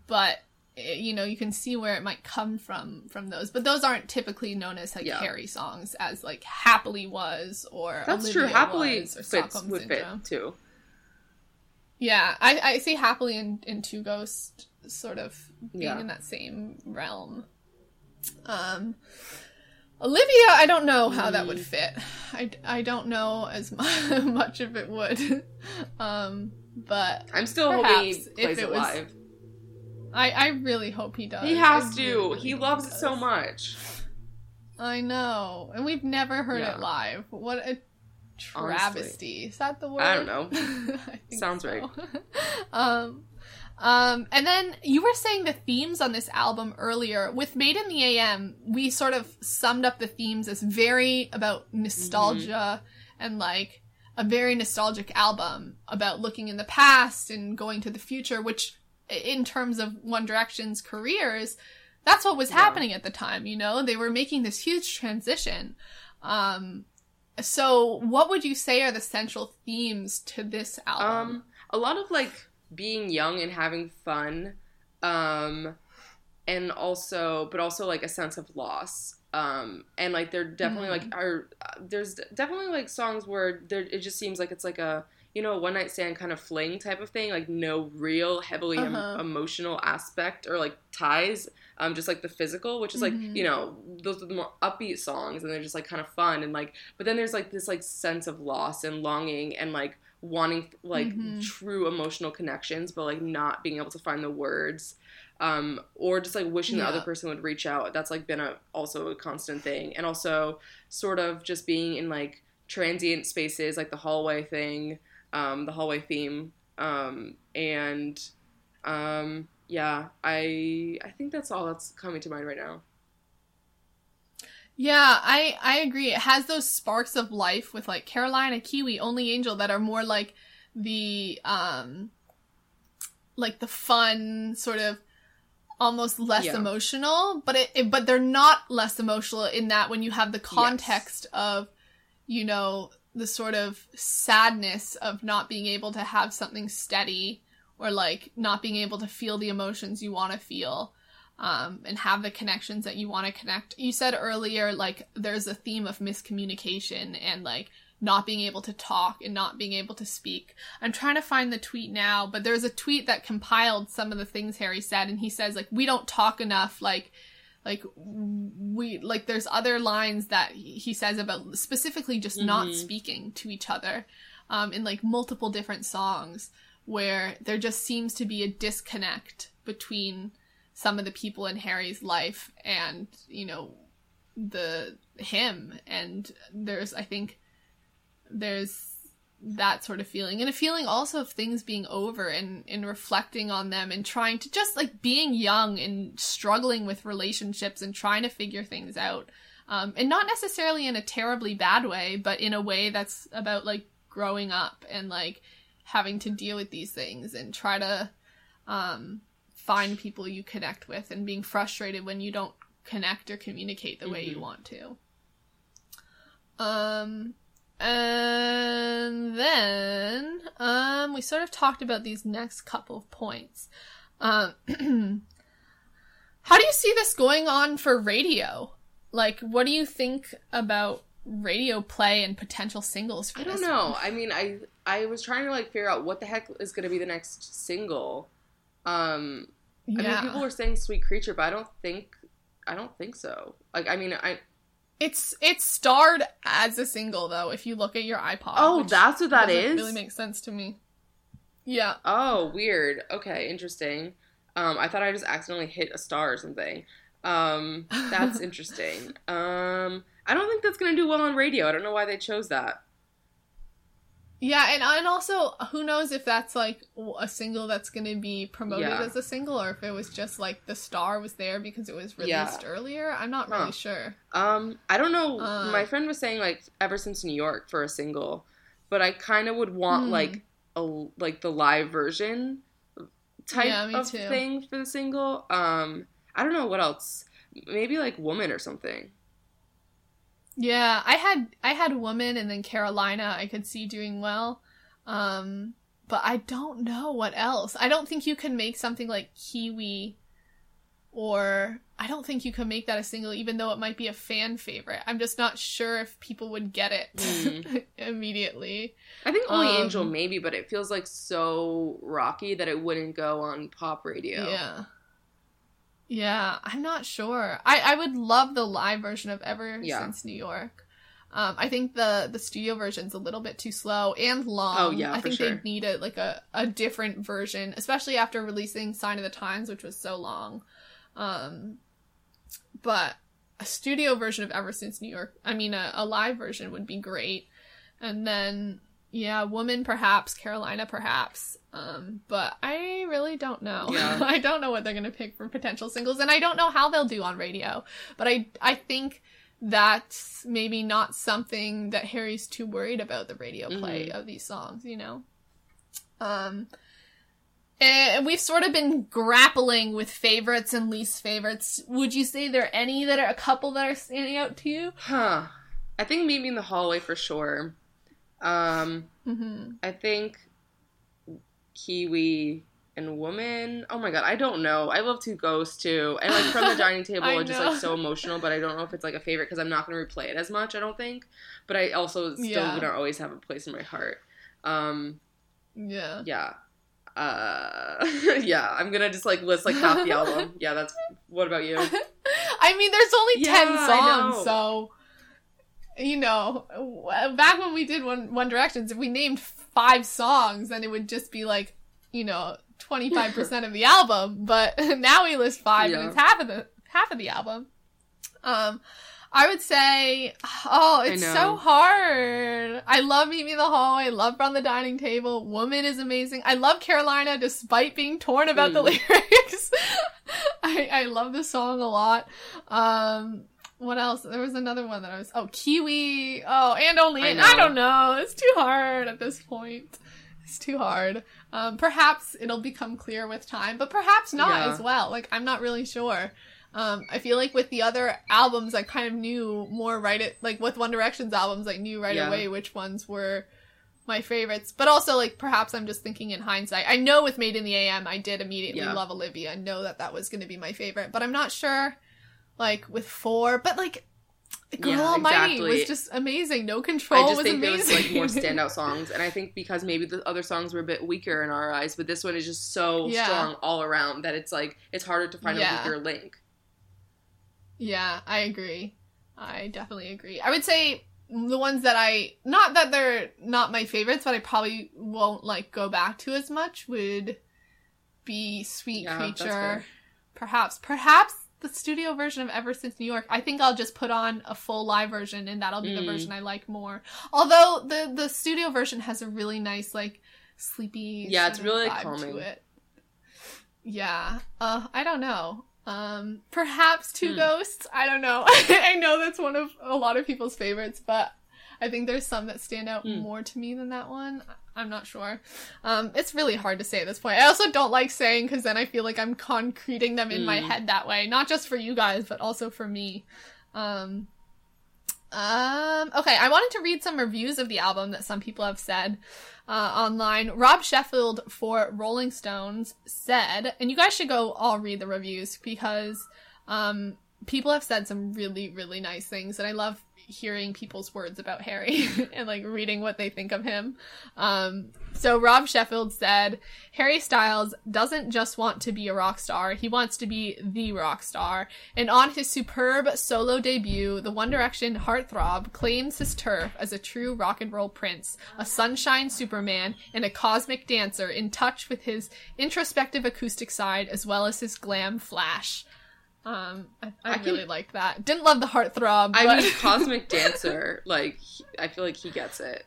A: but eh, you know, you can see where it might come from from those. But those aren't typically known as like
B: Yeah.
A: Harry songs, as like Happily was or
B: That's
A: Olivia
B: true. Happily
A: was, or
B: fits
A: Stockholm
B: would fit
A: Syndrome.
B: too.
A: Yeah, I, I see happily in, in Two Ghost sort of being
B: Yeah.
A: in that same realm. Um, Olivia, I don't know how that would
B: Mm.
A: fit. I, I don't know as much if it would. um, but
B: I'm still hoping he
A: if
B: plays
A: it
B: it
A: was-
B: live.
A: I, I really hope he does.
B: He
A: I
B: has to.
A: really,
B: He loves it so much.
A: I know. And we've never heard
B: Yeah.
A: it live. What a travesty. Is that the word?
B: I don't know.
A: I
B: Sounds
A: so.
B: right.
A: um um and then you were saying the themes on this album earlier. With Made in the AM, we sort of summed up the themes as very about nostalgia and like a very nostalgic album about looking in the past and going to the future, which in terms of One Direction's careers, that's what was
B: Yeah.
A: happening at the time, you know? They were making this huge transition. Um so what would you say are the central themes to this album?
B: Um, a lot of like being young and having fun, um, and also, but also like a sense of loss. Um, and like there definitely like are uh, there's definitely like songs where there it just seems like it's like a you know one night stand kind of fling type of thing, like no real heavily
A: Uh-huh.
B: emotional aspect or like ties. Um, just like the physical, which is like
A: Mhm.
B: you know those are the more upbeat songs, and they're just like kind of fun and like but then there's like this like sense of loss and longing and like wanting like
A: Mhm.
B: true emotional connections but like not being able to find the words um or just like wishing the other person would reach out that's like been a also a constant thing and also sort of just being in like transient spaces like the hallway thing um the hallway theme um and um yeah i i think that's all that's coming to mind right now
A: Yeah, I I agree. It has those sparks of life with like Carolina, Kiwi, Only Angel that are more like the um like the fun sort of almost less
B: Yeah.
A: emotional, but it, it but they're not less emotional in that when you have the context of you know the sort of sadness of not being able to have something steady or like not being able to feel the emotions you want to feel um, and have the connections that you want to connect. You said earlier, like, there's a theme of miscommunication and, like, not being able to talk and not being able to speak. I'm trying to find the tweet now, but there's a tweet that compiled some of the things Harry said, and he says, like, we don't talk enough, like, like we like there's other lines that he says about specifically just not
B: Mhm.
A: speaking to each other um in like multiple different songs where there just seems to be a disconnect between some of the people in Harry's life and you know the him. And there's I think there's that sort of feeling. And a feeling also of things being over and and reflecting on them and trying to just like being young and struggling with relationships and trying to figure things out. Um, and not necessarily in a terribly bad way but in a way that's about like growing up and like having to deal with these things and try to um, find people you connect with and being frustrated when you don't connect or communicate the way you
B: Mhm.
A: want to um and then um we sort of talked about these next couple of points um how do you see this going on for radio like what do you think about radio play and potential singles for
B: I don't know.
A: one?
B: I mean, I I was trying to like figure out what the heck is going to be the next single. Um, I
A: yeah
B: mean, people were saying "Sweet Creature," but I don't think I don't think so. Like, I mean, I
A: it's it's starred as a single though if you look at your ipod
B: oh, that's what that is.
A: really makes sense to me Yeah.
B: Oh, weird. Okay, interesting. Um, I thought I just accidentally hit a star or something. Um, that's interesting. Um, I don't think that's gonna do well on radio. I don't know why they chose that.
A: Yeah, and and also who knows if that's like a single that's going to be promoted
B: Yeah.
A: as a single or if it was just like the star was there because it was
B: Yeah.
A: released earlier. I'm not
B: Huh.
A: really sure.
B: Um, I don't know.
A: Uh.
B: My friend was saying like ever since New York for a single, but I kind of would want
A: Hmm.
B: like a like the live version type
A: Yeah,
B: of
A: too.
B: thing for the single. Um, I don't know what else. Maybe like Woman or something.
A: Yeah, I had I had Woman and then Carolina I could see doing well. Um but I don't know what else. I don't think you can make something like Kiwi or I don't think you can make that a single even though it might be a fan favorite. I'm just not sure if people would get it
B: Hmm.
A: immediately.
B: I think only
A: Um,
B: Angel maybe, but it feels like so rocky that it wouldn't go on pop radio.
A: Yeah. Yeah, I'm not sure. I, I would love the live version of Ever
B: Yeah.
A: Since New York. Um, I think the the studio version's a little bit too slow and long.
B: Oh, yeah,
A: I think
B: sure.
A: they need a like a, a different version, especially after releasing Sign of the Times, which was so long. Um, but a studio version of Ever Since New York, I mean, a, a live version would be great. And then, yeah, Woman perhaps, Carolina perhaps. Um, but I really don't know.
B: Yeah.
A: I don't know what they're gonna pick for potential singles, and I don't know how they'll do on radio. But I, I think that's maybe not something that Harry's too worried about the radio play
B: Mhm.
A: of these songs. You know. Um, and we've sort of been grappling with favorites and least favorites. Would you say there are any that are a couple that are standing out to you?
B: Huh. I think Meet Me in the Hallway for sure. Um,
A: Mm-hmm.
B: I think Kiwi and Woman. Oh my god, I don't know. I love Two Ghosts too, and like from the dining table, it's just like so emotional. But I don't know if it's like a favorite because I'm not gonna replay it as much. I don't think. But I also still
A: Yeah.
B: gonna always have a place in my heart. Um,
A: Yeah.
B: yeah. Uh, yeah. I'm gonna just like list like half the album. Yeah, that's. What about you?
A: I mean, there's only
B: Yeah,
A: ten songs, so you know, back when we did One One Directions, if we named five songs, then it would just be like, you know, twenty five percent of the album. But now we list five,
B: Yeah.
A: and it's half of the half of the album. Um, I would say, oh, it's so hard. I love Meet Me in the Hallway. I love From the Dining Table. Woman is amazing. I love Carolina despite being torn about the
B: Mm.
A: lyrics. I, I love the song a lot. Um, what else? There was another one that I was, oh, Kiwi. Oh, and only,
B: I
A: I,
B: know.
A: I don't know. It's too hard at this point. It's too hard. Um, perhaps it'll become clear with time, but perhaps not
B: Yeah.
A: as well. Like, I'm not really sure. Um, I feel like with the other albums, I kind of knew more right at like with One Direction's albums, I knew right
B: Yeah.
A: away which ones were my favorites. But also, like perhaps I'm just thinking in hindsight. I know with Made in the AM, I did immediately
B: Yeah.
A: love Olivia. and know that that was going to be my favorite, but I'm not sure. Like with four, but like Girl
B: Yeah,
A: Almighty
B: exactly.
A: was just amazing. No Control
B: I just
A: was
B: think there was like more standout songs, and I think because maybe the other songs were a bit weaker in our eyes, but this one is just so
A: Yeah.
B: strong all around that it's like it's harder to find
A: Yeah.
B: a weaker link.
A: Yeah, I agree. I definitely agree. I would say the ones that I not that they're not my favorites, but I probably won't like go back to as much would be Sweet Creature. Perhaps perhaps the studio version of Ever Since New York. I think I'll just put on a full live version and that'll be the
B: Mm.
A: version I like more. Although the the studio version has a really nice like sleepy
B: Yeah, it's really, calming.
A: to it. Yeah. Uh I don't know. Um perhaps Two
B: Hmm.
A: Ghosts. I don't know. I know that's one of a lot of people's favorites, but I think there's some that stand out
B: Hmm.
A: more to me than that one. I'm not sure. Um, it's really hard to say at this point. I also don't like saying because then I feel like I'm concreting them in my
B: Mm.
A: head that way, not just for you guys, but also for me. Um, um, okay, I wanted to read some reviews of the album that some people have said uh, online. Rob Sheffield for Rolling Stones said, and you guys should go all read the reviews because um, people have said some really, really nice things, and I love hearing people's words about Harry and like reading what they think of him. Um, so Rob Sheffield said, Harry Styles doesn't just want to be a rock star, he wants to be the rock star. And on his superb solo debut, the One Direction heartthrob claims his turf as a true rock and roll prince, a sunshine superman, and a cosmic dancer in touch with his introspective acoustic side as well as his glam flash. Um, I, I,
B: I can-
A: really liked that. Didn't love the heartthrob,
B: I
A: but
B: mean, Cosmic Dancer, like he- I feel like he gets it.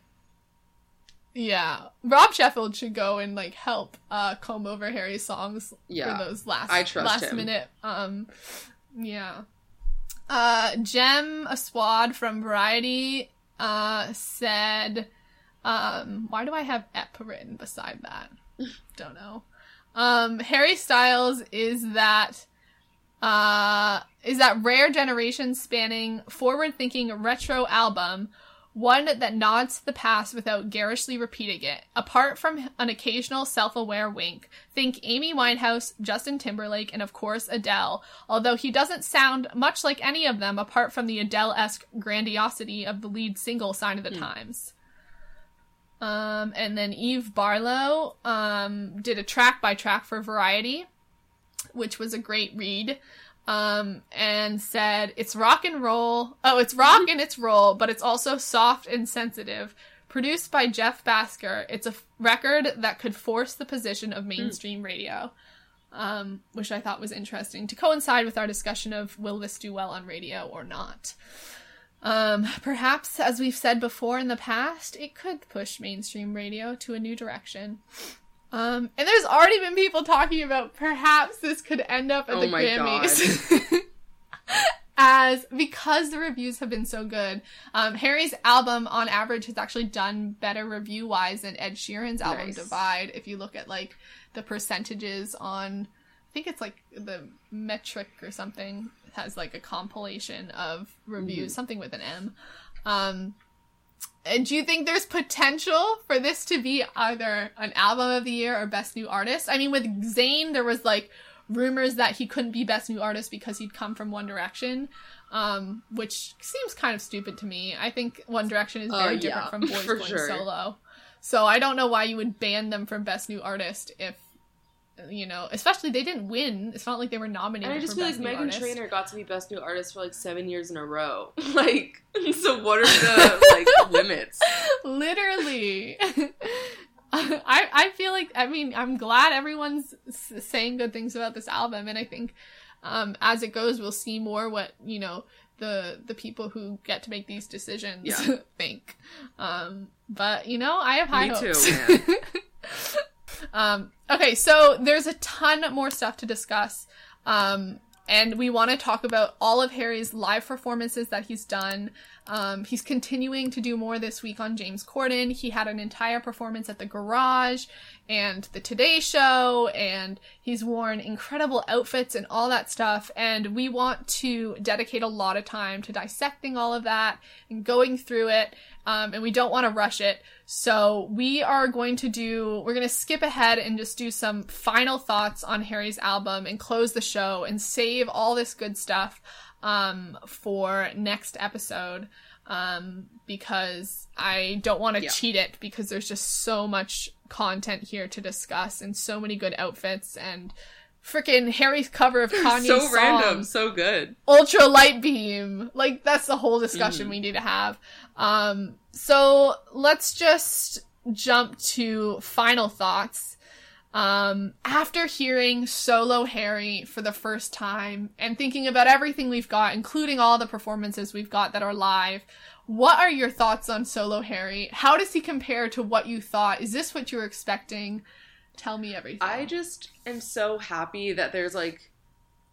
A: yeah, Rob Sheffield should go and like help uh comb over Harry's songs
B: Yeah,
A: for those last
B: I trust
A: last
B: him.
A: minute. Um, yeah. Uh, Jem Aswad from Variety uh said, um, why do I have ep written beside that? Don't know. Um, Harry Styles is that uh, is that rare generation spanning forward thinking retro album, one that nods to the past without garishly repeating it. Apart from an occasional self aware wink, think Amy Winehouse, Justin Timberlake, and of course Adele, although he doesn't sound much like any of them apart from the Adele esque grandiosity of the lead single Sign of the Times. Um, and then Eve Barlow um, did a track by track for Variety, which was a great read. Um, and said it's rock and roll. Oh, it's rock and it's roll, but it's also soft and sensitive. Produced by Jeff Bhasker, it's a f- record that could force the position of mainstream radio. Um, which I thought was interesting to coincide with our discussion of will this do well on radio or not. Um, perhaps, as we've said before in the past, it could push mainstream radio to a new direction. Um, and there's already been people talking about perhaps this could end up at
B: Oh
A: the
B: my
A: Grammys. As because the reviews have been so good, um, Harry's album on average has actually done better review wise than Ed Sheeran's album
B: Nice.
A: Divide. If you look at like the percentages on, I think it's like the metric or something has like a compilation of reviews, something with an M. Um, do you think there's potential for this to be either an album of the year or best new artist? I mean, with Zayn, there was like rumors that he couldn't be best new artist because he'd come from One Direction, um, which seems kind of stupid to me. I think One Direction is
B: Oh,
A: very
B: yeah,
A: different from Boys Going
B: sure.
A: Solo. So I don't know why you would ban them from best new artist if, you know, especially they didn't win. It's not like they were nominated.
B: And I just feel like Megan
A: artist.
B: Trainor got to be best new artist for like seven years in a row. Like, so what are the like limits?
A: literally I, I feel like i mean i'm glad everyone's saying good things about this album and i think um, as it goes we'll see more what you know the the people who get to make these decisions
B: Yeah.
A: think um, but you know i have high
B: Me too,
A: hopes
B: man.
A: Um, okay, so there's a ton more stuff to discuss. Um, and we want to talk about all of Harry's live performances that he's done. Um, he's continuing to do more this week on James Corden. He had an entire performance at the Garage and the Today Show, and he's worn incredible outfits and all that stuff. And we want to dedicate a lot of time to dissecting all of that and going through it. Um, and we don't want to rush it. So we are going to do, we're going to skip ahead and just do some final thoughts on Harry's album and close the show and save all this good stuff, um, for next episode. Um, because I don't want to
B: Yeah.
A: cheat it because there's just so much content here to discuss and so many good outfits and freaking Harry's cover of Kanye's
B: so
A: song.
B: random, so good.
A: Ultra light beam. Like that's the whole discussion
B: Mhm.
A: we need to have. Um so let's just jump to final thoughts. Um after hearing solo Harry for the first time and thinking about everything we've got, including all the performances we've got that are live, what are your thoughts on solo Harry? How does he compare to what you thought? Is this what you were expecting? Tell me everything.
B: I just am so happy that there's like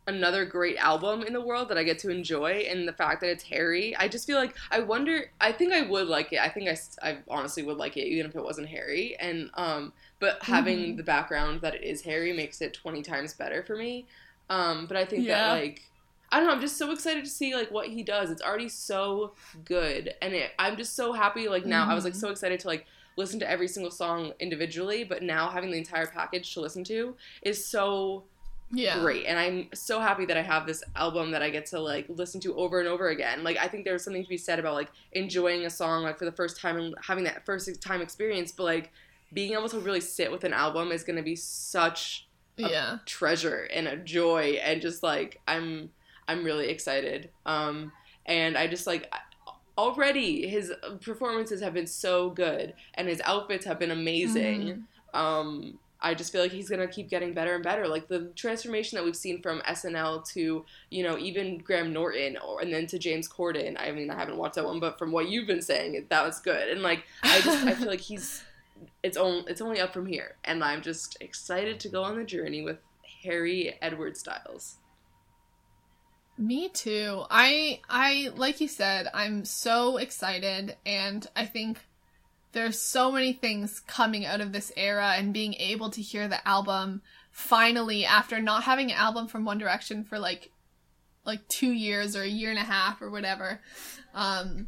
B: another great album in the world that I get to enjoy, and the fact that it's Harry. I just feel like I wonder. I think I would like it. I think I, I honestly would like it, even if it wasn't Harry. And um, but having
A: Mhm.
B: the background that it is Harry makes it twenty times better for me. Um, but I think
A: Yeah.
B: that like. I don't know. I'm just so excited to see like what he does. It's already so good, and it, I'm just so happy. Like now, I was like
A: Mhm.
B: so excited to like listen to every single song individually, but now having the entire package to listen to is so
A: Yeah.
B: great and i'm so happy that i have this album that i get to like listen to over and over again like i think there's something to be said about like enjoying a song like for the first time and having that first time experience but like being able to really sit with an album is going to be such
A: Yeah.
B: treasure and a joy and just like i'm i'm really excited um and i just like already his performances have been so good and his outfits have been amazing
A: Mhm.
B: um I just feel like he's gonna keep getting better and better. Like the transformation that we've seen from SNL to you know even Graham Norton, or and then to James Corden. I mean, I haven't watched that one, but from what you've been saying, that was good. And like I just I feel like he's it's only it's only up from here, and I'm just excited to go on the journey with Harry Edward Styles.
A: Me too. I I like you said, I'm so excited and I think there's so many things coming out of this era and being able to hear the album finally after not having an album from One Direction for like like 2 years or a year and a half or whatever. Um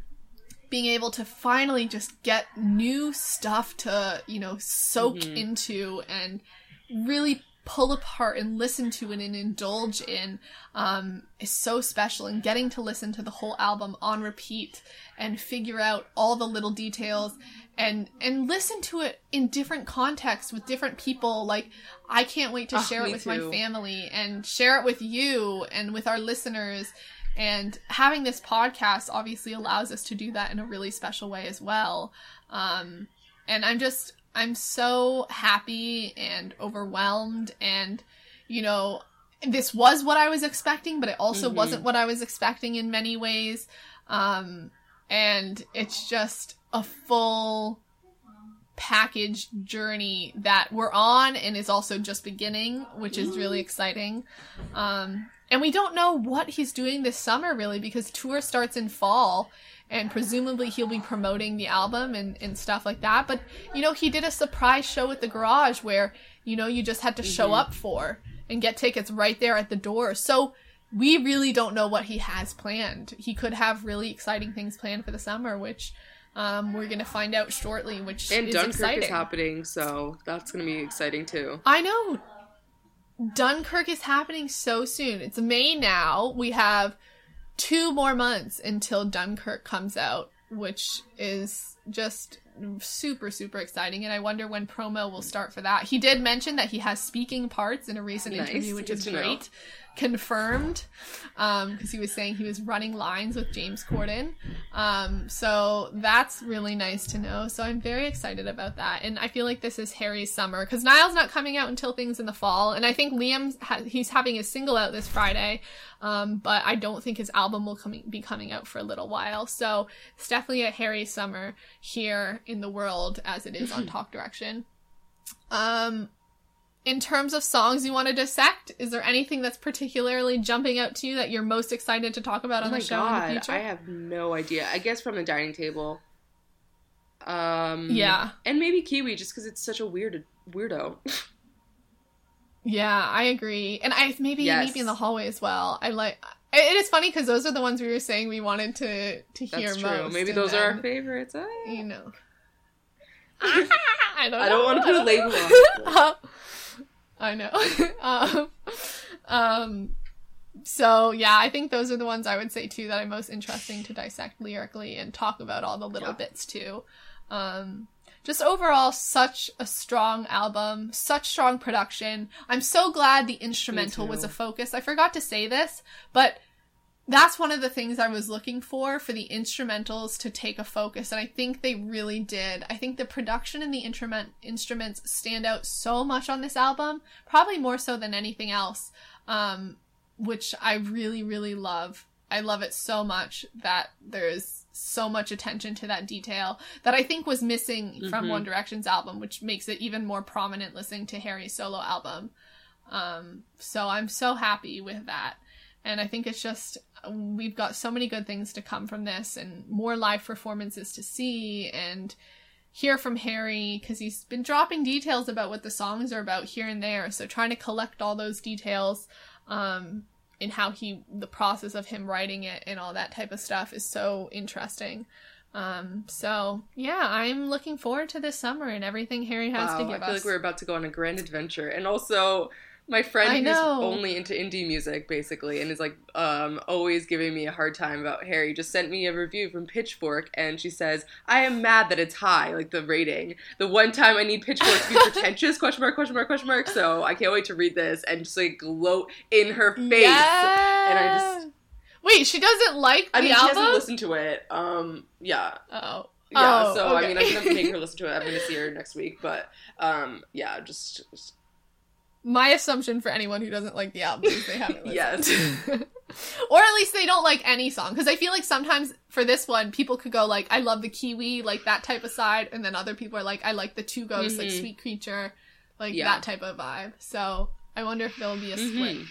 A: being able to finally just get new stuff to, you know, soak
B: Mhm.
A: into and really pull apart and listen to and, and indulge in um, is so special. And getting to listen to the whole album on repeat and figure out all the little details and and listen to it in different contexts with different people. Like I can't wait to
B: Ah,
A: share it with my family and share it with you and with our listeners. And having this podcast obviously allows us to do that in a really special way as well. Um, and I'm just, I'm so happy and overwhelmed. And, you know, this was what I was expecting, but it also
B: Mhm.
A: wasn't what I was expecting in many ways. Um, and it's just a full package journey that we're on and is also just beginning, which is really exciting. Um, and we don't know what he's doing this summer really because tour starts in fall and presumably he'll be promoting the album and, and stuff like that. But, you know, he did a surprise show at the garage where, you know, you just had to show
B: Mhm.
A: up for and get tickets right there at the door. So we really don't know what he has planned. He could have really exciting things planned for the summer, which um, we're going to find out shortly, which
B: And
A: is
B: Dunkirk
A: exciting.
B: is happening, so that's gonna be exciting too.
A: I know. Dunkirk is happening so soon. It's May now. We have two more months until Dunkirk comes out, which is just super, super exciting. And I wonder when promo will start for that. He did mention that he has speaking parts in a recent
B: Nice.
A: interview, which
B: Good
A: is
B: to know.
A: great. Confirmed, because he was saying he was running lines with James Corden. Um, so that's really nice to know. So I'm very excited about that, and I feel like this is Harry's summer because Niall's not coming out until things in the fall, and I think Liam's ha- he's having his single out this Friday, um, but I don't think his album will coming be coming out for a little while. So it's definitely a Harry summer here in the world as it is on Talk Direction. Um, in terms of songs you want to dissect, is there anything that's particularly jumping out to you that you're most excited to talk about
B: Oh
A: on the show in the
B: god,
A: future?
B: I have no idea. I guess from the dining table. Um
A: Yeah.
B: And maybe Kiwi just because it's such a weird weirdo.
A: Yeah, I agree. And I maybe
B: Yes.
A: maybe in the hallway as well. I like it is funny because those are the ones we were saying we wanted to to hear
B: That's true.
A: most.
B: Maybe those are our favorites. Ah.
A: You know. I don't.
B: I don't
A: know.
B: wanna put a label
A: on. I know. um, um. So yeah, I think those are the ones I would say too that are most interesting to dissect lyrically and talk about all the little
B: Yeah.
A: bits too. Um, just overall, such a strong album, such strong production. I'm so glad the instrumental was a focus. I forgot to say this, but that's one of the things I was looking for for the instrumentals to take a focus, and I think they really did. I think the production and the instrument instruments stand out so much on this album, probably more so than anything else, um, which I really, really love. I love it so much that there's so much attention to that detail that I think was missing from
B: Mhm.
A: One Direction's album, which makes it even more prominent listening to Harry's solo album. Um, so I'm so happy with that. And I think it's just, we've got so many good things to come from this and more live performances to see and hear from Harry because he's been dropping details about what the songs are about here and there. So trying to collect all those details, um, and how he, the process of him writing it and all that type of stuff is so interesting. Um, so yeah, I'm looking forward to this summer and everything Harry has
B: wow,
A: to
B: I feel
A: us.
B: like we're about to go on a grand adventure. And also, My friend who's only into indie music, basically, and is like um, always giving me a hard time about Harry, just sent me a review from Pitchfork, and she says, "I am mad that it's high, like the rating. The one time I need Pitchfork to be pretentious? Question mark? Question mark? Question mark? So I can't wait to read this and just like gloat in her face. And I just,
A: Wait, she doesn't like the
B: I mean, she
A: album.
B: hasn't listened to it. Um, yeah,
A: oh.
B: yeah.
A: Oh,
B: so I mean, I'm gonna make her listen to it. I'm gonna see her next week, but um, yeah, just, just
A: My assumption for anyone who doesn't like the album is they haven't.
B: Yes.
A: or at least they don't like any song. Because I feel like sometimes for this one, people could go like, I love the Kiwi, like that type of side. And then other people are like, I like the Two Ghosts, like
B: Mhm.
A: Sweet Creature, like
B: Yeah.
A: that type of vibe. So I wonder if there'll be a split.
B: Mhm.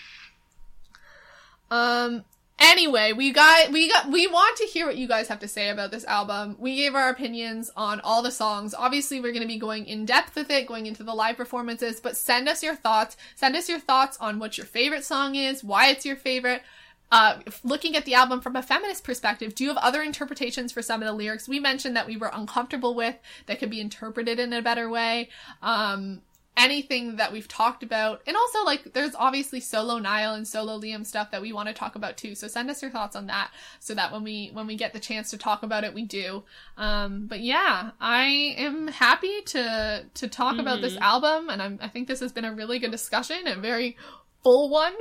A: Um. Anyway, we got we got we want to hear what you guys have to say about this album. We gave our opinions on all the songs. Obviously, we're going to be going in depth with it, going into the live performances. But send us your thoughts. Send us your thoughts on what your favorite song is, why it's your favorite. Uh, looking at the album from a feminist perspective, do you have other interpretations for some of the lyrics we mentioned that we were uncomfortable with that could be interpreted in a better way? Um, anything that we've talked about. And also, like, there's obviously solo Niall and solo Liam stuff that we want to talk about too. So send us your thoughts on that so that when we, when we get the chance to talk about it, we do. Um, but yeah, I am happy to, to talk about this album. And I'm, I think this has been a really good discussion, a very full one.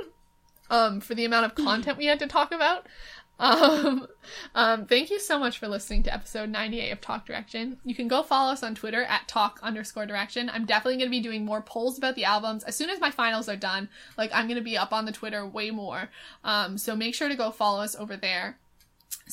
A: Um, for the amount of content we had to talk about. Um, um, thank you so much for listening to episode 98 of Talk Direction. You can go follow us on Twitter at talk underscore direction. I'm definitely going to be doing more polls about the albums. As soon as my finals are done, like, I'm going to be up on the Twitter way more. Um, so make sure to go follow us over there.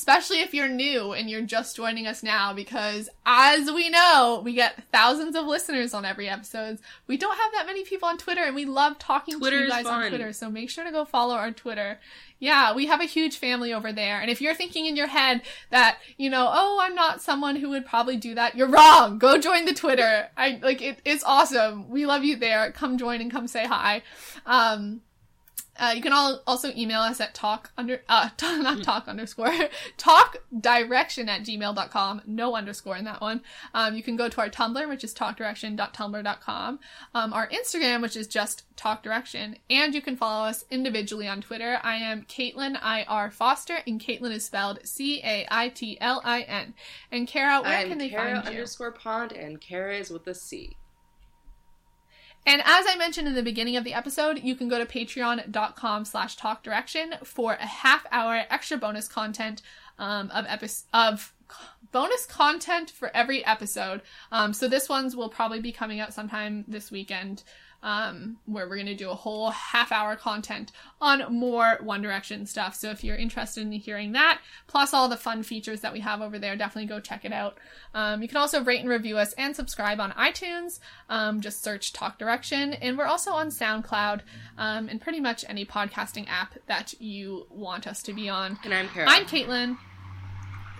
A: Especially if you're new and you're just joining us now, because as we know, we get thousands of listeners on every episode. We don't have that many people on Twitter, and we love talking
B: Twitter
A: to you guys on. Twitter. So make sure to go follow our Twitter. Yeah, we have a huge family over there. And if you're thinking in your head that, you know, oh, I'm not someone who would probably do that, you're wrong. Go join the Twitter. I like it, it's awesome. We love you there. Come join and come say hi. Um uh, you can all also email us at talk under uh not talk underscore talk direction at gmail.com no underscore in that one. Um, you can go to our tumblr which is talkdirection.tumblr.com um, our instagram which is just talk direction. And you can follow us individually on twitter. I am caitlin ir foster and caitlin is spelled c-a-i-t-l-i-n and kara where
B: I'm
A: can they
B: Kara
A: find you?
B: underscore pond, and Kara is with a C.
A: And as I mentioned in the beginning of the episode, you can go to patreon.com slash talk direction for a half hour extra bonus content um, of epi- of bonus content for every episode. Um, so this one's will probably be coming out sometime this weekend. Um, where we're gonna do a whole half hour content on more One Direction stuff. So if you're interested in hearing that, plus all the fun features that we have over there, definitely go check it out. Um, you can also rate and review us and subscribe on iTunes. Um, just search Talk Direction, and we're also on SoundCloud um, and pretty much any podcasting app that you want us to be on.
B: And I'm.
A: I'm Caitlin.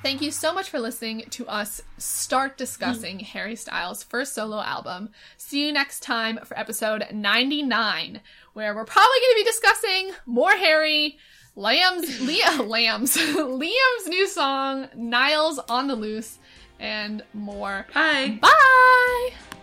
A: Thank you so much for listening to us start discussing mm. Harry Styles' first solo album. See you next time for episode 99, where we're probably going to be discussing more Harry, Lamb's, Leah, Lamb's, Liam's new song, Niall's on the Loose, and more.
B: Bye.
A: Bye!